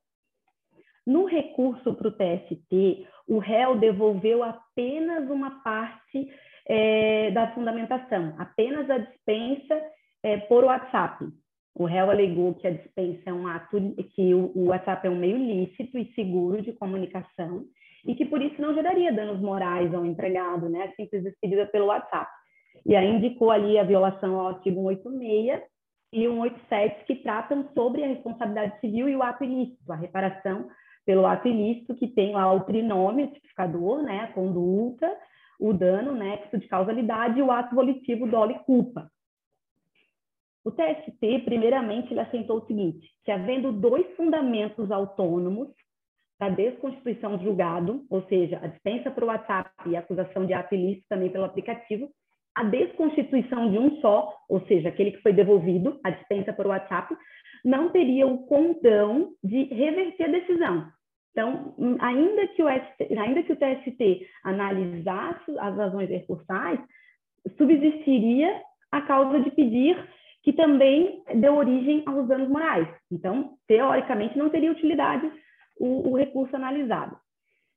No recurso para o TST, o réu devolveu apenas uma parte é, da fundamentação, apenas a dispensa é, por WhatsApp. O réu alegou que a dispensa é um ato, que o, o WhatsApp é um meio lícito e seguro de comunicação e que por isso não geraria danos morais ao empregado, né, simples despedida pelo WhatsApp. E aí indicou ali a violação ao artigo 186 e 187 que tratam sobre a responsabilidade civil e o ato ilícito, a reparação pelo ato ilícito que tem lá o trinômio, o tipificador, né, a conduta, o dano, nexo de causalidade e o ato volitivo dolo e culpa. O TST, primeiramente, ele assentou o seguinte, que havendo dois fundamentos autônomos para desconstituição do julgado, ou seja, a dispensa para o WhatsApp e a acusação de ato ilícito também pelo aplicativo, a desconstituição de um só, ou seja, aquele que foi devolvido, a dispensa por WhatsApp, não teria o condão de reverter a decisão. Então, ainda que o, ST, ainda que o TST analisasse as razões recursais, subsistiria a causa de pedir que também deu origem aos danos morais. Então, teoricamente, não teria utilidade o, o recurso analisado.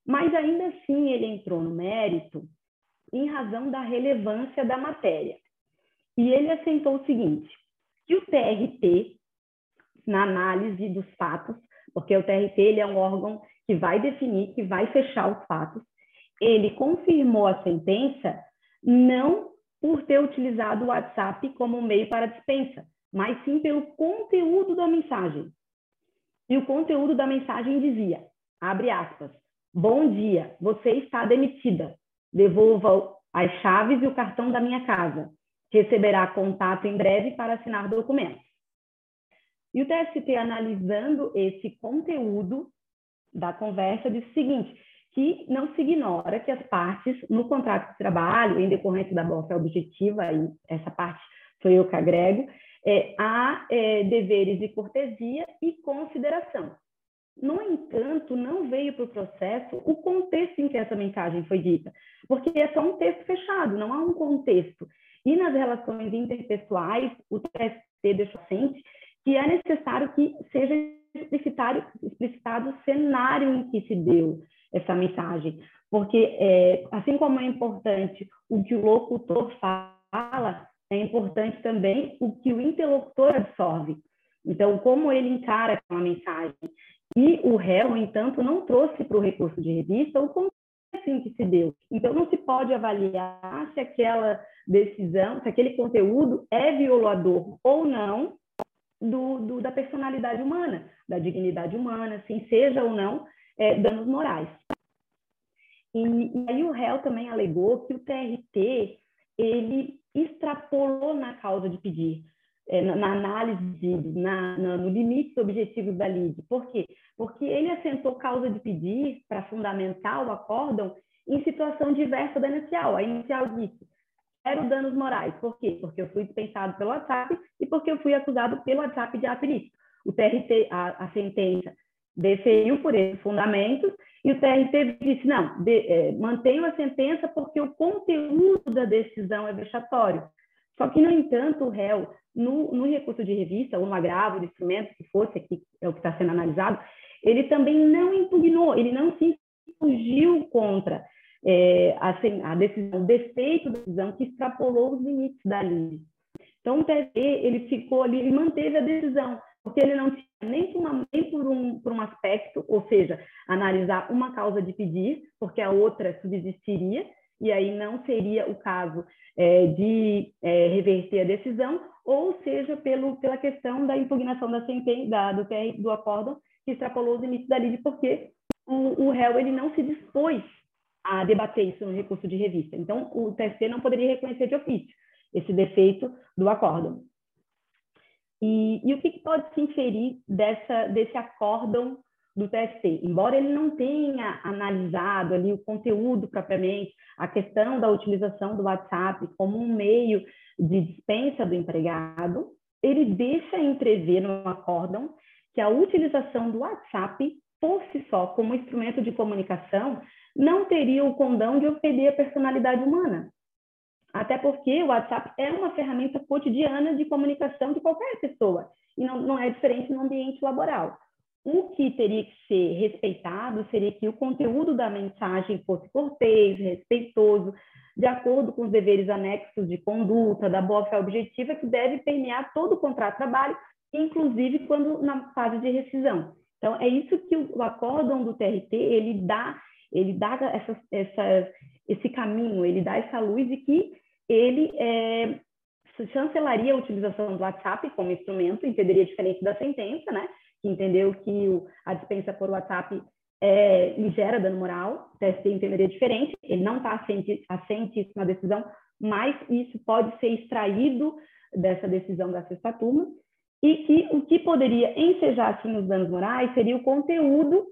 Mas ainda assim ele entrou no mérito em razão da relevância da matéria. E ele assentou o seguinte, que o TRT, na análise dos fatos, porque o TRT ele é um órgão que vai definir, que vai fechar os fatos, ele confirmou a sentença não por ter utilizado o WhatsApp como meio para dispensa, mas sim pelo conteúdo da mensagem. E o conteúdo da mensagem dizia, abre aspas, bom dia, você está demitida, devolva as chaves e o cartão da minha casa, receberá contato em breve para assinar documentos. E o TST, analisando esse conteúdo da conversa, disse o seguinte, que não se ignora que as partes no contrato de trabalho, em decorrência da boa objetiva, aí essa parte sou eu que agrego, é, há é, deveres de cortesia e consideração. No entanto, não veio para o processo o contexto em que essa mensagem foi dita, porque é só um texto fechado, não há um contexto. E nas relações interpessoais, o TST deixou ciente que é necessário que seja explicitado, explicitado o cenário em que se deu essa mensagem, porque é, assim como é importante o que o locutor fala, é importante também o que o interlocutor absorve. Então, como ele encara a mensagem. E o réu, entanto, não trouxe para o recurso de revista o em que se deu. Então, não se pode avaliar se aquela decisão, se aquele conteúdo é violador ou não do, do, da personalidade humana, da dignidade humana, assim, seja ou não é, danos morais. E, e, aí o réu também alegou que o TRT ele extrapolou na causa de pedir, é, na, na, análise, de, na, na, no limite dos objetivos da lide. Por quê? Porque ele assentou causa de pedir para fundamentar o acórdão em situação diversa da inicial. A inicial disse, quero danos morais. Por quê? Porque eu fui dispensado pelo WhatsApp e porque eu fui acusado pelo WhatsApp de ato ilícito. O TRT, a, a sentença, deferiu por esses fundamentos e o TRT disse, não, de, é, mantenho a sentença porque o conteúdo da decisão é vexatório. Só que, no entanto, o réu, no, no recurso de revista, ou no agravo de instrumento, que fosse aqui, é o que está sendo analisado, ele também não impugnou, ele não se fugiu contra é, a, decisão, o defeito da decisão que extrapolou os limites da lei. Então, o TSE, ele ficou ali, ele manteve a decisão, porque ele não tinha nem, uma, nem por, um, por um aspecto, ou seja, analisar uma causa de pedir, porque a outra subsistiria, e aí não seria o caso é, de é, reverter a decisão, ou seja, pelo, pela questão da impugnação da sentença, do, do acórdão, que extrapolou os limites da lei, porque o, o réu ele não se dispôs a debater isso no recurso de revista. Então, o TST não poderia reconhecer de ofício. esse defeito do acórdão. E, e o que, que, pode se inferir dessa, desse acórdão do TST? Embora ele não tenha analisado ali o conteúdo propriamente, a questão da utilização do WhatsApp como um meio de dispensa do empregado, ele deixa entrever no acórdão que a utilização do WhatsApp por si só como instrumento de comunicação não teria o condão de ofender a personalidade humana. Até porque o WhatsApp é uma ferramenta cotidiana de comunicação de qualquer pessoa e não, não é diferente no ambiente laboral. O que teria que ser respeitado seria que o conteúdo da mensagem fosse cortês, respeitoso, de acordo com os deveres anexos de conduta, da boa-fé objetiva, que deve permear todo o contrato de trabalho, inclusive quando na fase de rescisão. Então, é isso que o acórdão do TRT, ele dá, ele dá essa, essa, esse caminho, ele dá essa luz de que ele é, chancelaria a utilização do WhatsApp como instrumento, entenderia diferente da sentença, né? Que entendeu que o, a dispensa por WhatsApp é, gera dano moral, o TST entenderia diferente, ele não está assente, assente na decisão, mas isso pode ser extraído dessa decisão da sexta turma, e que o que poderia ensejar assim os danos morais seria o conteúdo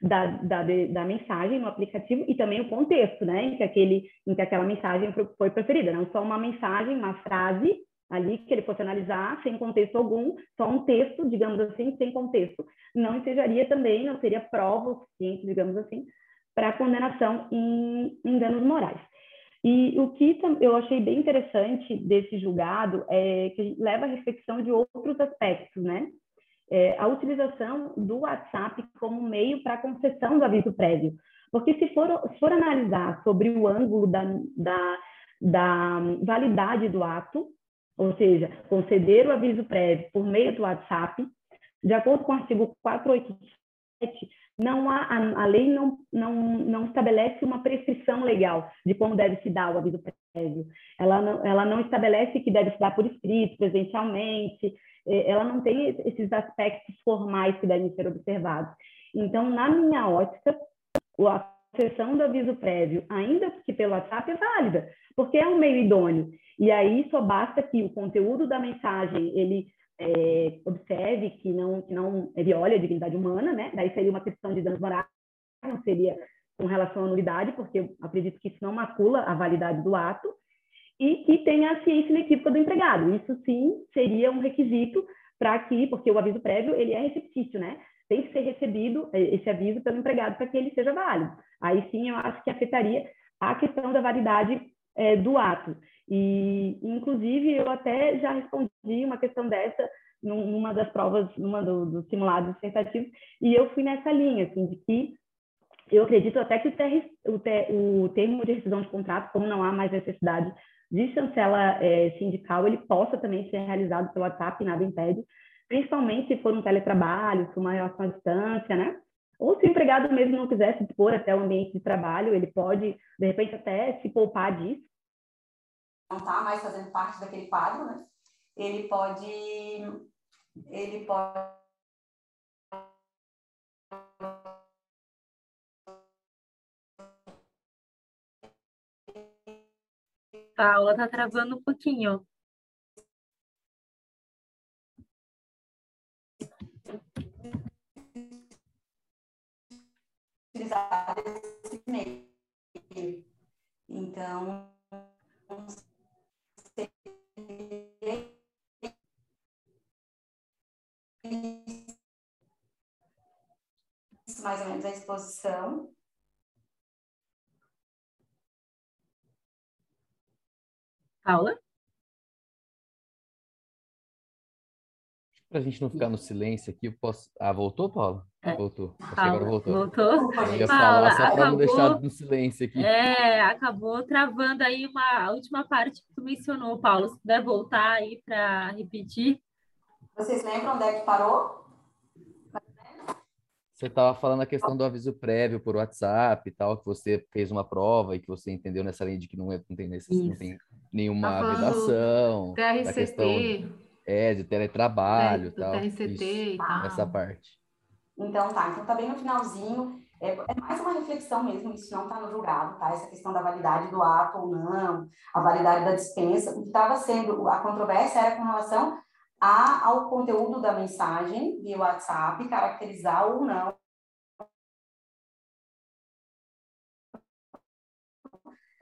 da, da, da, mensagem no aplicativo e também o contexto, né, em que, aquele, em que aquela mensagem foi proferida, não só uma mensagem, uma frase ali que ele fosse analisar sem contexto algum, só um texto, digamos assim, sem contexto. Não ensejaria também, não seria prova suficiente, digamos assim, para condenação em, em danos morais. E o que eu achei bem interessante desse julgado é que leva à reflexão de outros aspectos, né? É, a utilização do WhatsApp como meio para concessão do aviso prévio. Porque se for, se for analisar sobre o ângulo da, da, da validade do ato, ou seja, conceder o aviso prévio por meio do WhatsApp, de acordo com o artigo 487, não há, a, a lei não, não, não estabelece uma prescrição legal de como deve se dar o aviso prévio. Ela não, ela não estabelece que deve se dar por escrito, presencialmente, ela não tem esses aspectos formais que devem ser observados. Então, na minha ótica, a sessão do aviso prévio, ainda que pelo WhatsApp, é válida, porque é um meio idôneo. E aí só basta que o conteúdo da mensagem ele é, observe que não, que não viole a dignidade humana, né? Daí seria uma questão de danos morais, não seria com relação à nulidade, porque eu acredito que isso não macula a validade do ato, e que tenha a ciência inequívoca do empregado. Isso sim seria um requisito para que, porque o aviso prévio ele é receptício, né? Tem que ser recebido é, esse aviso pelo empregado para que ele seja válido. Aí sim eu acho que afetaria a questão da validade é, do ato. E, inclusive, eu até já respondi uma questão dessa numa das provas, numa do, dos simulados dissertativos, e eu fui nessa linha, assim, de que eu acredito até que o, ter, o, ter, o termo de rescisão de contrato, como não há mais necessidade de chancela é, sindical, ele possa também ser realizado pelo WhatsApp, nada impede, principalmente se for um teletrabalho, se uma relação à distância, né? Ou se o empregado mesmo não quiser se dispor até o ambiente de trabalho, ele pode, de repente, até se poupar disso, não está mais fazendo parte daquele quadro, né? Ele pode, ele pode Paula, tá travando um pouquinho. Esse. Então, mais ou menos a exposição. Paula? Para a gente não ficar no silêncio aqui, eu posso. Ah, voltou, Paula? É. Voltou. Acho Paula, agora voltou. Voltou. Eu ia falar só para não deixar no silêncio aqui. É, acabou travando aí uma a última parte que tu mencionou, Paulo. Se puder voltar aí para repetir. Vocês lembram onde é que parou? Você estava falando a questão do aviso prévio por WhatsApp e tal, que você fez uma prova e que você entendeu nessa lei de que não, é, não, tem, não tem nenhuma tá vedação. TRCT. é, de teletrabalho e tal. TRCT isso, e tal. Essa parte. Então tá, então tá bem no finalzinho. É, é mais uma reflexão mesmo, isso não está no julgado, tá? Essa questão da validade do ato ou não, a validade da dispensa. O que estava sendo, a controvérsia era com relação a, ao conteúdo da mensagem via WhatsApp, caracterizar ou não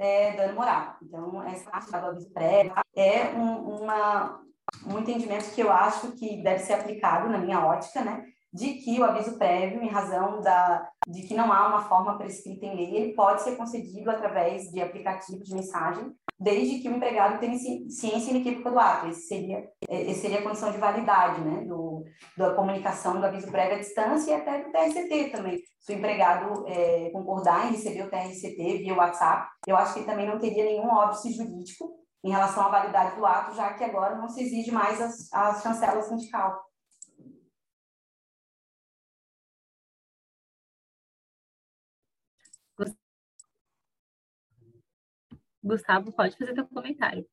é, dano moral. Então, essa parte do aviso prévio é um, uma, um entendimento que eu acho que deve ser aplicado na minha ótica, né? De que o aviso prévio, em razão da, de que não há uma forma prescrita em lei, ele pode ser concedido através de aplicativo de mensagem desde que o empregado tenha ciência inequívoca do ato. Esse seria, é, esse seria a condição de validade né, do, da comunicação do aviso prévio à distância e até do TRCT também. Se o empregado é, concordar em receber o TRCT via WhatsApp, eu acho que também não teria nenhum óbice jurídico em relação à validade do ato, já que agora não se exige mais as, as chancelas sindical. Gustavo, pode fazer seu comentário.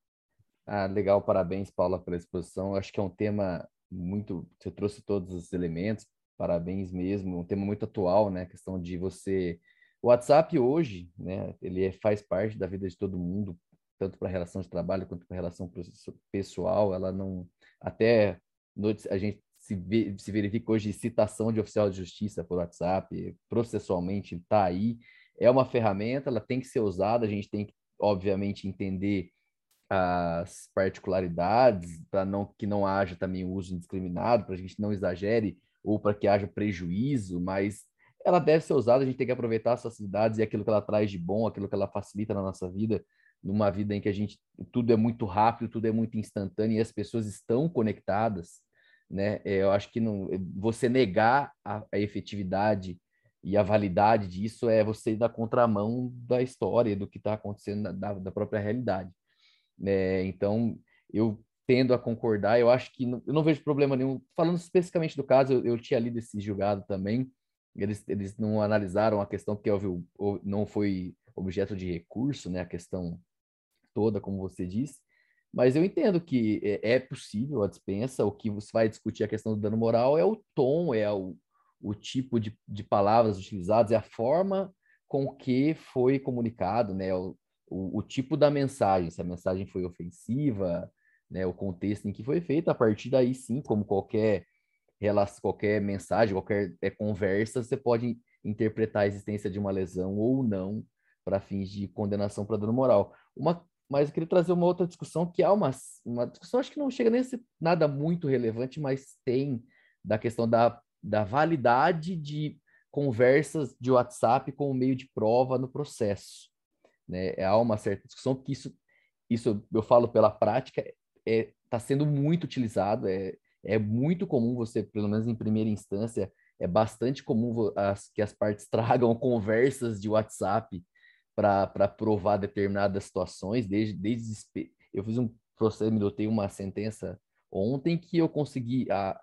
Ah, legal, parabéns, Paula, pela exposição. Acho que é um tema muito. Você trouxe todos os elementos, parabéns mesmo. Um tema muito atual, né? A questão de você. O WhatsApp hoje, né? Ele é, faz parte da vida de todo mundo, tanto para a relação de trabalho quanto para a relação pessoal. Ela não. Até a gente se, se verifica hoje citação de oficial de justiça por WhatsApp, processualmente está aí. É uma ferramenta, ela tem que ser usada, a gente tem que obviamente, entender as particularidades, para não que não haja também uso indiscriminado, para a gente não exagere ou para que haja prejuízo, mas ela deve ser usada, a gente tem que aproveitar as facilidades e aquilo que ela traz de bom, aquilo que ela facilita na nossa vida, numa vida em que a gente tudo é muito rápido, tudo é muito instantâneo e as pessoas estão conectadas, né? É, eu acho que não, você negar a, a efetividade e a validade disso é você ir na contramão da história, do que está acontecendo da, da, própria realidade. É, então, eu tendo a concordar, eu acho que não, eu não vejo problema nenhum. Falando especificamente do caso, eu, eu tinha lido esse julgado também, eles, eles não analisaram a questão porque houve, não foi objeto de recurso, né, a questão toda, como você disse, mas eu entendo que é, é possível a dispensa, o que você vai discutir a questão do dano moral é o tom, é o, o tipo de, de palavras utilizadas, é a forma com que foi comunicado, né? O, o, o, tipo da mensagem, se a mensagem foi ofensiva, né? O contexto em que foi feita, a partir daí sim, como qualquer relação, qualquer mensagem, qualquer é, conversa, você pode interpretar a existência de uma lesão ou não para fins de condenação para dano moral. Uma, mas eu queria trazer uma outra discussão que há uma, uma discussão, acho que não chega nem a ser nada muito relevante, mas tem da questão da da validade de conversas de WhatsApp como meio de prova no processo. Né? Há uma certa discussão que isso, isso eu falo pela prática, está é, tá sendo muito utilizado, é, é muito comum você, pelo menos em primeira instância, é bastante comum as, que as partes tragam conversas de WhatsApp para provar determinadas situações, desde, desde eu fiz um processo, me dotei uma sentença ontem que eu consegui, a,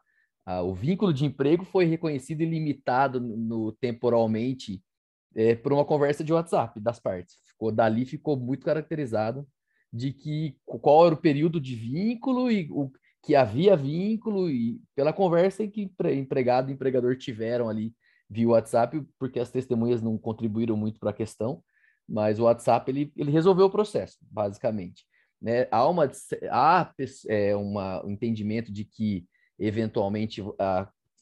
ah, o vínculo de emprego foi reconhecido e limitado no, no temporalmente é, por uma conversa de WhatsApp das partes. Ficou dali ficou muito caracterizado de que qual era o período de vínculo e o que havia vínculo e pela conversa que empregado e empregador tiveram ali via WhatsApp, porque as testemunhas não contribuíram muito para a questão, mas o WhatsApp ele, ele resolveu o processo, basicamente. Né? Há, uma, há é, uma, um entendimento de que eventualmente uh,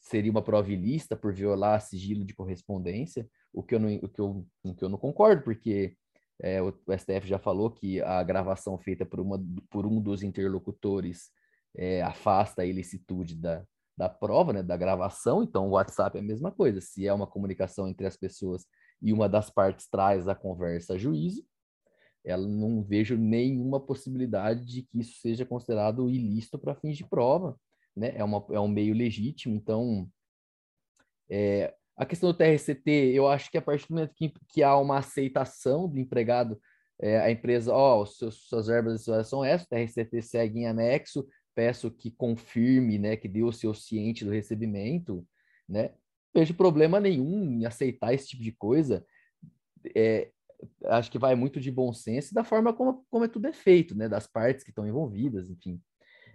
seria uma prova ilícita por violar sigilo de correspondência, o que eu não, o que eu, o que eu não concordo, porque é, o, o, STF já falou que a gravação feita por, uma, por um dos interlocutores é, afasta a ilicitude da, da prova, né, da gravação, então o WhatsApp é a mesma coisa. Se é uma comunicação entre as pessoas e uma das partes traz a conversa a juízo, ela não vejo nenhuma possibilidade de que isso seja considerado ilícito para fins de prova né? É, uma, é um meio legítimo, então é, a questão do TRCT, eu acho que a partir do momento que, que há uma aceitação do empregado, é, a empresa, ó, oh, suas verbas são essas, o TRCT segue em anexo, peço que confirme, né, que dê o seu ciente do recebimento, né? Vejo problema nenhum em aceitar esse tipo de coisa. É, acho que vai muito de bom senso e da forma como, como é tudo é feito, né? Das partes que estão envolvidas, enfim.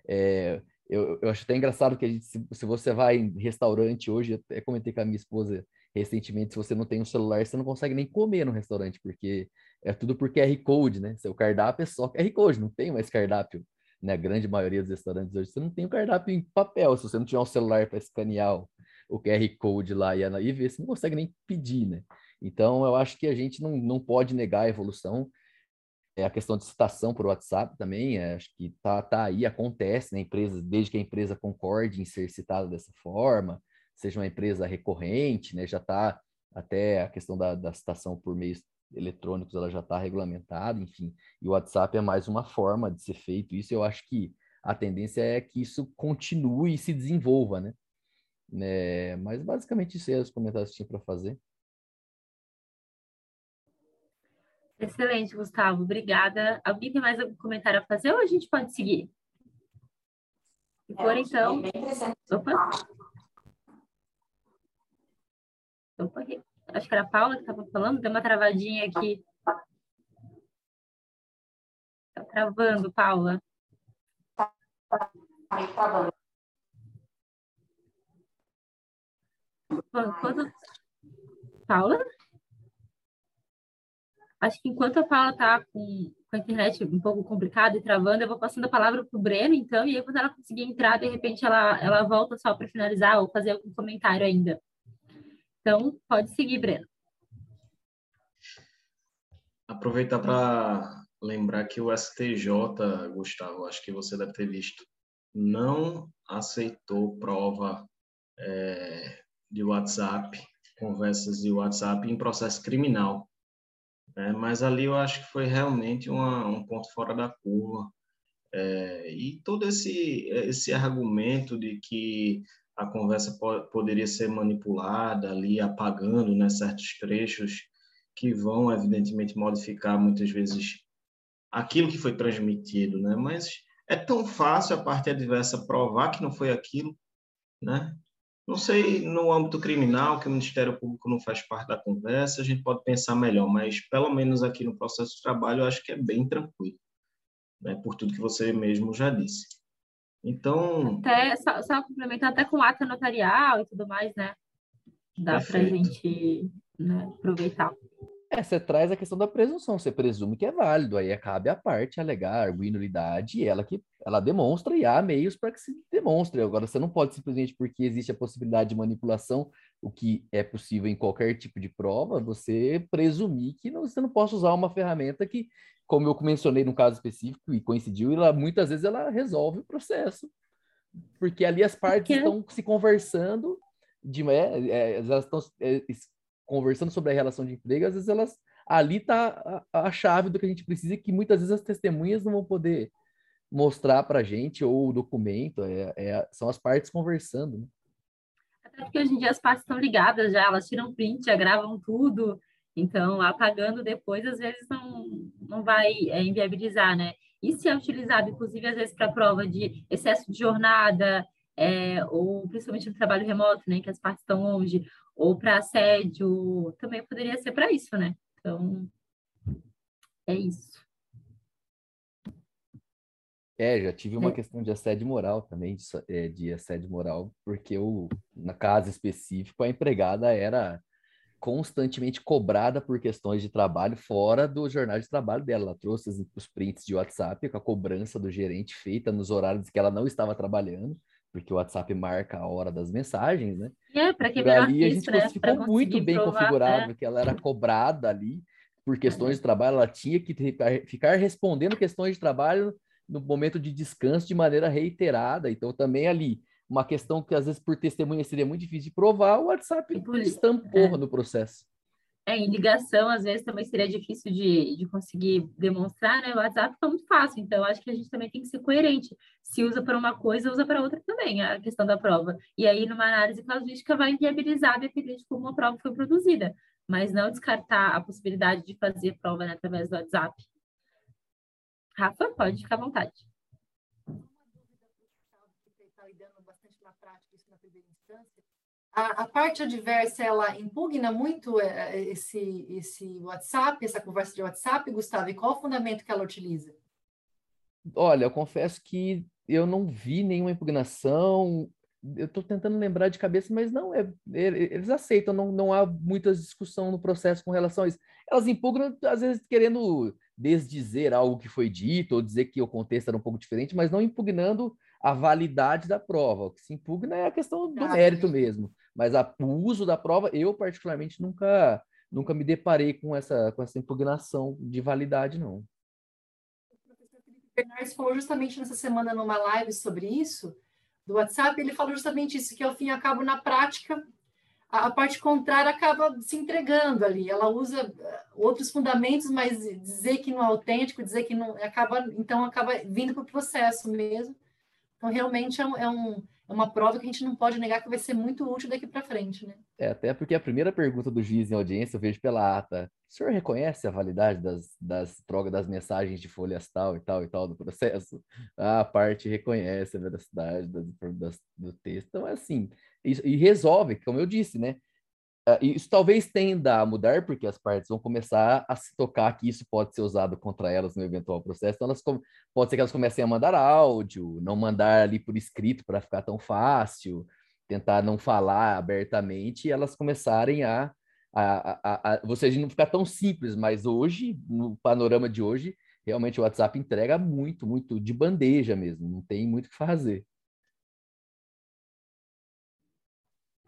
É, eu, eu acho até engraçado que gente, se, se você vai em restaurante hoje, até comentei com a minha esposa recentemente, se você não tem um celular, você não consegue nem comer no restaurante, porque é tudo por QR Code, né? Seu cardápio é só QR Code, não tem mais cardápio. Né? A grande maioria dos restaurantes hoje, você não tem o cardápio em papel. Se você não tiver um celular para escanear o, QR Code lá e, e ver, você não consegue nem pedir, né? Então, eu acho que a gente não, não pode negar a evolução. É a questão de citação por WhatsApp também, é, acho que tá, tá aí, acontece, né? Empresa, desde que a empresa concorde em ser citada dessa forma, seja uma empresa recorrente, né? Já está até a questão da, da citação por meios eletrônicos, ela já está regulamentada, enfim. E o WhatsApp é mais uma forma de ser feito isso. Eu acho que a tendência é que isso continue e se desenvolva, né? É, mas basicamente isso é os comentários que tinha para fazer. Excelente, Gustavo. Obrigada. Alguém tem mais algum comentário a fazer ou a gente pode seguir? Se for, é, então. Opa. Opa, acho que era a Paula que estava falando, deu uma travadinha aqui. Está travando, Paula. Quando... Paula? Acho que enquanto a Paula está com, com a internet um pouco complicada e travando, eu vou passando a palavra para o Breno, então, e aí quando ela conseguir entrar, de repente ela, ela volta só para finalizar ou fazer algum comentário ainda. Então, pode seguir, Breno. Aproveitar para lembrar que o STJ, Gustavo, acho que você deve ter visto, não aceitou prova é, de WhatsApp, conversas de WhatsApp em processo criminal. É, mas ali eu acho que foi realmente uma, um ponto fora da curva. É, e todo esse, esse argumento de que a conversa po poderia ser manipulada ali, apagando né, certos trechos que vão, evidentemente, modificar muitas vezes aquilo que foi transmitido, né? Mas é tão fácil a parte adversa provar que não foi aquilo, né? Não sei, no âmbito criminal, que o Ministério Público não faz parte da conversa, a gente pode pensar melhor, mas pelo menos aqui no processo de trabalho eu acho que é bem tranquilo, né? por tudo que você mesmo já disse. Então. Até, só, só complementar, até com ata notarial e tudo mais, né? Dá para a gente né, aproveitar. É, você traz a questão da presunção, você presume que é válido, aí cabe a parte alegar arguinulidade e ela que ela demonstra e há meios para que se demonstre. Agora, você não pode simplesmente porque existe a possibilidade de manipulação, o que é possível em qualquer tipo de prova, você presumir que não, você não possa usar uma ferramenta que como eu mencionei no caso específico e coincidiu, ela muitas vezes ela resolve o processo. Porque ali as partes estão se conversando, de, é, é, elas estão é, conversando sobre a relação de emprego, às vezes elas ali está a, a, chave do que a gente precisa, que muitas vezes as testemunhas não vão poder mostrar para a gente, ou o documento, é, é, são as partes conversando. Né? Até porque hoje em dia as partes estão ligadas já, elas tiram print, já gravam tudo, então, apagando depois, às vezes não, não vai é, inviabilizar, né? E se é utilizado, inclusive, às vezes, para prova de excesso de jornada, é, ou principalmente no trabalho remoto, né, que as partes estão longe, ou para assédio, também poderia ser para isso, né? Então, é isso. É, já tive uma é. questão de assédio moral também, de, é, de assédio moral, porque eu, na casa específica, a empregada era constantemente cobrada por questões de trabalho fora do jornal de trabalho dela. Ela trouxe os prints de WhatsApp com a cobrança do gerente feita nos horários que ela não estava trabalhando, porque o WhatsApp marca a hora das mensagens, né? É, para que ali a gente né? ficou muito bem provar, configurado, né? que ela era cobrada ali por questões de trabalho, ela tinha que ficar respondendo questões de trabalho no momento de descanso de maneira reiterada. Então, também ali, uma questão que às vezes por testemunha seria muito difícil de provar, o WhatsApp estampou é. no processo. É, em ligação, às vezes também seria difícil de, de conseguir demonstrar, né? O WhatsApp está muito fácil, então acho que a gente também tem que ser coerente. Se usa para uma coisa, usa para outra também, a questão da prova. E aí, numa análise casuística, vai inviabilizar, dependendo de como a prova foi produzida, mas não descartar a possibilidade de fazer prova né, através do WhatsApp. Rafa, pode ficar à vontade. A, a, parte adversa, ela impugna muito é, é, esse, esse WhatsApp, essa conversa de WhatsApp, Gustavo, e qual o fundamento que ela utiliza? Olha, eu confesso que eu não vi nenhuma impugnação. Eu estou tentando lembrar de cabeça, mas não, é, eles aceitam, não, não há muita discussão no processo com relação a isso. Elas impugnam, às vezes, querendo desdizer algo que foi dito, ou dizer que o contexto era um pouco diferente, mas não impugnando a validade da prova. O que se impugna é a questão do ah, mérito é. mesmo. Mas a, o uso da prova, eu particularmente nunca, nunca me deparei com essa, com essa impugnação de validade, não. Bernardes falou justamente nessa semana numa live sobre isso, do WhatsApp, ele falou justamente isso, que ao fim e ao cabo, na prática, a, a parte contrária acaba se entregando ali. Ela usa eh, outros fundamentos, mas dizer que não é autêntico, dizer que não acaba, então acaba vindo para o processo mesmo. Então, realmente é um, é um é uma prova que a gente não pode negar que vai ser muito útil daqui para frente, né? É, até porque a primeira pergunta do juiz em audiência eu vejo pela ata. O senhor reconhece a validade das, das trocas das mensagens de folhas tal e tal e tal do processo? Ah, a parte reconhece a veracidade do texto. Então, é assim, isso, e resolve, como eu disse, né? Ah, isso talvez tenda a mudar, porque as partes vão começar a se tocar que isso pode ser usado contra elas no eventual processo. Então, elas pode ser que elas comecem a mandar áudio, não mandar ali por escrito para ficar tão fácil, tentar não falar abertamente e elas começarem a, a, a, a, Ou não ficar tão simples, mas hoje, no panorama de hoje, realmente o WhatsApp entrega muito, muito de bandeja mesmo, não tem muito o que fazer.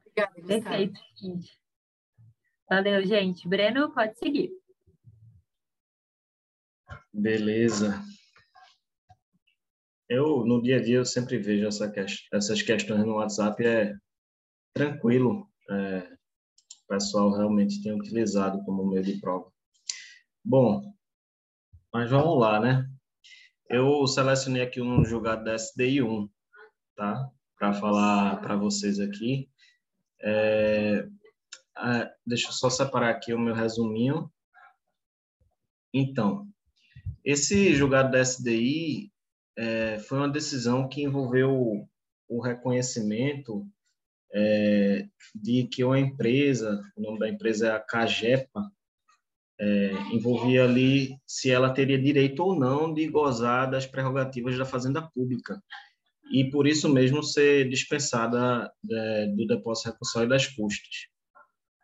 Obrigada, Perfeito, gente. Valeu, gente. Breno, pode seguir. Beleza. Eu, no dia a dia, eu sempre vejo essa essas questões no WhatsApp, é tranquilo. É, o pessoal realmente tem utilizado como meio de prova. Bom, mas vamos lá, né? Eu selecionei aqui um julgado da SDI 1, tá? Para falar para vocês aqui. É, ah, deixa eu só separar aqui o meu resuminho. Então, esse julgado da SDI é, foi uma decisão que envolveu o reconhecimento é, de que uma empresa, o nome da empresa é a Cagepa, é, envolvia ali se ela teria direito ou não de gozar das prerrogativas da fazenda pública e por isso mesmo ser dispensada é, do depósito recursal e das custas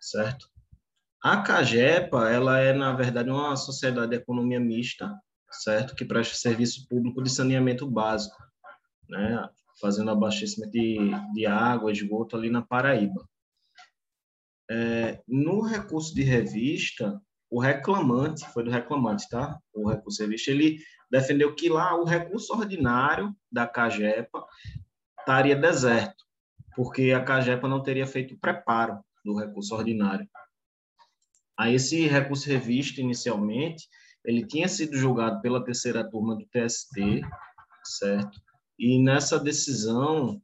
certo? A CAGEPA, ela é, na verdade, uma sociedade de economia mista, certo? Que presta serviço público de saneamento básico, né? Fazendo abastecimento de, de água, esgoto ali na Paraíba. É, no recurso de revista, o reclamante, foi do reclamante, tá? O recurso de revista, ele defendeu que lá o recurso ordinário da CAGEPA estaria deserto, porque a CAGEPA não teria feito preparo do recurso ordinário. Aí esse recurso revisto inicialmente, ele tinha sido julgado pela terceira turma do TST, certo? E nessa decisão,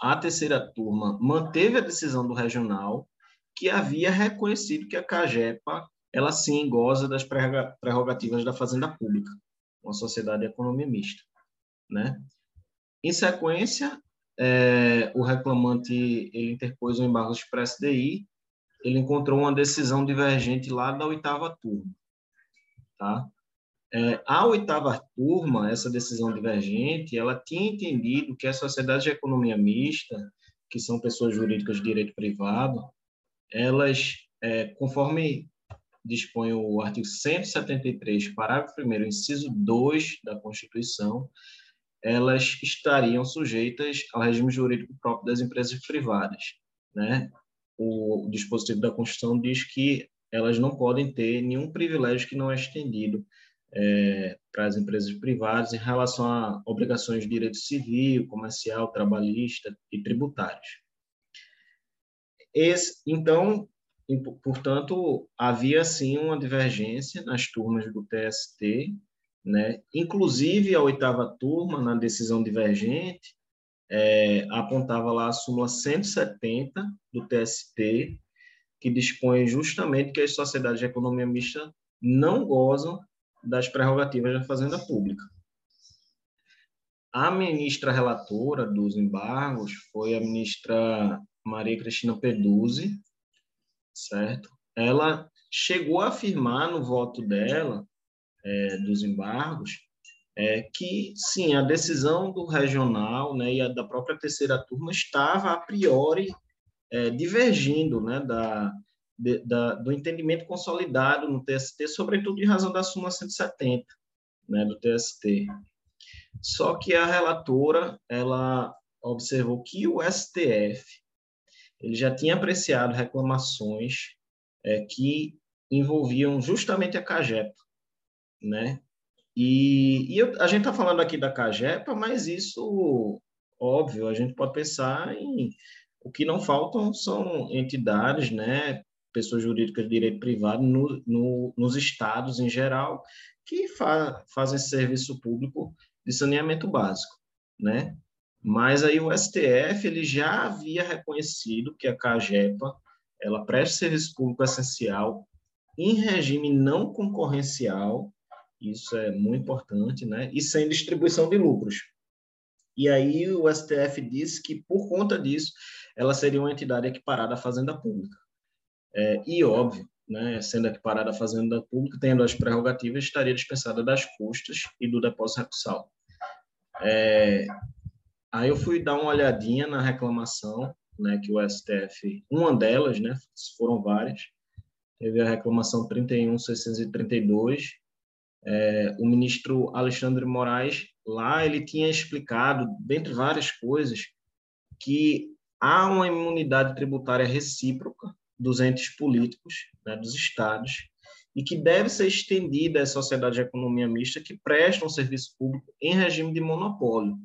a terceira turma manteve a decisão do regional, que havia reconhecido que a CAGEPA, ela sim goza das prerrogativas da fazenda pública, uma sociedade de economia mista, né? Em sequência, é, o reclamante ele interpôs um embargo a SDI, ele encontrou uma decisão divergente lá da oitava turma. Tá? É, a oitava turma, essa decisão divergente, ela tinha entendido que as sociedades de economia mista, que são pessoas jurídicas de direito privado, elas, é, conforme dispõe o artigo 173, parágrafo 1 inciso 2 da Constituição, elas estariam sujeitas ao regime jurídico próprio das empresas privadas. Né? O, dispositivo da Constituição diz que elas não podem ter nenhum privilégio que não é estendido é, para as empresas privadas em relação a obrigações de direito civil, comercial, trabalhista e tributários. Esse, então, portanto, havia sim uma divergência nas turmas do TST né? Inclusive, a oitava turma, na decisão divergente, é, apontava lá a súmula 170 do TST, que dispõe justamente que as sociedades de economia mista não gozam das prerrogativas da Fazenda Pública. A ministra relatora dos embargos foi a ministra Maria Cristina Peduzzi, certo? Ela chegou a afirmar no voto dela é, dos embargos, é que, sim, a decisão do regional né, e a da própria terceira turma estava, a priori, é, divergindo né, da, de, da, do entendimento consolidado no TST, sobretudo em razão da súmula 170 né, do TST. Só que a relatora ela observou que o STF ele já tinha apreciado reclamações é, que envolviam justamente a CAGEPA, né? E, e eu, a gente está falando aqui da CAGEPA, mas isso, óbvio, a gente pode pensar em o que não faltam são entidades, né, pessoas jurídicas de direito privado no, no, nos estados em geral, que fa fazem serviço público de saneamento básico, né? Mas aí o STF ele já havia reconhecido que a CAGEPA ela presta serviço público essencial em regime não concorrencial, isso é muito importante, né? E sem distribuição de lucros. E aí o STF disse que por conta disso ela seria uma entidade equiparada à fazenda pública. É, e óbvio, né, sendo equiparada à fazenda pública, tendo as prerrogativas, estaria dispensada das custas e do depósito recursal. É, aí eu fui dar uma olhadinha na reclamação né, que o STF, uma delas, né, foram várias, teve a reclamação 31632, é, o ministro Alexandre Moraes, lá ele tinha explicado, dentre várias coisas, que há uma imunidade tributária recíproca dos entes políticos, né, dos estados, e que deve ser estendida às sociedades de economia mista que prestam serviço público em regime de monopólio,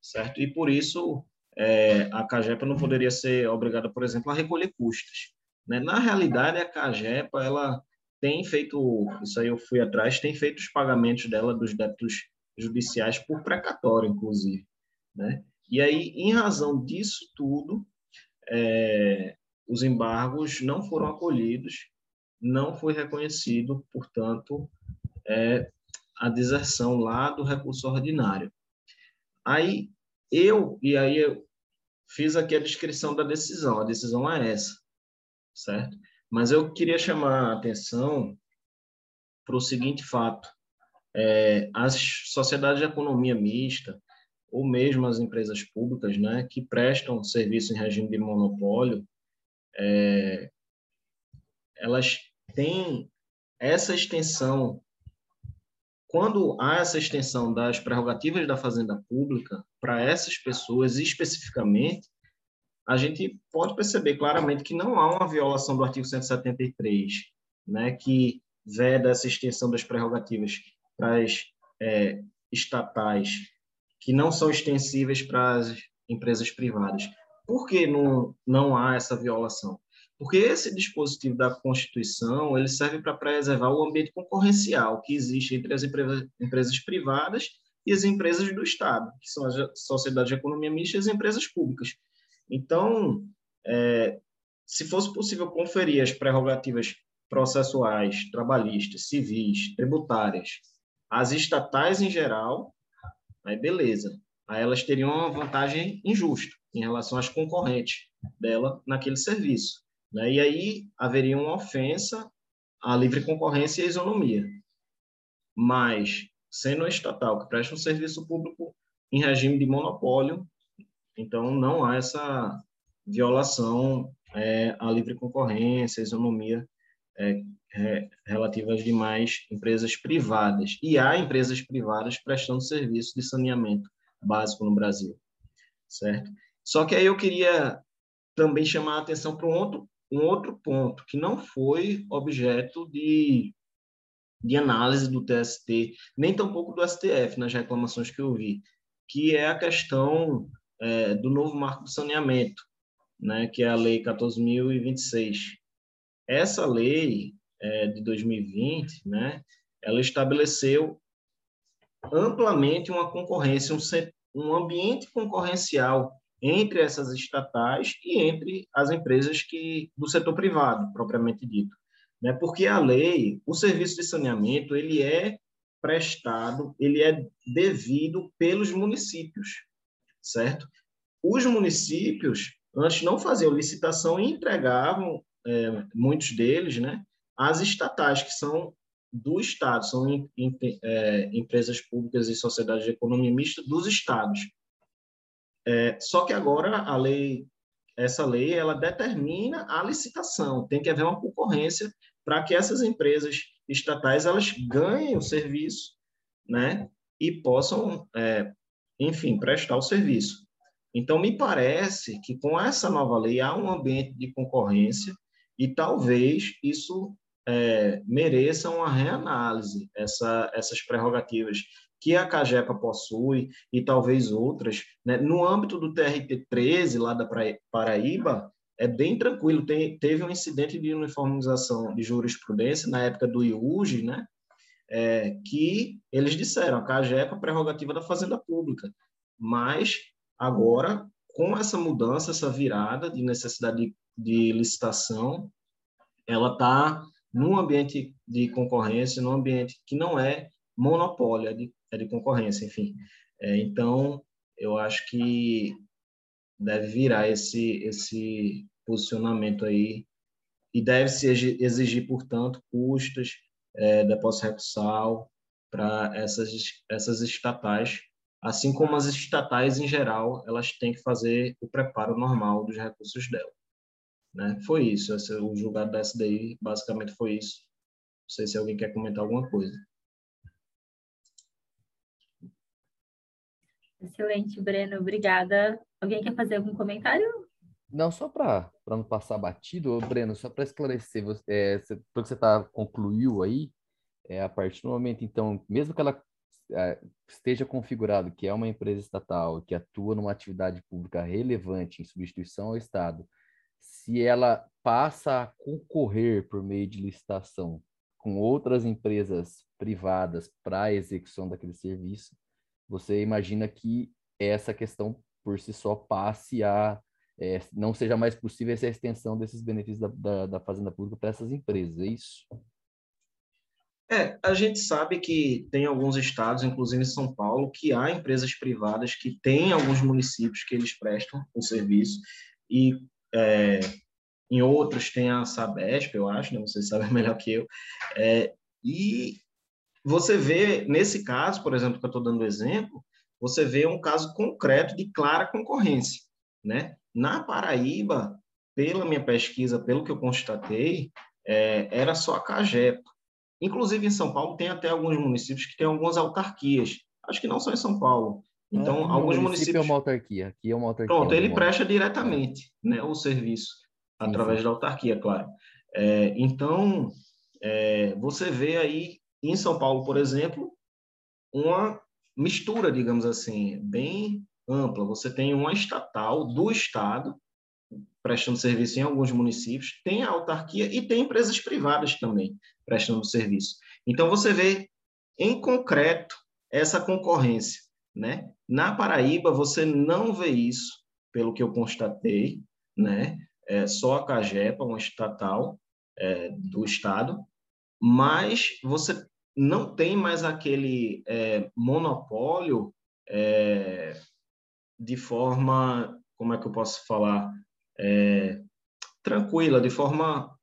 certo? E por isso é, a CAGEPA não poderia ser obrigada, por exemplo, a recolher custas. Né? Na realidade, a CAGEPA ela tem feito, isso aí eu fui atrás, tem feito os pagamentos dela dos débitos judiciais por precatório, inclusive, né? E aí, em razão disso tudo, é, os embargos não foram acolhidos, não foi reconhecido, portanto, é, a deserção lá do recurso ordinário. Aí eu, e aí eu fiz aqui a descrição da decisão, a decisão é essa, certo? Mas eu queria chamar a atenção para o seguinte fato, é, as sociedades de economia mista, ou mesmo as empresas públicas, né, que prestam serviço em regime de monopólio, é, elas têm essa extensão. Quando há essa extensão das prerrogativas da fazenda pública para essas pessoas especificamente, a gente pode perceber claramente que não há uma violação do artigo 173, né, que veda essa extensão das prerrogativas para as é, estatais, que não são extensíveis para as empresas privadas. Por que não, não há essa violação? Porque esse dispositivo da Constituição ele serve para preservar o ambiente concorrencial que existe entre as empresas privadas e as empresas do Estado, que são as sociedades de economia mista e as empresas públicas. Então, é, se fosse possível conferir as prerrogativas processuais, trabalhistas, civis, tributárias, às estatais em geral, aí beleza. Aí elas teriam uma vantagem injusta em relação às concorrentes dela naquele serviço. Né? E aí haveria uma ofensa à livre concorrência e à isonomia. Mas, sendo estatal que presta um serviço público em regime de monopólio, então não há essa violação é, à livre concorrência, à isonomia é, é, relativa às demais empresas privadas. E há empresas privadas prestando serviço de saneamento básico no Brasil, certo? Só que aí eu queria também chamar a atenção para um outro, um outro ponto, que não foi objeto de, de análise do TST, nem tampouco do STF, nas reclamações que eu vi, que é a questão é, do novo marco do saneamento, né, que é a Lei 14.026. Essa lei é, de 2020, né, ela estabeleceu amplamente uma concorrência, um, um ambiente concorrencial entre essas estatais e entre as empresas que do setor privado, propriamente dito. Né? Porque a lei, o serviço de saneamento, ele é prestado, ele é devido pelos municípios, certo? Os municípios, antes não faziam licitação e entregavam, é, muitos deles, né, às estatais, que são do Estado, são é, empresas públicas e sociedades de economia mista dos estados. É, só que agora a lei, essa lei, ela determina a licitação, tem que haver uma concorrência para que essas empresas estatais elas ganhem o serviço, né, e possam, é, enfim, prestar o serviço. Então, me parece que com essa nova lei há um ambiente de concorrência e talvez isso é, mereça uma reanálise, essa, essas prerrogativas que a CAGEPA possui e talvez outras. Né? No âmbito do TRT 13, lá da Paraíba, é bem tranquilo. Tem, teve um incidente de uniformização de jurisprudência na época do IUG, né? É, que eles disseram a CAGEPA é prerrogativa da Fazenda Pública, mas agora, com essa mudança, essa virada de necessidade de, de licitação, ela está num ambiente de concorrência, num ambiente que não é monopólio, é de, é de concorrência, enfim. É, então, eu acho que deve virar esse, esse posicionamento aí e deve-se exigir, portanto, custos, é, depósito recursal para essas, essas estatais, assim como as estatais em geral, elas têm que fazer o preparo normal dos recursos dela. Né? Foi isso, esse, o julgado da SDI basicamente foi isso. Não sei se alguém quer comentar alguma coisa. Excelente, Breno, obrigada. Alguém quer fazer algum comentário? Não, só para não passar batido, Breno, só para esclarecer, você, é, você, que você tá, concluiu aí, é, a partir do momento, então, mesmo que ela é, esteja configurado que é uma empresa estatal, que atua numa atividade pública relevante em substituição ao Estado, se ela passa a concorrer por meio de licitação com outras empresas privadas para a execução daquele serviço, você imagina que essa questão por si só passe a é, não seja mais possível essa extensão desses benefícios da, da, da fazenda pública para essas empresas, é isso? É, a gente sabe que tem alguns estados, inclusive em São Paulo, que há empresas privadas que têm alguns municípios que eles prestam o serviço e é, em outros tem a Sabesp, eu acho, né? você sabe melhor que eu, é, e você vê, nesse caso, por exemplo, que eu estou dando exemplo, você vê um caso concreto de clara concorrência, né? Na Paraíba, pela minha pesquisa, pelo que eu constatei, é, era só a Cagepa. Inclusive em São Paulo tem até alguns municípios que têm algumas autarquias. Acho que não só em São Paulo. Então, ah, alguns municípios. é uma autarquia. Aqui é uma autarquia. Pronto, ele presta diretamente né, o serviço, sim, através sim. da autarquia, claro. É, então, é, você vê aí, em São Paulo, por exemplo, uma mistura, digamos assim, bem ampla. Você tem uma estatal do Estado, prestando serviço em alguns municípios, tem a autarquia e tem empresas privadas também prestando serviço. Então, você vê, em concreto, essa concorrência. Né? Na Paraíba, você não vê isso, pelo que eu constatei, né? É só a Cagepa, uma estatal é, do Estado, mas você não tem mais aquele é, monopólio é, de forma, como é que eu posso falar, é, tranquila, de forma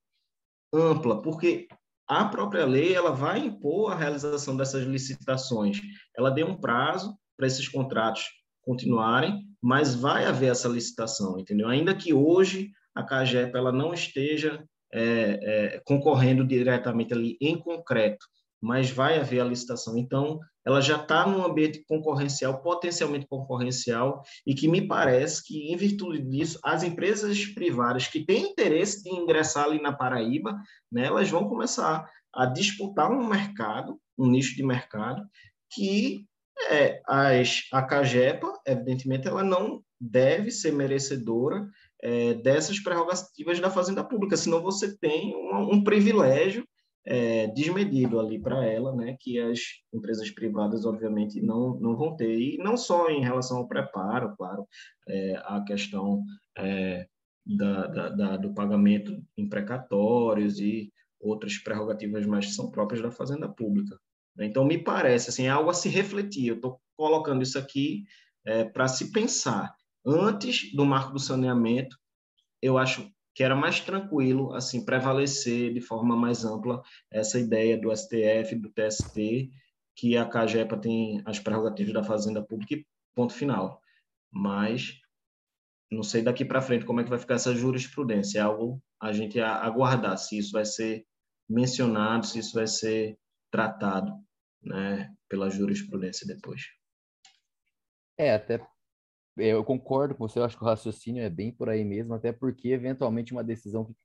ampla, porque a própria lei ela vai impor a realização dessas licitações. Ela deu um prazo para esses contratos continuarem, mas vai haver essa licitação, entendeu? Ainda que hoje a CAGEP ela não esteja é, é, concorrendo diretamente ali em concreto, mas vai haver a licitação. Então, ela já está num ambiente concorrencial, potencialmente concorrencial, e que me parece que, em virtude disso, as empresas privadas que têm interesse de ingressar ali na Paraíba, né, elas vão começar a disputar um mercado, um nicho de mercado, que é, as, a CAGEPA, evidentemente, ela não deve ser merecedora é, dessas prerrogativas da Fazenda Pública, senão você tem um, um privilégio é, desmedido ali para ela, né, que as empresas privadas, obviamente, não, não vão ter. E não só em relação ao preparo, claro, é, a questão é, da, da, da, do pagamento em precatórios e outras prerrogativas mais que são próprias da Fazenda Pública. Então, me parece, assim, é algo a se refletir. Eu estou colocando isso aqui é, para se pensar. Antes do marco do saneamento, eu acho que era mais tranquilo, assim, prevalecer de forma mais ampla essa ideia do STF, do TST, que a CAGEPA tem as prerrogativas da Fazenda Pública e ponto final. Mas não sei daqui para frente como é que vai ficar essa jurisprudência, é algo a gente aguardar se isso vai ser mencionado, se isso vai ser tratado, né, pela jurisprudência depois. É, até eu concordo com você, eu acho que o raciocínio é bem por aí mesmo, até porque eventualmente uma decisão que,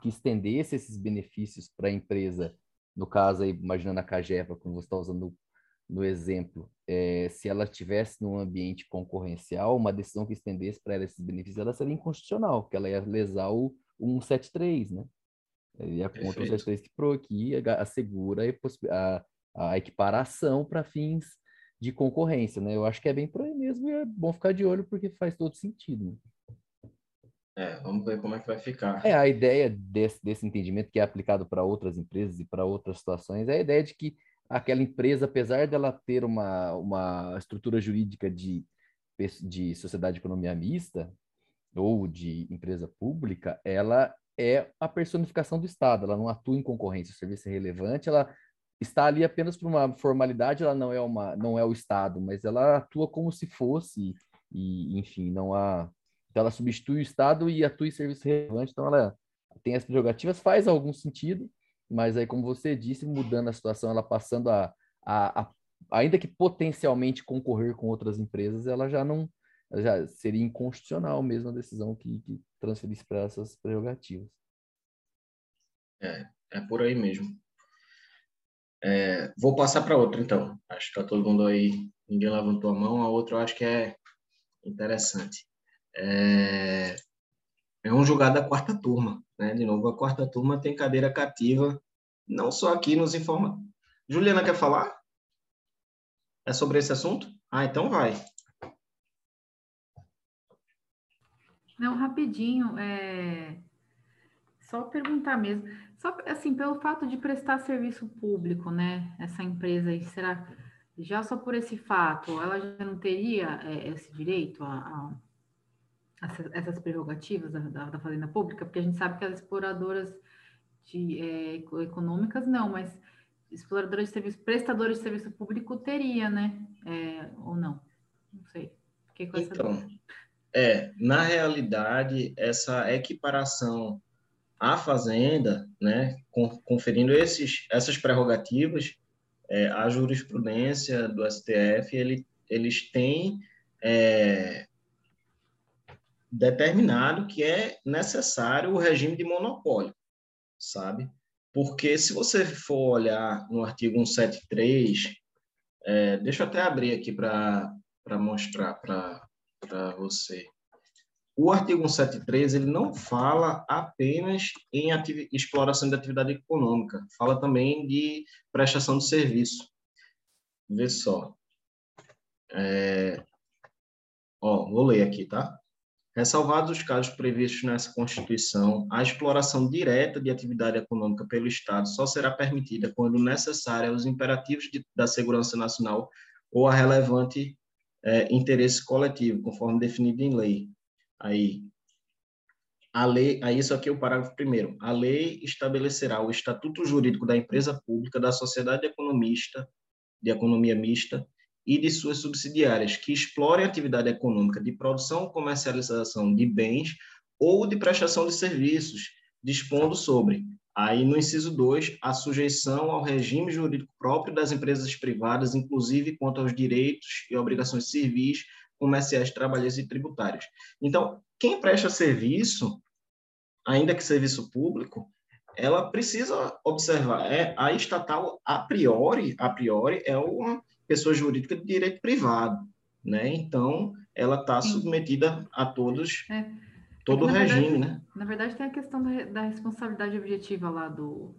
que estendesse esses benefícios para a empresa, no caso aí, imaginando a Cagepa, como você está usando no exemplo, é, se ela estivesse num ambiente concorrencial, uma decisão que estendesse para ela esses benefícios, ela seria inconstitucional, porque ela ia lesar o, o 173, né? E a contra o 173 que, pro, que assegura a, a equiparação para fins de concorrência, né? Eu acho que é bem por aí mesmo e é bom ficar de olho porque faz todo sentido. Né? É, vamos ver como é que vai ficar. É, a ideia desse, desse entendimento que é aplicado para outras empresas e para outras situações é a ideia de que aquela empresa, apesar dela ter uma, uma estrutura jurídica de, de sociedade de economia mista ou de empresa pública, ela é a personificação do Estado, ela não atua em concorrência, o serviço é relevante, ela está ali apenas por uma formalidade, ela não é uma, não é o Estado, mas ela atua como se fosse e, enfim, não há, então ela substitui o Estado e atua em serviço relevante, então ela tem as prerrogativas, faz algum sentido, mas aí como você disse, mudando a situação, ela passando a, a, a ainda que potencialmente concorrer com outras empresas, ela já não ela já seria inconstitucional mesmo a decisão que, que transferisse para essas prerrogativas. É, é por aí mesmo. É, vou passar para outra, então. Acho que está todo mundo aí, ninguém levantou a mão. A outra eu acho que é interessante. É, é um julgado da quarta turma. Né? De novo, a quarta turma tem cadeira cativa, não só aqui nos informa. Juliana quer falar? É sobre esse assunto? Ah, então vai. Não, rapidinho. É... Só perguntar mesmo. Só assim, pelo fato de prestar serviço público, né? Essa empresa aí, será já só por esse fato, ela já não teria é, esse direito a, a, a essas prerrogativas da, da, da, Fazenda Pública? Porque a gente sabe que as exploradoras de, é, econômicas não, mas exploradoras de serviço, prestadoras de serviço público teria, né? É, ou não? Não sei. Fiquei com essa então, dúvida. é, na realidade, essa equiparação a Fazenda, né, conferindo esses, essas prerrogativas, é, a jurisprudência do STF, ele, eles têm é, determinado que é necessário o regime de monopólio, sabe? Porque se você for olhar no artigo 173, é, deixa eu até abrir aqui para mostrar para você. O artigo 173 ele não fala apenas em exploração de atividade econômica, fala também de prestação de serviço. Vê só. É... Ó, vou ler aqui, tá? Ressalvados os casos previstos nessa Constituição, a exploração direta de atividade econômica pelo Estado só será permitida quando necessária aos imperativos de, da segurança nacional ou a relevante é, interesse coletivo, conforme definido em lei, Aí, a lei, aí isso aqui é o parágrafo primeiro. A lei estabelecerá o estatuto jurídico da empresa pública, da sociedade economista, de economia mista e de suas subsidiárias que explorem atividade econômica de produção comercialização de bens ou de prestação de serviços, dispondo sobre, aí no inciso 2, a sujeição ao regime jurídico próprio das empresas privadas, inclusive quanto aos direitos e obrigações civis, comerciais, trabalhistas e tributários. Então, quem presta serviço, ainda que serviço público, ela precisa observar, é a estatal a priori, a priori é uma pessoa jurídica de direito privado, né? Então, ela está submetida a todos é. todo é o regime, verdade, né? Na verdade, tem a questão da, da responsabilidade objetiva lá do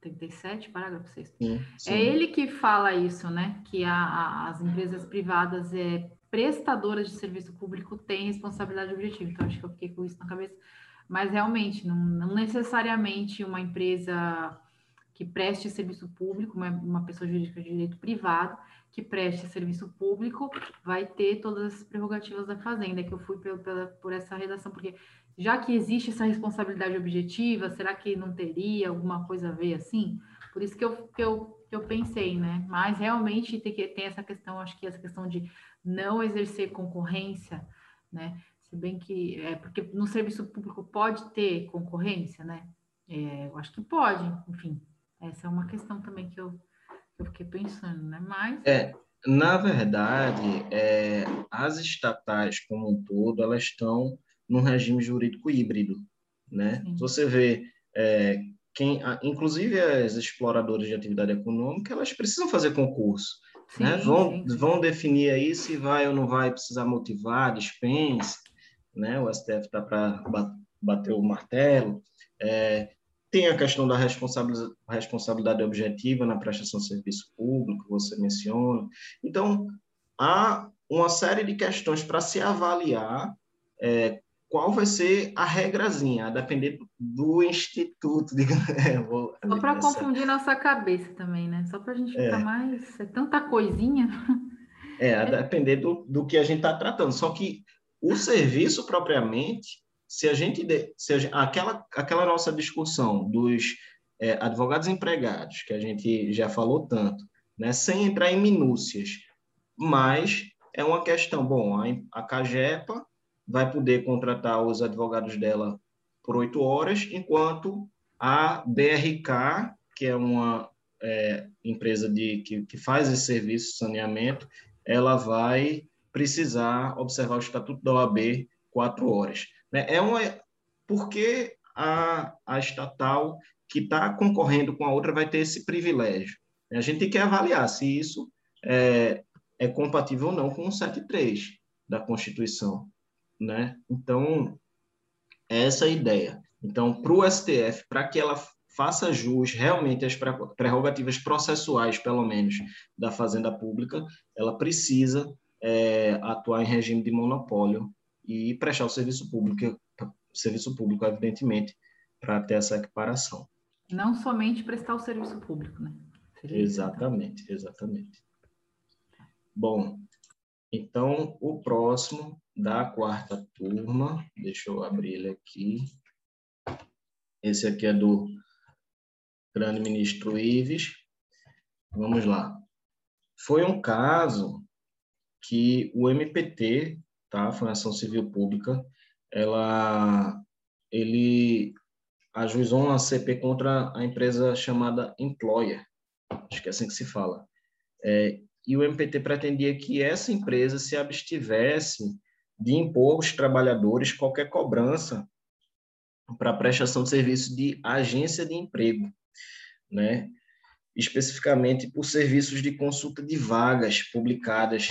37, parágrafo 6. Sim, sim. É ele que fala isso, né? Que a, a, as empresas privadas é, prestadoras de serviço público têm responsabilidade objetiva. Então, acho que eu fiquei com isso na cabeça. Mas realmente, não, não necessariamente uma empresa que preste serviço público, uma, uma pessoa jurídica de direito privado, que preste serviço público, vai ter todas as prerrogativas da Fazenda, que eu fui pela, pela, por essa redação, porque já que existe essa responsabilidade objetiva, será que não teria alguma coisa a ver assim? Por isso que eu, que eu, que eu pensei, né? Mas realmente tem, que, tem essa questão, acho que essa questão de não exercer concorrência, né? Se bem que é porque no serviço público pode ter concorrência, né? É, eu acho que pode, enfim. Essa é uma questão também que eu, que eu fiquei pensando, né? Mas. É, na verdade, é, as estatais como um todo, elas estão num regime jurídico híbrido, né? Sim. Você vê é, quem, inclusive as exploradoras de atividade econômica, elas precisam fazer concurso, sim, né? Vão, sim. vão definir aí se vai ou não vai precisar motivar, dispense, né? O STF está para bater o martelo. É, tem a questão da responsabilidade, responsabilidade objetiva na prestação de serviço público, você menciona. Então, há uma série de questões para se avaliar é, qual vai ser a regrazinha, a depender do instituto. De... É, vou... Só para confundir nossa cabeça também, né? Só para a gente é. ficar mais. É tanta coisinha. É, a depender do, do que a gente está tratando. Só que o serviço propriamente se a gente, se a aquela, aquela nossa discussão dos é, advogados empregados, que a gente já falou tanto, né, sem entrar em minúcias, mas é uma questão, bom, a, a Cagepa vai poder contratar os advogados dela por oito horas, enquanto a BRK, que é uma é, empresa de, que, que faz esse serviço de saneamento, ela vai precisar observar o Estatuto da OAB quatro horas. Né? É uma, porque a, a estatal que está concorrendo com a outra vai ter esse privilégio? A gente tem que avaliar se isso é, é compatível ou não com o 73 da Constituição. Né? Então, essa é a ideia. Então, para o STF, para que ela faça jus realmente às prerrogativas processuais, pelo menos, da Fazenda Pública, ela precisa é, atuar em regime de monopólio e prestar o serviço público, serviço público, evidentemente, para ter essa equiparação. Não somente prestar o serviço público, né? Seria exatamente, isso, exatamente. Bom, então o próximo da quarta turma, deixa eu abrir ele aqui. Esse aqui é do grande ministro Ives. Vamos lá. Foi um caso que o MPT tá? Foi ação civil pública. Ela, ele ajuizou uma CP contra a empresa chamada Employer, acho que é assim que se fala. É, e o MPT pretendia que essa empresa se abstivesse de impor aos trabalhadores qualquer cobrança para prestação de serviço de agência de emprego, né? especificamente por serviços de consulta de vagas publicadas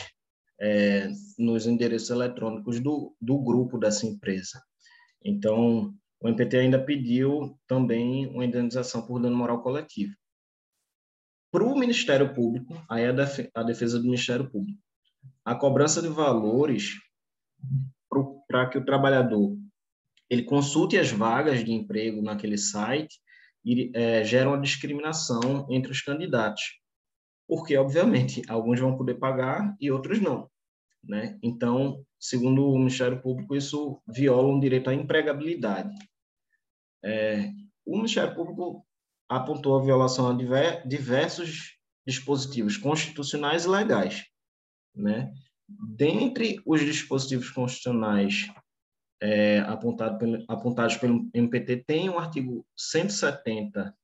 é, nos endereços eletrônicos do, do grupo dessa empresa. Então, o MPT ainda pediu também uma indenização por dano moral coletivo. Para o Ministério Público, aí é a defesa do Ministério Público, a cobrança de valores para que o trabalhador ele consulte as vagas de emprego naquele site e é, gera uma discriminação entre os candidatos, porque obviamente alguns vão poder pagar e outros não. Né? Então, segundo o Ministério Público, isso viola um direito à empregabilidade. É, o Ministério Público apontou a violação a diversos dispositivos constitucionais e legais. Né? Dentre os dispositivos constitucionais é, apontado pelo, apontados pelo MPT, tem o artigo 170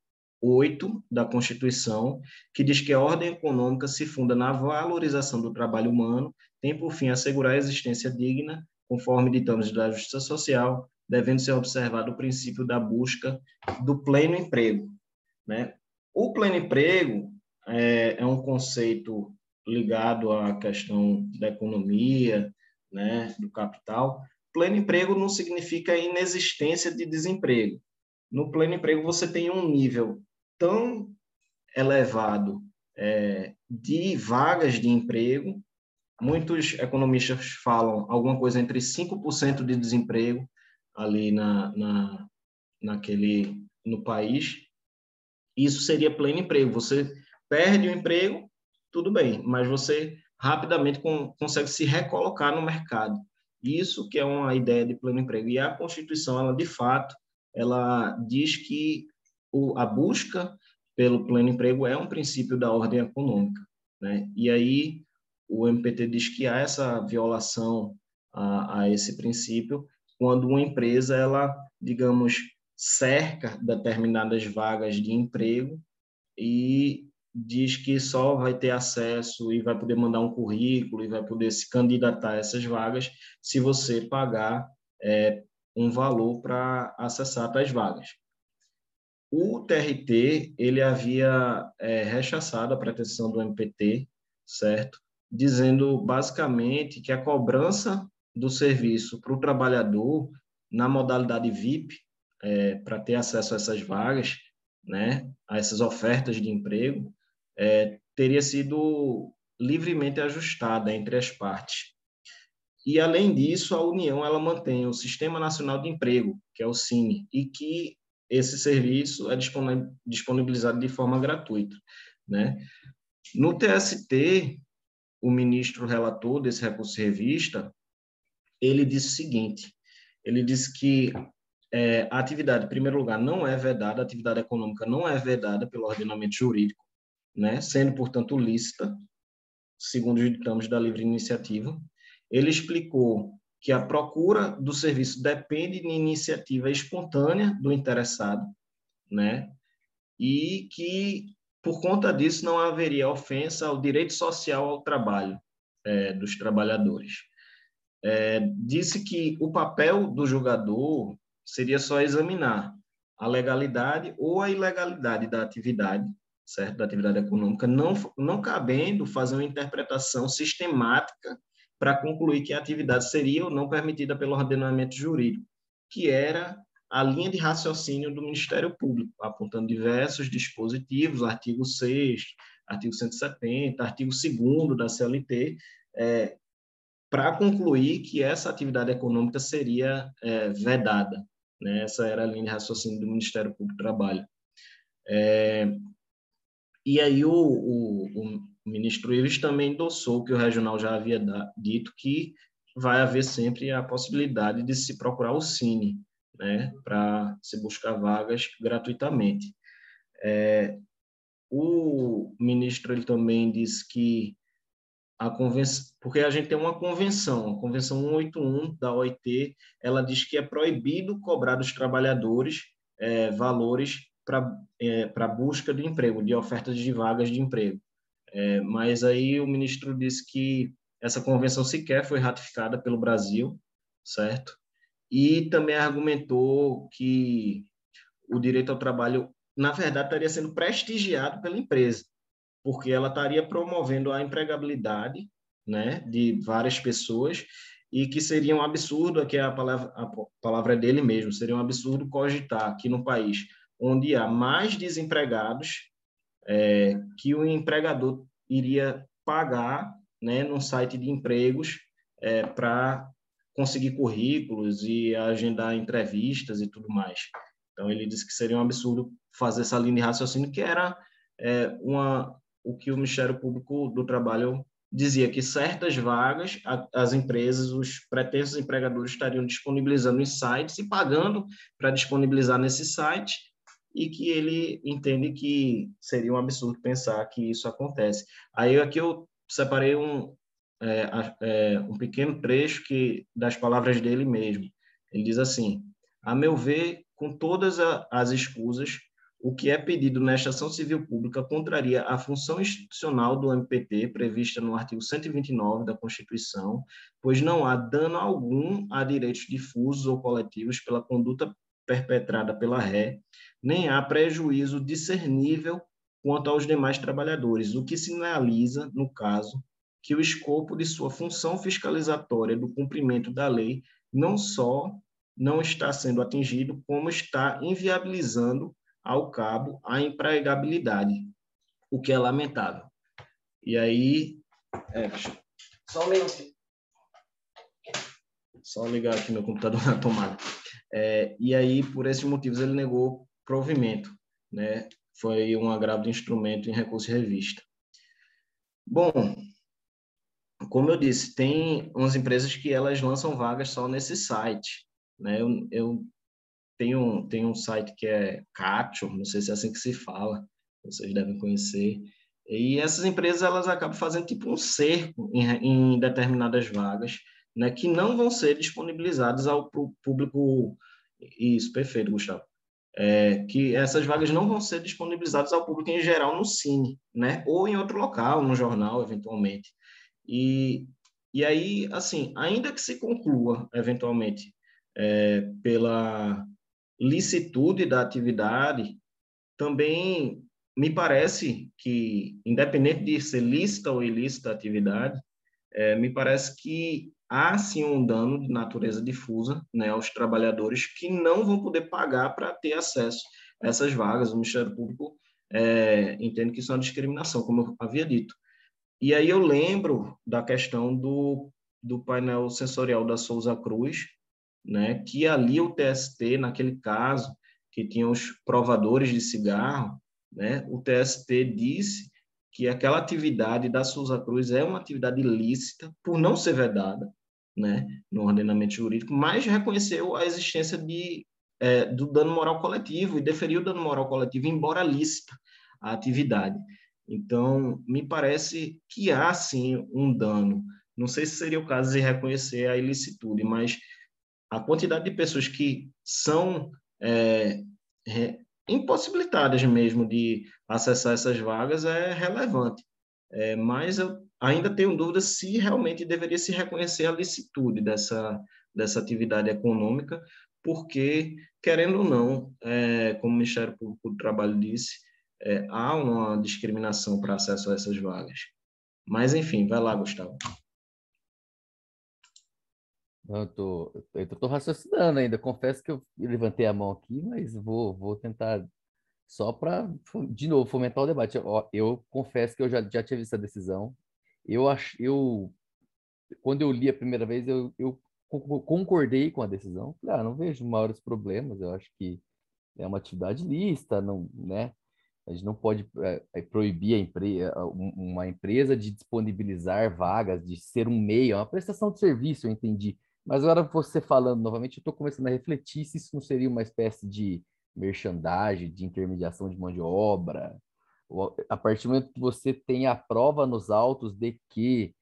8 da Constituição, que diz que a ordem econômica se funda na valorização do trabalho humano, tem por fim assegurar a existência digna, conforme ditamos da justiça social, devendo ser observado o princípio da busca do pleno emprego. Né? O pleno emprego é, é um conceito ligado à questão da economia, né, do capital. Pleno emprego não significa inexistência de desemprego. No pleno emprego, você tem um nível tão elevado é, de vagas de emprego. Muitos economistas falam alguma coisa entre 5% de desemprego ali na, na, naquele, no país. Isso seria pleno emprego. Você perde o emprego, tudo bem, mas você rapidamente com, consegue se recolocar no mercado. Isso que é uma ideia de pleno emprego. E a Constituição, ela de fato, ela diz que o, a busca pelo pleno emprego é um princípio da ordem econômica, né? E aí o MPT diz que há essa violação a, a esse princípio quando uma empresa ela, digamos, cerca determinadas vagas de emprego e diz que só vai ter acesso e vai poder mandar um currículo e vai poder se candidatar a essas vagas se você pagar é, um valor para acessar tais vagas. O TRT ele havia é, rechaçado a pretensão do MPT, certo? Dizendo basicamente que a cobrança do serviço para o trabalhador na modalidade VIP, é, para ter acesso a essas vagas, né, a essas ofertas de emprego, é, teria sido livremente ajustada entre as partes. E, além disso, a União ela mantém o Sistema Nacional de Emprego, que é o CINE, e que esse serviço é disponibilizado de forma gratuita. Né? No TST, o ministro relator desse recurso revista, ele disse o seguinte, ele disse que é, a atividade, em primeiro lugar, não é vedada, a atividade econômica não é vedada pelo ordenamento jurídico, né? sendo, portanto, lícita, segundo os ditames da livre iniciativa. Ele explicou que a procura do serviço depende de iniciativa espontânea do interessado, né? E que por conta disso não haveria ofensa ao direito social ao trabalho é, dos trabalhadores. É, disse que o papel do julgador seria só examinar a legalidade ou a ilegalidade da atividade, certo? Da atividade econômica, não, não cabendo fazer uma interpretação sistemática para concluir que a atividade seria ou não permitida pelo ordenamento jurídico, que era a linha de raciocínio do Ministério Público, apontando diversos dispositivos, artigo 6 artigo 170, artigo 2 da CLT, é, para concluir que essa atividade econômica seria é, vedada. Né? Essa era a linha de raciocínio do Ministério Público do Trabalho. É, e aí o, o, o, o ministro Ives também endossou que o regional já havia dito que vai haver sempre a possibilidade de se procurar o Cine, né, para se buscar vagas gratuitamente. É, o ministro ele também disse que a convenção, porque a gente tem uma convenção, a convenção 181 da OIT, ela diz que é proibido cobrar dos trabalhadores é, valores para é, busca de emprego, de ofertas de vagas de emprego. É, mas aí o ministro disse que essa convenção sequer foi ratificada pelo Brasil, certo? E também argumentou que o direito ao trabalho, na verdade, estaria sendo prestigiado pela empresa, porque ela estaria promovendo a empregabilidade né, de várias pessoas e que seria um absurdo, aqui é a palavra, a palavra dele mesmo, seria um absurdo cogitar aqui no país onde há mais desempregados é, que o empregador iria pagar né, num site de empregos é, para conseguir currículos e agendar entrevistas e tudo mais. Então, ele disse que seria um absurdo fazer essa linha de raciocínio, que era é, uma, o que o Ministério Público do Trabalho dizia, que certas vagas, as empresas, os pretensos empregadores estariam disponibilizando em sites e pagando para disponibilizar nesse site, e que ele entende que seria um absurdo pensar que isso acontece. Aí aqui eu separei um, é, é, um pequeno trecho que das palavras dele mesmo. Ele diz assim: a meu ver, com todas as escusas, o que é pedido nesta ação civil pública contraria a função institucional do MPT prevista no artigo 129 da Constituição, pois não há dano algum a direitos difusos ou coletivos pela conduta perpetrada pela ré, nem há prejuízo discernível quanto aos demais trabalhadores, o que sinaliza, no caso, que o escopo de sua função fiscalizatória do cumprimento da lei não só não está sendo atingido, como está inviabilizando ao cabo a empregabilidade, o que é lamentável. E aí, é, só um minutinho. Só ligar aqui meu computador na tomada. É, e aí, por esses motivos, ele negou provimento, né? foi um agravo de instrumento em recurso e revista. Bom, como eu disse, tem umas empresas que elas lançam vagas só nesse site. Né? Eu, eu tenho, tenho um site que é Catio, não sei se é assim que se fala, vocês devem conhecer. E essas empresas elas acabam fazendo tipo um cerco em, em determinadas vagas, né, que não vão ser disponibilizadas ao público. Isso, perfeito, Gustavo. É, que essas vagas não vão ser disponibilizadas ao público em geral no Cine, né, ou em outro local, no jornal, eventualmente. E, e aí, assim, ainda que se conclua, eventualmente, é, pela licitude da atividade, também me parece que, independente de ser lícita ou ilícita a atividade, é, me parece que há sim um dano de natureza difusa né, aos trabalhadores que não vão poder pagar para ter acesso a essas vagas. O Ministério Público é, entende que isso é uma discriminação, como eu havia dito. E aí eu lembro da questão do, do painel sensorial da Souza Cruz, né, que ali o TST, naquele caso, que tinha os provadores de cigarro, né, o TST disse que aquela atividade da Souza Cruz é uma atividade ilícita por não ser vedada, né, no ordenamento jurídico, mas reconheceu a existência de, é, do dano moral coletivo e deferiu o dano moral coletivo, embora lícita a atividade. Então, me parece que há, sim, um dano. Não sei se seria o caso de reconhecer a ilicitude, mas a quantidade de pessoas que são é, é, impossibilitadas mesmo de acessar essas vagas é relevante. É, mas eu ainda tenho dúvidas se realmente deveria se reconhecer a licitude dessa, dessa atividade econômica, porque, querendo ou não, é, como o Ministério Público do Trabalho disse, é, há uma discriminação para acesso a essas vagas. Mas, enfim, vai lá, Gustavo. Eu tô, eu tô raciocinando ainda. Confesso que eu levantei a mão aqui, mas vou, vou tentar só para, de novo, fomentar o debate. Eu, eu, confesso que eu já, já tinha visto a decisão. Eu acho, eu, quando eu li a primeira vez, eu, eu concordei com a decisão. Falei, ah, não vejo maiores problemas. Eu acho que é uma atividade lista, não, né? A gente não pode é, é proibir a empre uma empresa de disponibilizar vagas, de ser um meio, é uma prestação de serviço, eu entendi. Mas agora você falando novamente, eu estou começando a refletir se isso não seria uma espécie de merchandagem, de intermediação de mão de obra. A partir do momento que você tem a prova nos autos de que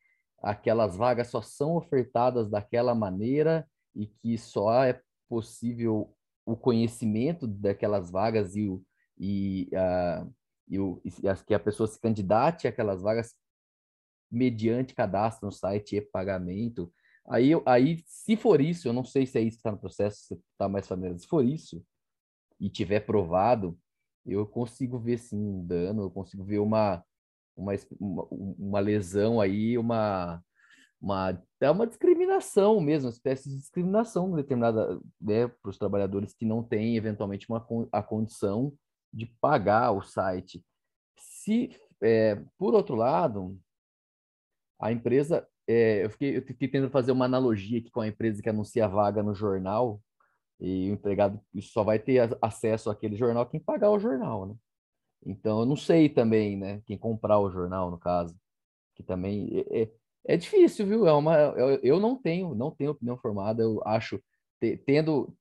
aquelas vagas só são ofertadas daquela maneira e que só é possível o conhecimento daquelas vagas e o, e, uh, e, o, e as, que a pessoa se candidate àquelas vagas mediante cadastro no site e pagamento. Aí, aí, se for isso, eu não sei se é isso que está no processo, se está mais familiarizado, se for isso e tiver provado, eu consigo ver sim um dano, eu consigo ver uma, uma, uma lesão aí, uma, uma, é uma discriminação mesmo, uma espécie de discriminação determinada né, para os trabalhadores que não têm eventualmente uma, a condição de pagar o site. Se, é, por outro lado, a empresa, é, eu, fiquei, eu fiquei tentando fazer uma analogia aqui com a empresa que anuncia vaga no jornal, e o empregado só vai ter acesso àquele jornal quem pagar o jornal, né? Então, eu não sei também, né? Quem comprar o jornal, no caso, que também é, é, é difícil, viu? É uma, eu, eu não tenho, não tenho opinião formada. Eu acho, tendo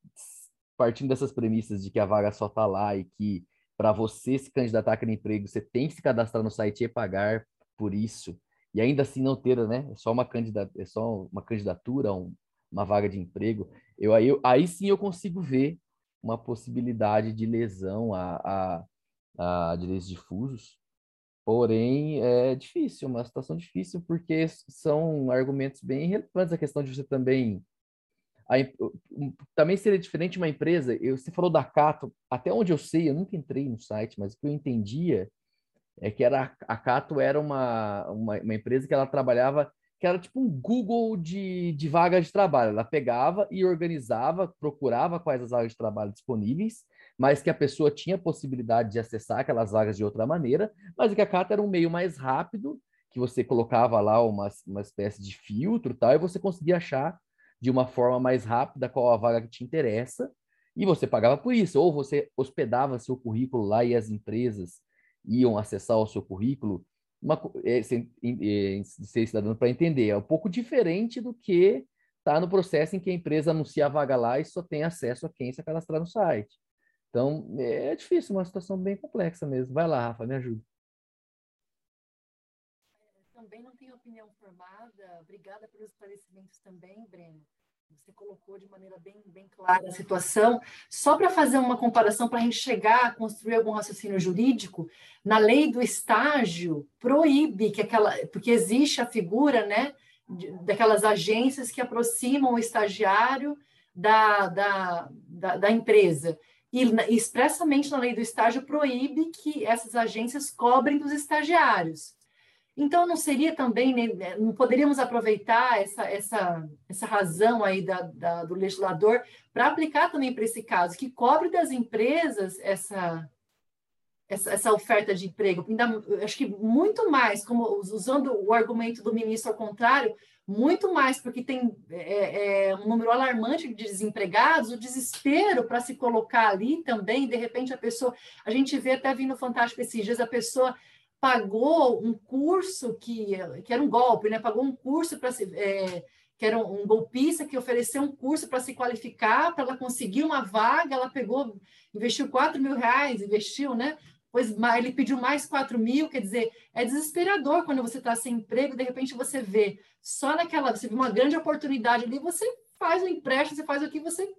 partindo dessas premissas de que a vaga só está lá e que para você se candidatar àquele emprego, você tem que se cadastrar no site e pagar por isso. E ainda assim não ter, né? É só uma candidatura, é só uma candidatura, um, uma vaga de emprego. Eu aí, eu, aí sim eu consigo ver uma possibilidade de lesão a, a, a direitos difusos. Porém, é difícil, uma situação difícil, porque são argumentos bem relevantes a questão de você também a, também seria diferente uma empresa. Eu, você falou da Cato, até onde eu sei, eu nunca entrei no site, mas o que eu entendia é que era, a Cato era uma, uma, uma empresa que ela trabalhava, que era tipo um Google de, de vagas de trabalho. Ela pegava e organizava, procurava quais as vagas de trabalho disponíveis, mas que a pessoa tinha possibilidade de acessar aquelas vagas de outra maneira, mas que a Cato era um meio mais rápido, que você colocava lá uma, uma espécie de filtro tal, e você conseguia achar de uma forma mais rápida qual a vaga que te interessa. E você pagava por isso, ou você hospedava seu currículo lá e as empresas iam acessar o seu currículo. Uma, é, sem, é, ser cidadão para entender, é um pouco diferente do que está no processo em que a empresa anuncia a vaga lá e só tem acesso a quem se cadastrar no site. Então, é difícil, uma situação bem complexa mesmo. Vai lá, Rafa, me ajuda. Também não tenho opinião formada. Obrigada pelos esclarecimentos também, Breno. Você colocou de maneira bem, bem clara a situação. Só para fazer uma comparação, para a gente chegar a construir algum raciocínio jurídico, na lei do estágio proíbe que aquela, porque existe a figura, né, daquelas agências que aproximam o estagiário da, da, da, da empresa. E expressamente na lei do estágio proíbe que essas agências cobrem dos estagiários. Então, não seria também, né, não poderíamos aproveitar essa, essa, essa razão aí da, da do legislador para aplicar também para esse caso, que cobre das empresas essa, essa, essa oferta de emprego? Ainda, acho que muito mais, como usando o argumento do ministro ao contrário, muito mais porque tem é, é, um número alarmante de desempregados, o desespero para se colocar ali também, de repente a pessoa, a gente vê até vindo Fantástico esses dias, a pessoa pagou um curso que, que era um golpe, né? Pagou um curso para se. É, que era um golpista que ofereceu um curso para se qualificar, para ela conseguir uma vaga, ela pegou, investiu 4 mil reais, investiu, né? Pois ele pediu mais 4 mil, quer dizer, é desesperador quando você está sem emprego, de repente você vê só naquela, você vê uma grande oportunidade ali, você faz um empréstimo, você faz o que você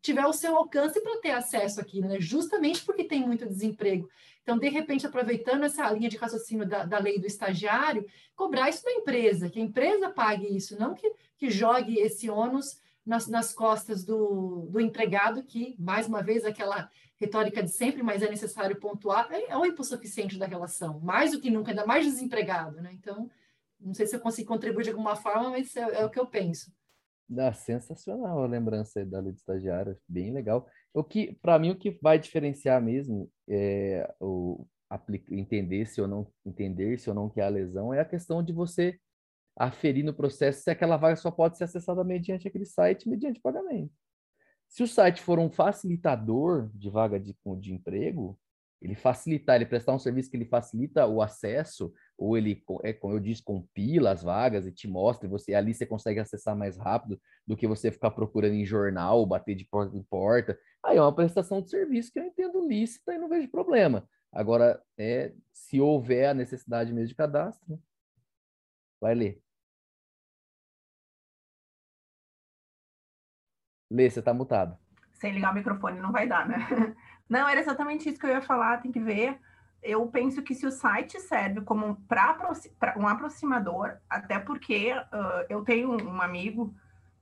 tiver o seu alcance para ter acesso aqui, né? Justamente porque tem muito desemprego. Então, de repente, aproveitando essa linha de raciocínio da, da lei do estagiário, cobrar isso da empresa, que a empresa pague isso, não que, que jogue esse ônus nas, nas costas do, do empregado, que, mais uma vez, aquela retórica de sempre, mas é necessário pontuar, é, é o hipossuficiente da relação, mais do que nunca, ainda mais desempregado, né? Então, não sei se eu consigo contribuir de alguma forma, mas é, é o que eu penso. Ah, sensacional a lembrança da lei do estagiário, bem legal. O que, para mim, o que vai diferenciar mesmo é o entender se ou não entender se ou não que é a lesão é a questão de você aferir no processo se aquela vaga só pode ser acessada mediante aquele site, mediante pagamento. Se o site for um facilitador de vaga de, de emprego, ele facilitar, ele prestar um serviço que ele facilita o acesso, ou ele, é, como eu disse, compila as vagas e te mostra, e você ali você consegue acessar mais rápido do que você ficar procurando em jornal, bater de porta em porta. Aí é uma prestação de serviço que eu entendo lícita e não vejo problema. Agora, é, se houver a necessidade mesmo de cadastro, né? vai ler. Lê, você está mutado. Sem ligar o microfone não vai dar, né? Não, era exatamente isso que eu ia falar, tem que ver. Eu penso que se o site serve como para um aproximador, até porque uh, eu tenho um amigo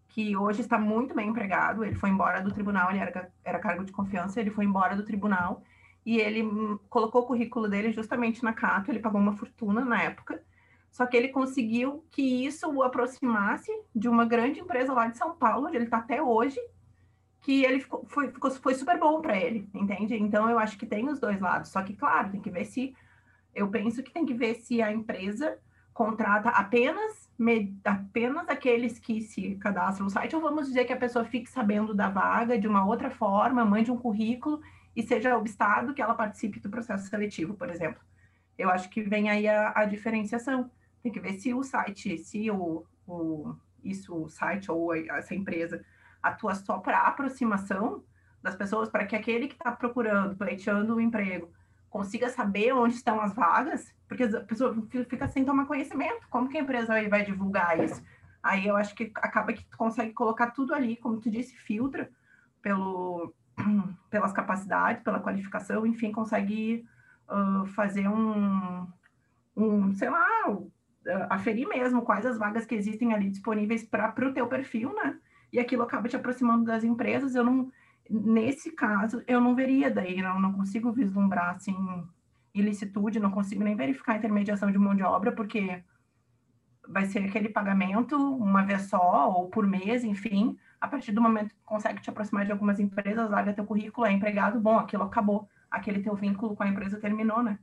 que hoje está muito bem empregado, ele foi embora do tribunal, ele era, era cargo de confiança, ele foi embora do tribunal e ele colocou o currículo dele justamente na Cato, ele pagou uma fortuna na época, só que ele conseguiu que isso o aproximasse de uma grande empresa lá de São Paulo, onde ele está até hoje, que ele ficou, foi, ficou, foi super bom para ele, entende? Então eu acho que tem os dois lados. Só que, claro, tem que ver se. Eu penso que tem que ver se a empresa contrata apenas, me, apenas aqueles que se cadastram no site, ou vamos dizer que a pessoa fique sabendo da vaga de uma outra forma, mande um currículo e seja obstado que ela participe do processo seletivo, por exemplo. Eu acho que vem aí a, a diferenciação. Tem que ver se o site, se o, o isso, o site ou essa empresa atua só para aproximação das pessoas, para que aquele que está procurando, pleiteando um emprego, consiga saber onde estão as vagas, porque a pessoa fica sem tomar conhecimento. Como que a empresa vai divulgar isso? Aí eu acho que acaba que tu consegue colocar tudo ali, como tu disse, filtra pelo, pelas capacidades, pela qualificação, enfim, consegue uh, fazer um, um, sei lá, uh, aferir mesmo quais as vagas que existem ali disponíveis para o teu perfil, né? E aquilo acaba te aproximando das empresas. Eu não, nesse caso, eu não veria daí, não, não consigo vislumbrar assim ilicitude, não consigo nem verificar a intermediação de mão de obra, porque vai ser aquele pagamento uma vez só ou por mês, enfim. A partir do momento que consegue te aproximar de algumas empresas, larga teu currículo, é empregado, bom, aquilo acabou, aquele teu vínculo com a empresa terminou, né?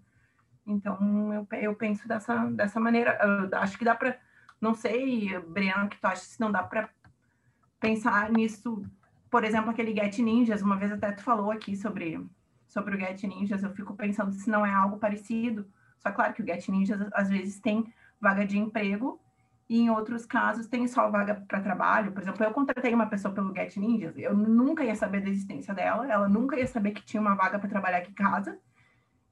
Então, eu, eu penso dessa, dessa maneira. Eu acho que dá para, não sei, Breno, que tu acha se não dá para pensar nisso por exemplo, aquele Get Ninjas, uma vez até tu falou aqui sobre, sobre o Get Ninjas, eu fico pensando se não é algo parecido. Só claro que o Get Ninjas às vezes tem vaga de emprego e em outros casos tem só vaga para trabalho. Por exemplo, eu contratei uma pessoa pelo Get Ninjas, eu nunca ia saber da existência dela, ela nunca ia saber que tinha uma vaga para trabalhar aqui em casa.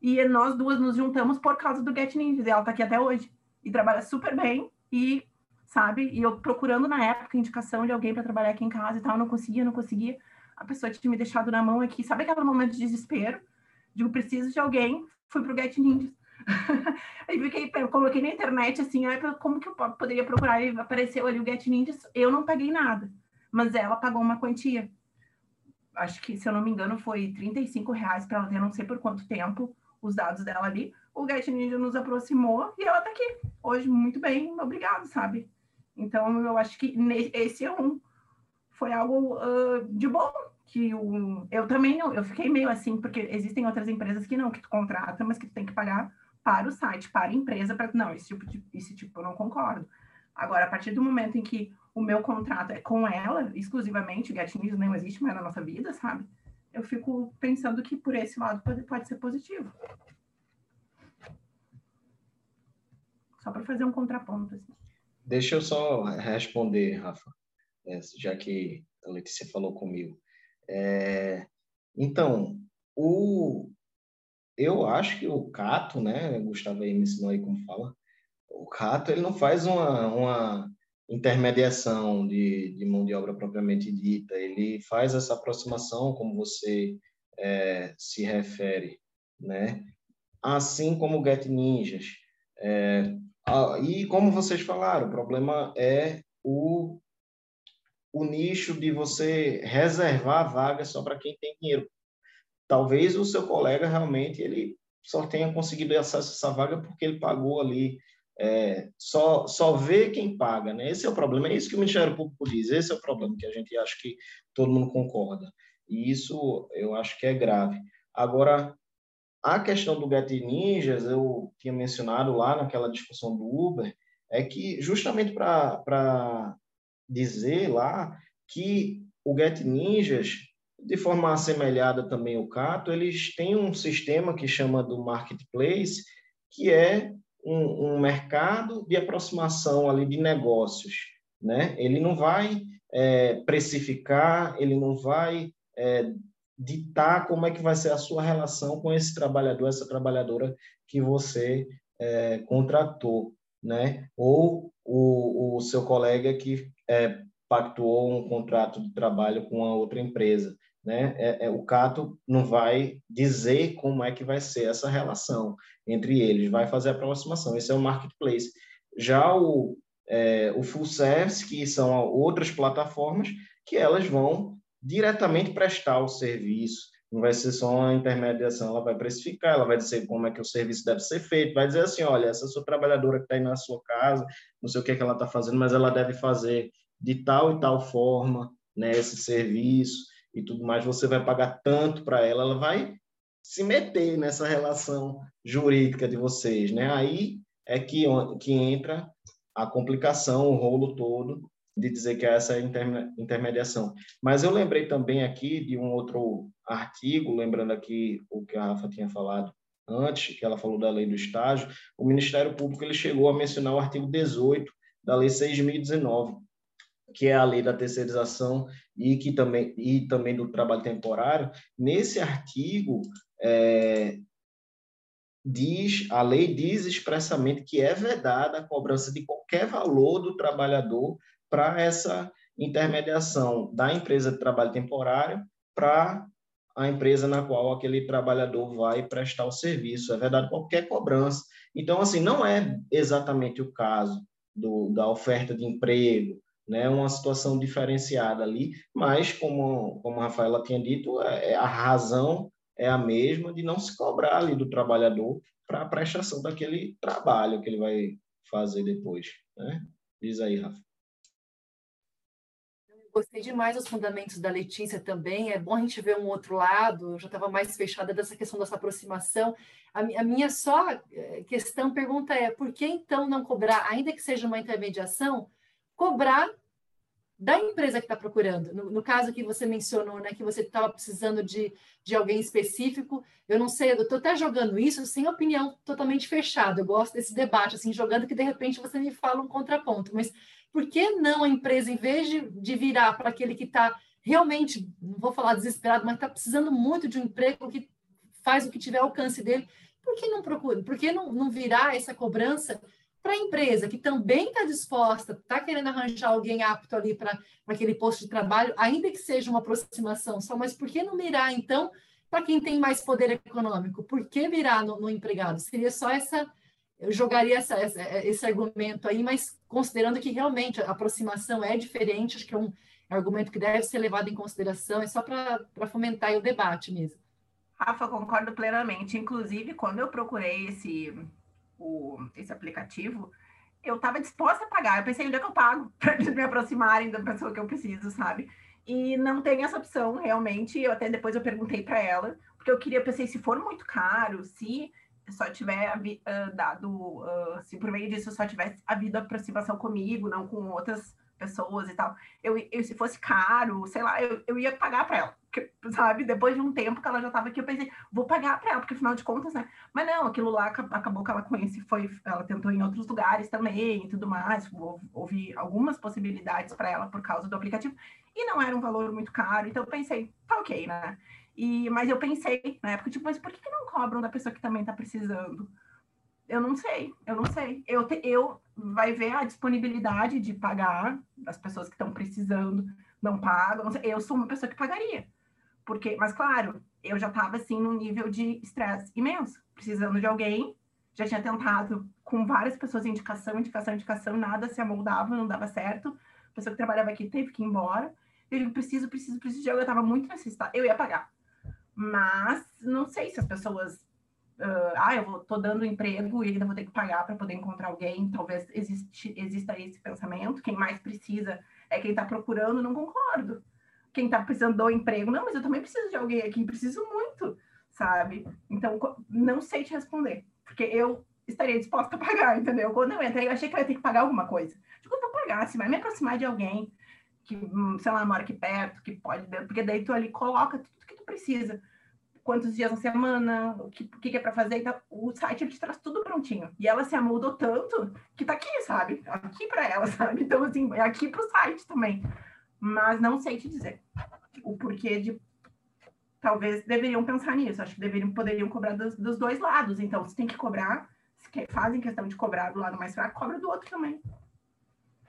E nós duas nos juntamos por causa do Get Ninjas, e ela está aqui até hoje. E trabalha super bem, e sabe? E eu procurando na época indicação de alguém para trabalhar aqui em casa e tal, não conseguia, não conseguia. A pessoa tinha me deixado na mão aqui, sabe aquele momento de desespero? Digo, preciso de alguém, fui pro Get Ninjas. Aí fiquei, coloquei na internet assim, como que eu poderia procurar? E apareceu ali o Get Ninjas, eu não paguei nada, mas ela pagou uma quantia. Acho que, se eu não me engano, foi 35 reais para ela ter não sei por quanto tempo os dados dela ali. O Get Ninja nos aproximou e ela tá aqui. Hoje, muito bem, obrigado, sabe? Então, eu acho que esse é um foi algo uh, de bom que o, eu também não, eu fiquei meio assim porque existem outras empresas que não que tu contrata, mas que tu tem que pagar para o site, para a empresa, para não esse tipo de, esse tipo eu não concordo. Agora, a partir do momento em que o meu contrato é com ela exclusivamente, o gatinhos não existe mais na nossa vida, sabe? Eu fico pensando que por esse lado pode, pode ser positivo. Só para fazer um contraponto. Assim. Deixa eu só responder, Rafa, é, já que a Letícia falou comigo. É, então, o, eu acho que o Cato, né, Gustavo aí me ensinou aí como fala, o Cato ele não faz uma, uma intermediação de, de mão de obra propriamente dita, ele faz essa aproximação, como você é, se refere, né? Assim como o Get Ninjas. É, e como vocês falaram, o problema é o, o nicho de você reservar vagas só para quem tem dinheiro. Talvez o seu colega realmente ele só tenha conseguido acesso a essa vaga porque ele pagou ali. É, só, só vê quem paga, né? Esse é o problema, é isso que o Ministério Público diz, esse é o problema que a gente acha que todo mundo concorda. E isso eu acho que é grave. Agora, a questão do Get Ninjas, eu tinha mencionado lá naquela discussão do Uber, é que justamente para dizer lá que o Get Ninjas, de forma assemelhada também ao Cato, eles têm um sistema que chama do Marketplace, que é um, um mercado de aproximação ali de negócios. Né? Ele não vai é, precificar, ele não vai é, ditar como é que vai ser a sua relação com esse trabalhador, essa trabalhadora que você é, contratou, né? Ou o, o seu colega que é, pactuou um contrato de trabalho com a outra empresa, né? É, é, o Cato não vai dizer como é que vai ser essa relação entre eles, vai fazer a aproximação. Esse é o marketplace. Já o, é, o full service, que são outras plataformas, que elas vão diretamente prestar o serviço, não vai ser só uma intermediação, ela vai precificar, ela vai dizer como é que o serviço deve ser feito, vai dizer assim, olha, essa sua trabalhadora que está aí na sua casa, não sei o que, é que ela está fazendo, mas ela deve fazer de tal e tal forma, né, esse serviço e tudo mais, você vai pagar tanto para ela, ela vai se meter nessa relação jurídica de vocês, né? Aí é que, que entra a complicação, o rolo todo de dizer que é essa intermediação. Mas eu lembrei também aqui de um outro artigo, lembrando aqui o que a Rafa tinha falado antes, que ela falou da lei do estágio, o Ministério Público ele chegou a mencionar o artigo 18 da lei 6.019, que é a lei da terceirização e que também e também do trabalho temporário. Nesse artigo é, diz a lei diz expressamente que é vedada a cobrança de qualquer valor do trabalhador para essa intermediação da empresa de trabalho temporário para a empresa na qual aquele trabalhador vai prestar o serviço. É verdade, qualquer cobrança. Então, assim, não é exatamente o caso do, da oferta de emprego, né? uma situação diferenciada ali, mas, como, como a Rafaela tinha dito, é, é, a razão é a mesma de não se cobrar ali do trabalhador para a prestação daquele trabalho que ele vai fazer depois. Né? Diz aí, Rafa. Gostei demais dos fundamentos da Letícia também. É bom a gente ver um outro lado. Eu já estava mais fechada dessa questão dessa aproximação. A, a, minha só eh, questão, pergunta é: por que então não cobrar, ainda que seja uma intermediação, cobrar da empresa que está procurando. No, no, caso que você mencionou, né, que você estava precisando de, de alguém específico, eu não sei, eu estou até jogando isso sem opinião totalmente fechada. Eu gosto desse debate, assim, jogando que de repente você me fala um contraponto. Mas por que não a empresa, em vez de, de virar para aquele que está realmente, não vou falar desesperado, mas está precisando muito de um emprego que faz o que tiver alcance dele, por que não procura? Por que não, não virar essa cobrança para a empresa que também está disposta, está querendo arranjar alguém apto ali para aquele posto de trabalho, ainda que seja uma aproximação só, mas por que não mirar, então, para quem tem mais poder econômico? Por que virar no, no empregado? Seria só essa. Eu jogaria essa, essa, esse argumento aí, mas considerando que realmente a aproximação é diferente, acho que é um argumento que deve ser levado em consideração, é só para fomentar o debate mesmo. Rafa, concordo plenamente. Inclusive, quando eu procurei esse o, esse aplicativo, eu estava disposta a pagar. Eu pensei, onde é que eu pago para eles me aproximarem da pessoa que eu preciso, sabe? E não tem essa opção, realmente. Eu até depois eu perguntei para ela, porque eu queria, pensei, se for muito caro, se só tiver uh, dado, uh, se por meio disso só tivesse havido aproximação comigo, não com outras pessoas e tal. Eu, eu se fosse caro, sei lá, eu, eu ia pagar para ela, sabe? Depois de um tempo que ela já estava aqui, eu pensei, vou pagar para ela, porque afinal de contas, né? Mas não, aquilo lá acabou que ela conhece, foi, ela tentou em outros lugares também e tudo mais. Houve algumas possibilidades para ela por causa do aplicativo e não era um valor muito caro, então eu pensei, tá ok, né? E, mas eu pensei na época, tipo, mas por que, não cobram da pessoa que também está precisando? Eu não sei, eu não sei. Eu, te, eu vai ver a disponibilidade de pagar das pessoas que estão precisando, não pagam. Não eu sou uma pessoa que pagaria. Porque, mas claro, eu já estava assim num nível de estresse imenso, precisando de alguém. Já tinha tentado com várias pessoas indicação, indicação, indicação, nada se amoldava, não dava certo. A pessoa que trabalhava aqui teve que ir embora. Eu digo, preciso, preciso, preciso de algo. Eu estava muito necessitada. Eu ia pagar. Mas não sei se as pessoas uh, ah, eu estou dando emprego e ainda vou ter que pagar para poder encontrar alguém. Talvez existe, exista esse pensamento. Quem mais precisa é quem está procurando, não concordo. Quem está precisando do emprego, não, mas eu também preciso de alguém aqui, preciso muito, sabe? Então, não sei te responder, porque eu estaria disposta a pagar, entendeu? Quando eu entrei, eu achei que eu ia ter que pagar alguma coisa. Tipo, eu vou pagar, se vai me aproximar de alguém que, hum, sei lá, mora aqui perto, que pode, porque daí tu ali coloca tudo que tu precisa quantos dias na semana, o que, o que é para fazer. Então, o site ele te traz tudo prontinho. E ela se amoldou tanto que tá aqui, sabe? Aqui para ela, sabe? Então, assim, é aqui para o site também. Mas não sei te dizer o porquê de. Talvez deveriam pensar nisso. Acho que deveriam, poderiam cobrar dos, dos dois lados. Então, se tem que cobrar, se fazem questão de cobrar do lado mais fraco, cobra do outro também.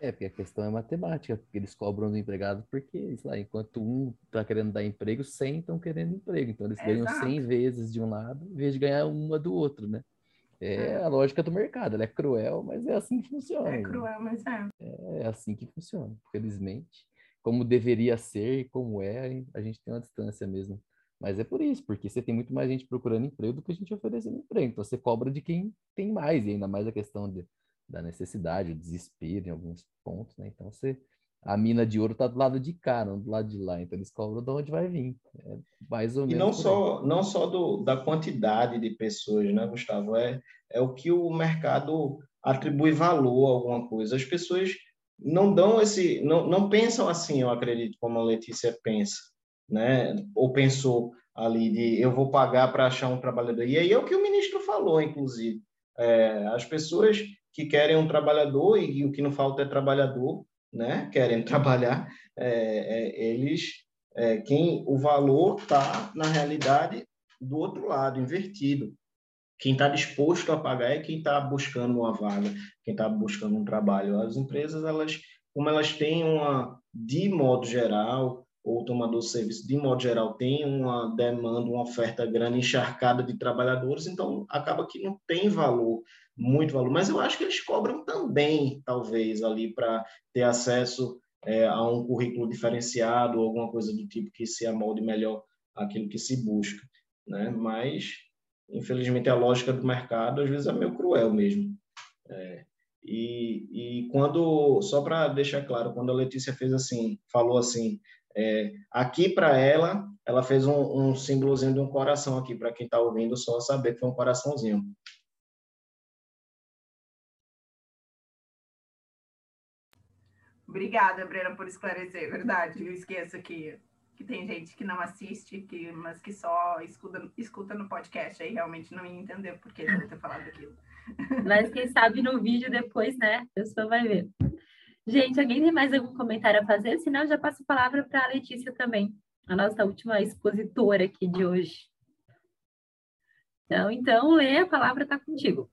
É, porque a questão é matemática, porque eles cobram do empregado porque, lá, enquanto um está querendo dar emprego, 100 estão querendo emprego. Então, eles ganham Exato. 100 vezes de um lado, em vez de ganhar uma do outro, né? É, é a lógica do mercado. Ela é cruel, mas é assim que funciona. É né? cruel, mas é. É assim que funciona, felizmente. Como deveria ser e como é, a gente tem uma distância mesmo. Mas é por isso, porque você tem muito mais gente procurando emprego do que a gente oferecendo emprego. Então, você cobra de quem tem mais, e ainda mais a questão de da necessidade, o desespero em alguns pontos, né? Então você a mina de ouro está do lado de cá, não do lado de lá, então eles cobram de onde vai vir. É mais ou menos. E não só, não só do, da quantidade de pessoas, né, Gustavo? É, é o que o mercado atribui valor a alguma coisa. As pessoas não dão esse, não, não pensam assim, eu acredito, como a Letícia pensa, né? Ou pensou ali de eu vou pagar para achar um trabalhador. E aí é o que o ministro falou, inclusive. É, as pessoas que querem um trabalhador e, o que não falta é trabalhador, né? Querem trabalhar, é, é, eles, é, quem o valor está na realidade do outro lado, invertido. Quem está disposto a pagar é quem está buscando uma vaga, quem está buscando um trabalho. As empresas, elas, como elas têm uma, de modo geral, ou tomador de serviço, de modo geral, tem uma demanda, uma oferta grande, encharcada de trabalhadores, então acaba que não tem valor muito valor, mas eu acho que eles cobram também, talvez, ali para ter acesso é, a um currículo diferenciado alguma coisa do tipo que se amolde melhor aquilo que se busca, né? Mas, infelizmente, a lógica do mercado às vezes é meio cruel mesmo. É, e, e quando, só para deixar claro, quando a Letícia fez assim, falou assim, é, aqui para ela, ela fez um, um símbolozinho de um coração aqui, para quem está ouvindo, só saber que foi um coraçãozinho. Obrigada, Brena, por esclarecer, verdade. Eu esqueço que, que tem gente que não assiste, que, mas que só escuta, escuta no podcast, aí realmente não ia entender por que eu ter falado aquilo. Mas quem sabe no vídeo depois, né? A pessoa vai ver. Gente, alguém tem mais algum comentário a fazer? Senão, eu já passo a palavra para a Letícia também, a nossa última expositora aqui de hoje. Então, então Lê, a palavra está contigo.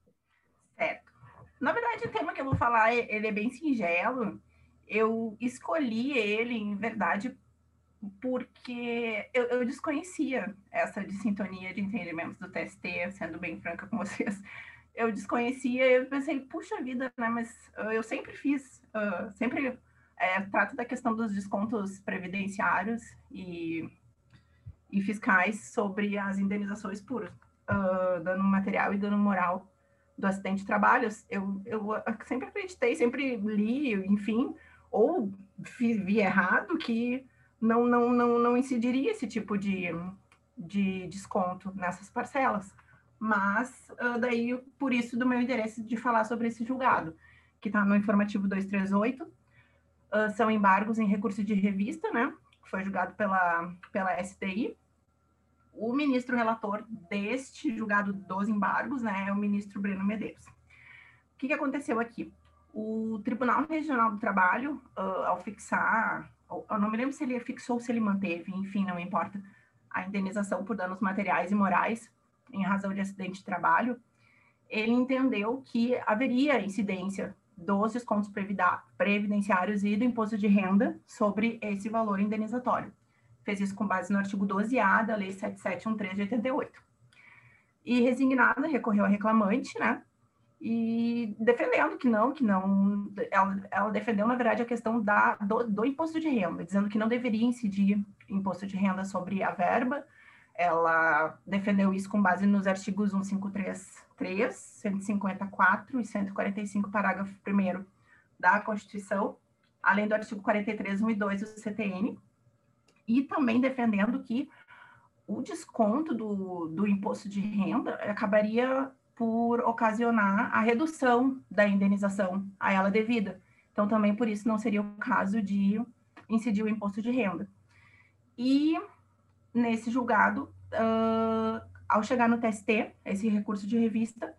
Certo. Na verdade, o tema que eu vou falar, ele é bem singelo. Eu escolhi ele, em verdade, porque eu, eu desconhecia essa de sintonia de entendimentos do TST, sendo bem franca com vocês eu desconhecia, eu pensei, puxa vida, né? Mas uh, eu sempre fiz, uh, sempre é, trato da questão dos descontos previdenciários e, e fiscais sobre as indenizações por uh, dano material e dano moral do acidente de trabalho. Eu, eu sempre acreditei, sempre li, enfim, ou vi, errado que não, não, não, não incidiria esse tipo de, de desconto nessas parcelas mas uh, daí por isso do meu interesse de falar sobre esse julgado, que está no informativo 238, uh, são embargos em recurso de revista, né, foi julgado pela, pela STI. O ministro relator deste julgado dos embargos, né, é o ministro Breno Medeiros. O que, que aconteceu aqui? O Tribunal Regional do Trabalho, uh, ao fixar, eu não me lembro se ele fixou ou se ele manteve, enfim, não importa, a indenização por danos materiais e morais em razão de acidente de trabalho, ele entendeu que haveria incidência dos descontos previdenciários e do imposto de renda sobre esse valor indenizatório. Fez isso com base no artigo 12A da Lei 7713 de 88. E resignada, recorreu a reclamante, né? E defendendo que não, que não, ela, ela defendeu, na verdade, a questão da, do, do imposto de renda, dizendo que não deveria incidir imposto de renda sobre a verba, ela defendeu isso com base nos artigos 1533, 154 e 145, parágrafo 1 da Constituição, além do artigo 43, 1 e 2 do CTN, e também defendendo que o desconto do, do imposto de renda acabaria por ocasionar a redução da indenização a ela devida. Então, também por isso não seria o caso de incidir o imposto de renda. E nesse julgado, uh, ao chegar no TST, esse recurso de revista,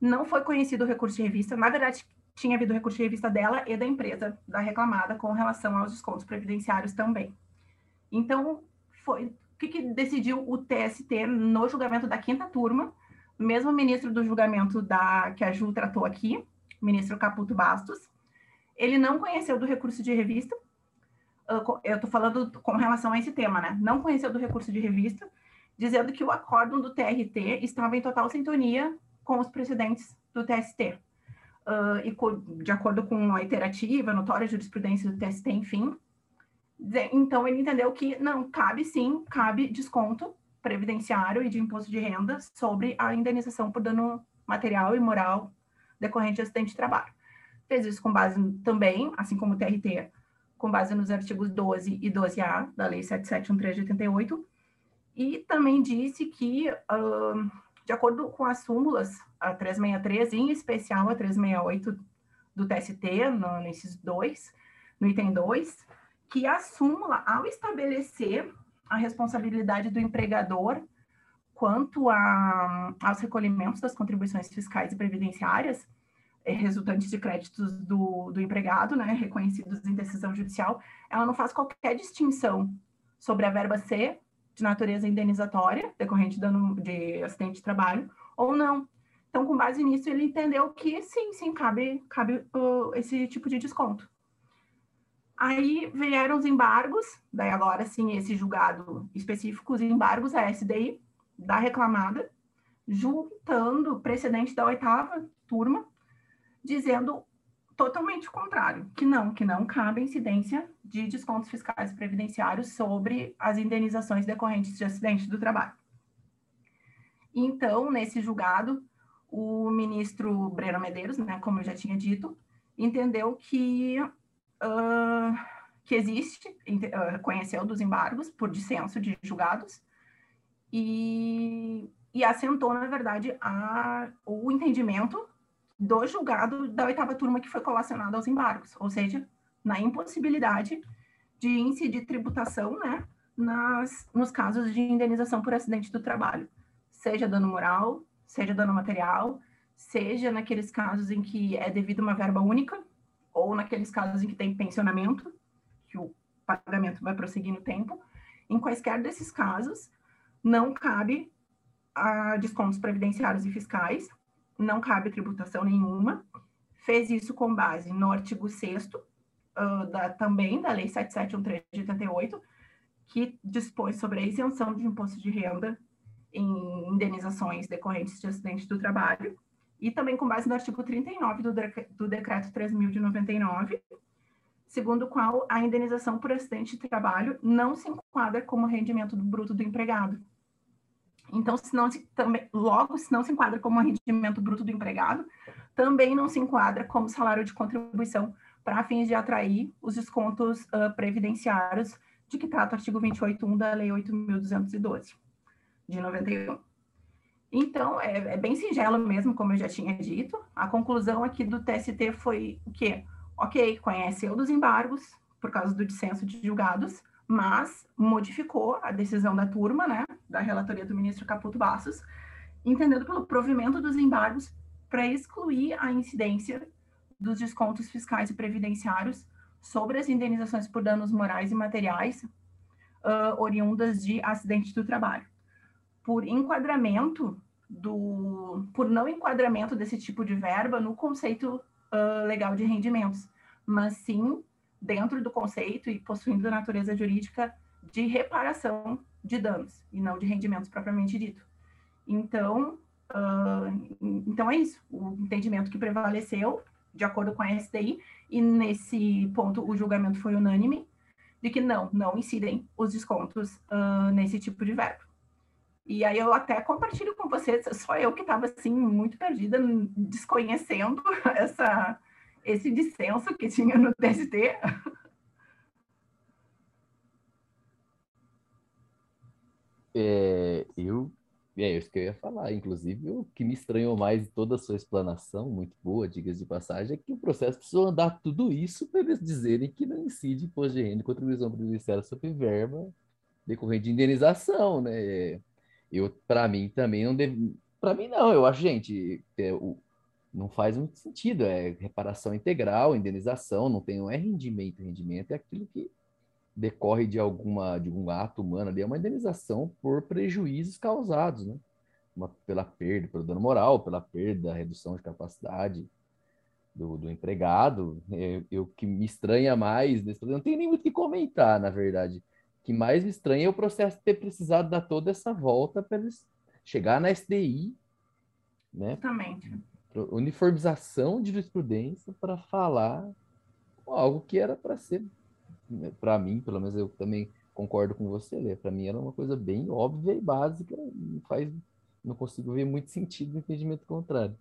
não foi conhecido o recurso de revista. Na verdade, tinha havido recurso de revista dela e da empresa da reclamada com relação aos descontos previdenciários também. Então, foi o que, que decidiu o TST no julgamento da quinta turma, mesmo ministro do julgamento da que a Ju tratou aqui, ministro Caputo Bastos, ele não conheceu do recurso de revista, eu estou falando com relação a esse tema, né? Não conheceu do recurso de revista, dizendo que o acórdão do TRT estava em total sintonia com os precedentes do TST. Uh, e de acordo com a iterativa, notória jurisprudência do TST, enfim. Então, ele entendeu que não, cabe sim, cabe desconto previdenciário e de imposto de renda sobre a indenização por dano material e moral decorrente de acidente de trabalho. Fez isso com base também, assim como o TRT, com base nos artigos 12 e 12A da Lei 7713 de 88, e também disse que, uh, de acordo com as súmulas, a 363, em especial a 368 do TST, no, dois, no item 2, que a súmula, ao estabelecer a responsabilidade do empregador quanto a, aos recolhimentos das contribuições fiscais e previdenciárias, eh, resultantes de créditos do, do empregado, né, reconhecidos em decisão judicial, ela não faz qualquer distinção sobre a verba C de natureza indenizatória, decorrente de, dano, de acidente de trabalho, ou não. Então, com base nisso, ele entendeu que sim, sim, cabe, cabe uh, esse tipo de desconto. Aí vieram os embargos, daí agora sim, esse julgado específico, os embargos a SDI da reclamada, juntando precedente da oitava turma, dizendo totalmente o contrário, que não, que não cabe incidência de descontos fiscais previdenciários sobre as indenizações decorrentes de acidente do trabalho. Então, nesse julgado, o ministro Breno Medeiros, né, como eu já tinha dito, entendeu que, que existe, conheceu dos embargos por dissenso de julgados e, e assentou, na verdade, a, o entendimento do julgado da oitava turma que foi colacionado aos embargos, ou seja, na impossibilidade de incidir tributação, né, nas, nos casos de indenização por acidente do trabalho, seja dano moral, seja dano material, seja naqueles casos em que é devido uma verba única, ou naqueles casos em que tem pensionamento, que o pagamento vai prosseguir no tempo. Em quaisquer desses casos, não cabe a descontos previdenciários e fiscais, não cabe tributação nenhuma. Fez isso com base no artigo 6 uh, da, também da Lei 7713 de 88, que dispõe sobre a isenção de imposto de renda em indenizações decorrentes de acidente do trabalho, e também com base no artigo 39 do, do Decreto 3.000 de 99, segundo o qual a indenização por acidente de trabalho não se enquadra como rendimento do bruto do empregado. Então, se não se, também, logo, se não se enquadra como rendimento bruto do empregado, também não se enquadra como salário de contribuição para fins de atrair os descontos uh, previdenciários de que trata o artigo 28.1 da Lei 8.212, de 91. Então, é, é, bem singelo mesmo, como eu já tinha dito. A conclusão aqui do TST foi o quê? Ok, conheceu dos embargos por causa do dissenso de julgados, mas modificou a decisão da turma, né, da relatoria do ministro Caputo Bastos, entendendo pelo provimento dos embargos para excluir a incidência dos descontos fiscais e previdenciários sobre as indenizações por danos morais e materiais uh, oriundas de acidente do trabalho. Por enquadramento do, por não enquadramento desse tipo de verba no conceito uh, legal de rendimentos, mas sim dentro do conceito e possuindo a natureza jurídica de reparação de danos e não de rendimentos propriamente dito. Então, uh, então é isso. O entendimento que prevaleceu de acordo com a SDI, e nesse ponto o julgamento foi unânime, de que não, não incidem os descontos uh, nesse tipo de verbo. E aí eu até compartilho com vocês, só eu que estava assim muito perdida, desconhecendo essa, esse dissenso que tinha no TST. É, eu é isso que eu ia falar. Inclusive, o que me estranhou mais em toda a sua explanação, muito boa, diga de passagem, é que o processo precisou andar tudo isso para eles dizerem que não incide imposto de renda e contribuição previdenciária sobre verba decorrente de indenização, né? Eu, para mim, também não deve. Para mim, não. Eu acho, gente, é, o, não faz muito sentido. É reparação integral, indenização, não tem, não é rendimento. Rendimento é aquilo que decorre de alguma de um ato humano ali, é uma indenização por prejuízos causados, né? Uma, pela perda, pelo dano moral, pela perda, redução de capacidade do, do empregado. É, o que me estranha mais, não tem nem muito o que comentar, na verdade. O que mais me estranha é o processo ter precisado dar toda essa volta para eles chegar na SDI, né? Exatamente. Uniformização de jurisprudência para falar algo que era para ser né, para mim, pelo menos eu também concordo com você, Lê. Para mim era uma coisa bem óbvia e básica, não faz, não consigo ver muito sentido no entendimento contrário.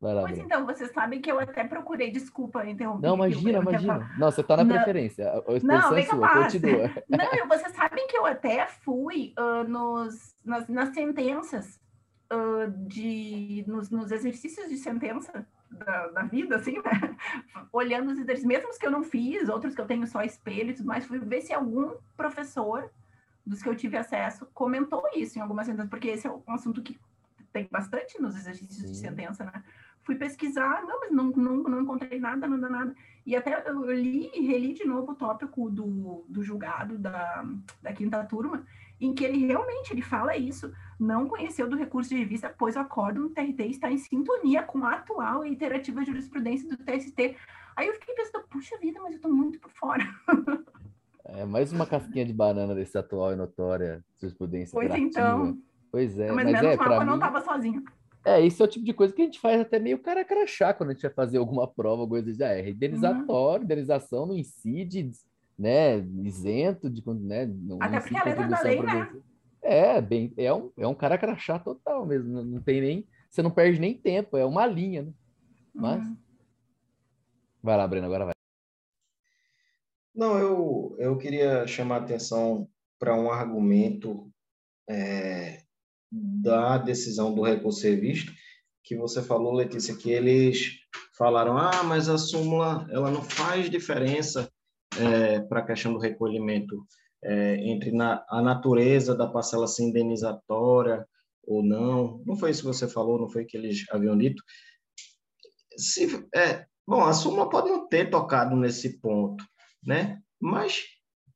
Vai lá, pois então, vocês sabem que eu até procurei, desculpa interromper. Não, imagina, imagina. Não, você está na não, preferência. A expressão não, é sua, continua. Não, eu, vocês sabem que eu até fui uh, nos, nas, nas sentenças, uh, de, nos, nos exercícios de sentença da, da, vida, assim, né? Olhando os exercícios, mesmo que eu não fiz, outros que eu tenho só espelho e tudo mais, fui ver se algum professor dos que eu tive acesso comentou isso em algumas sentenças, porque esse é um assunto que tem bastante nos exercícios Sim. de sentença, né? Fui pesquisar, não, mas não, não, não encontrei nada, não dá nada. E até eu li e reli de novo o tópico do, do julgado da, da quinta turma, em que ele realmente ele fala isso, não conheceu do recurso de revista, pois o acórdão do TRT está em sintonia com a atual e iterativa jurisprudência do TST. Aí eu fiquei pensando, puxa vida, mas eu estou muito por fora. É mais uma casquinha de banana desse atual e notória jurisprudência. Pois então. Pois é, mas, mas menos é, mal, eu mim... não estava sozinha. É, isso é o tipo de coisa que a gente faz até meio cara crachá quando a gente vai fazer alguma prova, coisa de, ah, é indenizatório, uhum. indenização não incide né, isento de né, não Até porque a letra da lei, né? É, bem, é um, é um cara crachá total mesmo, não, não tem nem, você não perde nem tempo, é uma linha, né? Mas uhum. vai lá, Breno, agora vai. Não, eu, eu queria chamar a atenção para um argumento é, da decisão do recurso visto, que você falou, Letícia, que eles falaram, ah, mas a súmula ela não faz diferença é, para a questão do recolhimento é, entre na, a natureza da parcela ser indenizatória ou não. Não foi isso que você falou, não foi que eles haviam dito. Se, é, bom, a súmula pode não ter tocado nesse ponto, né? Mas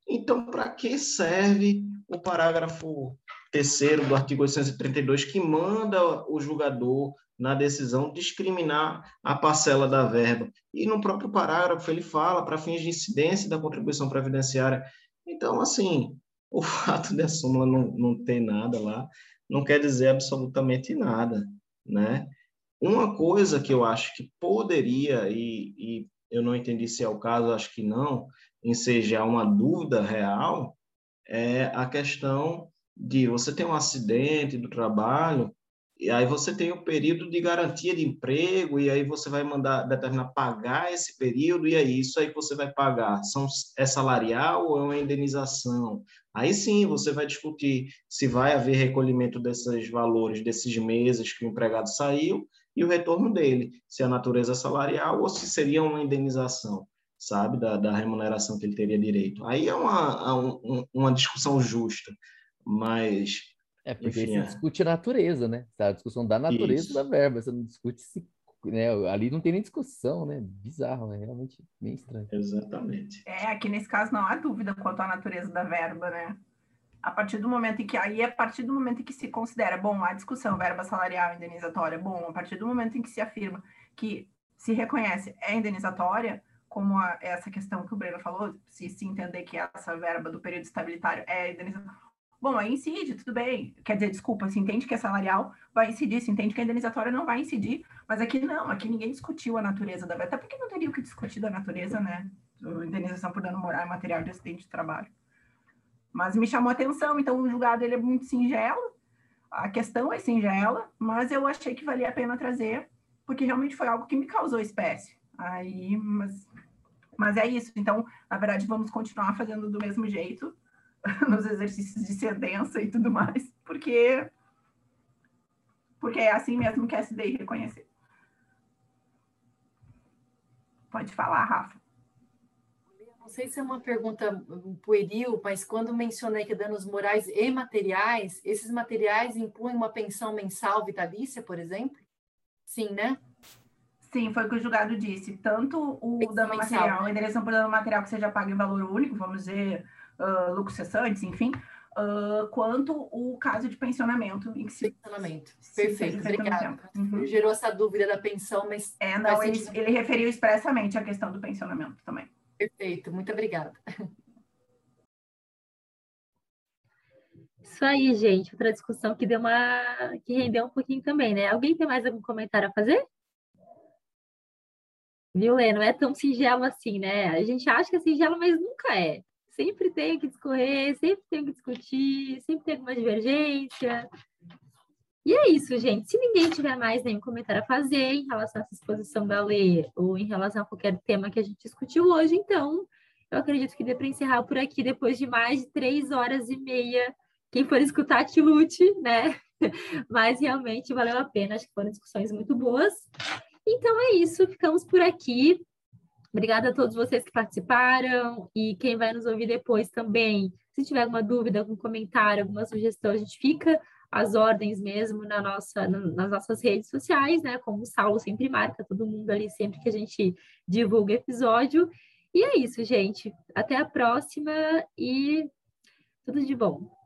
então, para que serve o parágrafo terceiro do artigo 832 que manda o julgador na decisão discriminar a parcela da verba? E no próprio parágrafo ele fala para fins de incidência da contribuição previdenciária. Então, assim, o fato de a súmula não, não ter nada lá não quer dizer absolutamente nada, né? Uma coisa que eu acho que poderia, e, e eu não entendi se é o caso, acho que não, ensejar uma dúvida real, é a questão de você ter um acidente do trabalho, e aí você tem o período de garantia de emprego, e aí você vai mandar determinar pagar esse período, e aí isso aí que você vai pagar são, é salarial ou é uma indenização? Aí sim você vai discutir se vai haver recolhimento desses valores, desses meses que o empregado saiu, e o retorno dele, se é a natureza salarial ou se seria uma indenização sabe, da, da remuneração que ele teria direito. Aí é uma, uma, uma discussão justa, mas... É, porque enfim, você é... discute a natureza, né? Tá? A discussão da natureza Isso. da verba, você não discute se... Né? Ali não tem nem discussão, né? Bizarro, é realmente bem estranho. Exatamente. É, aqui nesse caso não há dúvida quanto à natureza da verba, né? a partir do momento em que aí é a partir do momento em que se considera bom a discussão verba salarial indenizatória bom a partir do momento em que se afirma que se reconhece é indenizatória como a, essa questão que o Breno falou, se, se entender que essa verba do período estabilitário é indenizatória, bom, aí incide, tudo bem. Quer dizer, desculpa, se entende que é salarial, vai incidir, se entende que a indenizatória não vai incidir, mas aqui não, aqui ninguém discutiu a natureza da até porque não teria o que discutir da natureza, né? Indenização por dano moral e material de acidente de trabalho. Mas me chamou a atenção, então o julgado ele é muito singelo, a questão é singela, mas eu achei que valia a pena trazer, porque realmente foi algo que me causou espécie. Aí, mas mas é isso. Então, na verdade, vamos continuar fazendo do mesmo jeito nos exercícios de sentença e tudo mais, porque porque é assim mesmo que a SDI reconhecer. Pode falar, Rafa. Não sei se é uma pergunta pueril, mas quando mencionei que danos morais e materiais, esses materiais incluem uma pensão mensal vitalícia, por exemplo? Sim, né? Sim, foi o que o julgado disse. Tanto o dano material, a indenização por dano material que seja pago em valor único, vamos dizer, uh, lucros cessantes, enfim, uh, quanto o caso de pensionamento. Em que se... Pensionamento. Perfeito, obrigada. Uhum. Gerou essa dúvida da pensão, mas. É, não, ele, ele referiu expressamente a questão do pensionamento também. Perfeito, muito obrigada. Isso aí, gente. Outra discussão que deu uma. que rendeu um pouquinho também, né? Alguém tem mais algum comentário a fazer? Viu, Lê? Não é tão singelo assim, né? A gente acha que é singelo, mas nunca é. Sempre tem que discorrer, sempre tem que discutir, sempre tem alguma divergência. E é isso, gente. Se ninguém tiver mais nenhum comentário a fazer em relação a essa exposição da Lê ou em relação a qualquer tema que a gente discutiu hoje, então eu acredito que dê para encerrar por aqui depois de mais de três horas e meia. Quem for escutar, que lute, né? Mas realmente valeu a pena, acho que foram discussões muito boas. Então é isso, ficamos por aqui. Obrigada a todos vocês que participaram e quem vai nos ouvir depois também. Se tiver alguma dúvida, algum comentário, alguma sugestão, a gente fica às ordens mesmo na nossa, nas nossas redes sociais, né? Como o Saulo sempre marca todo mundo ali sempre que a gente divulga episódio. E é isso, gente. Até a próxima e tudo de bom.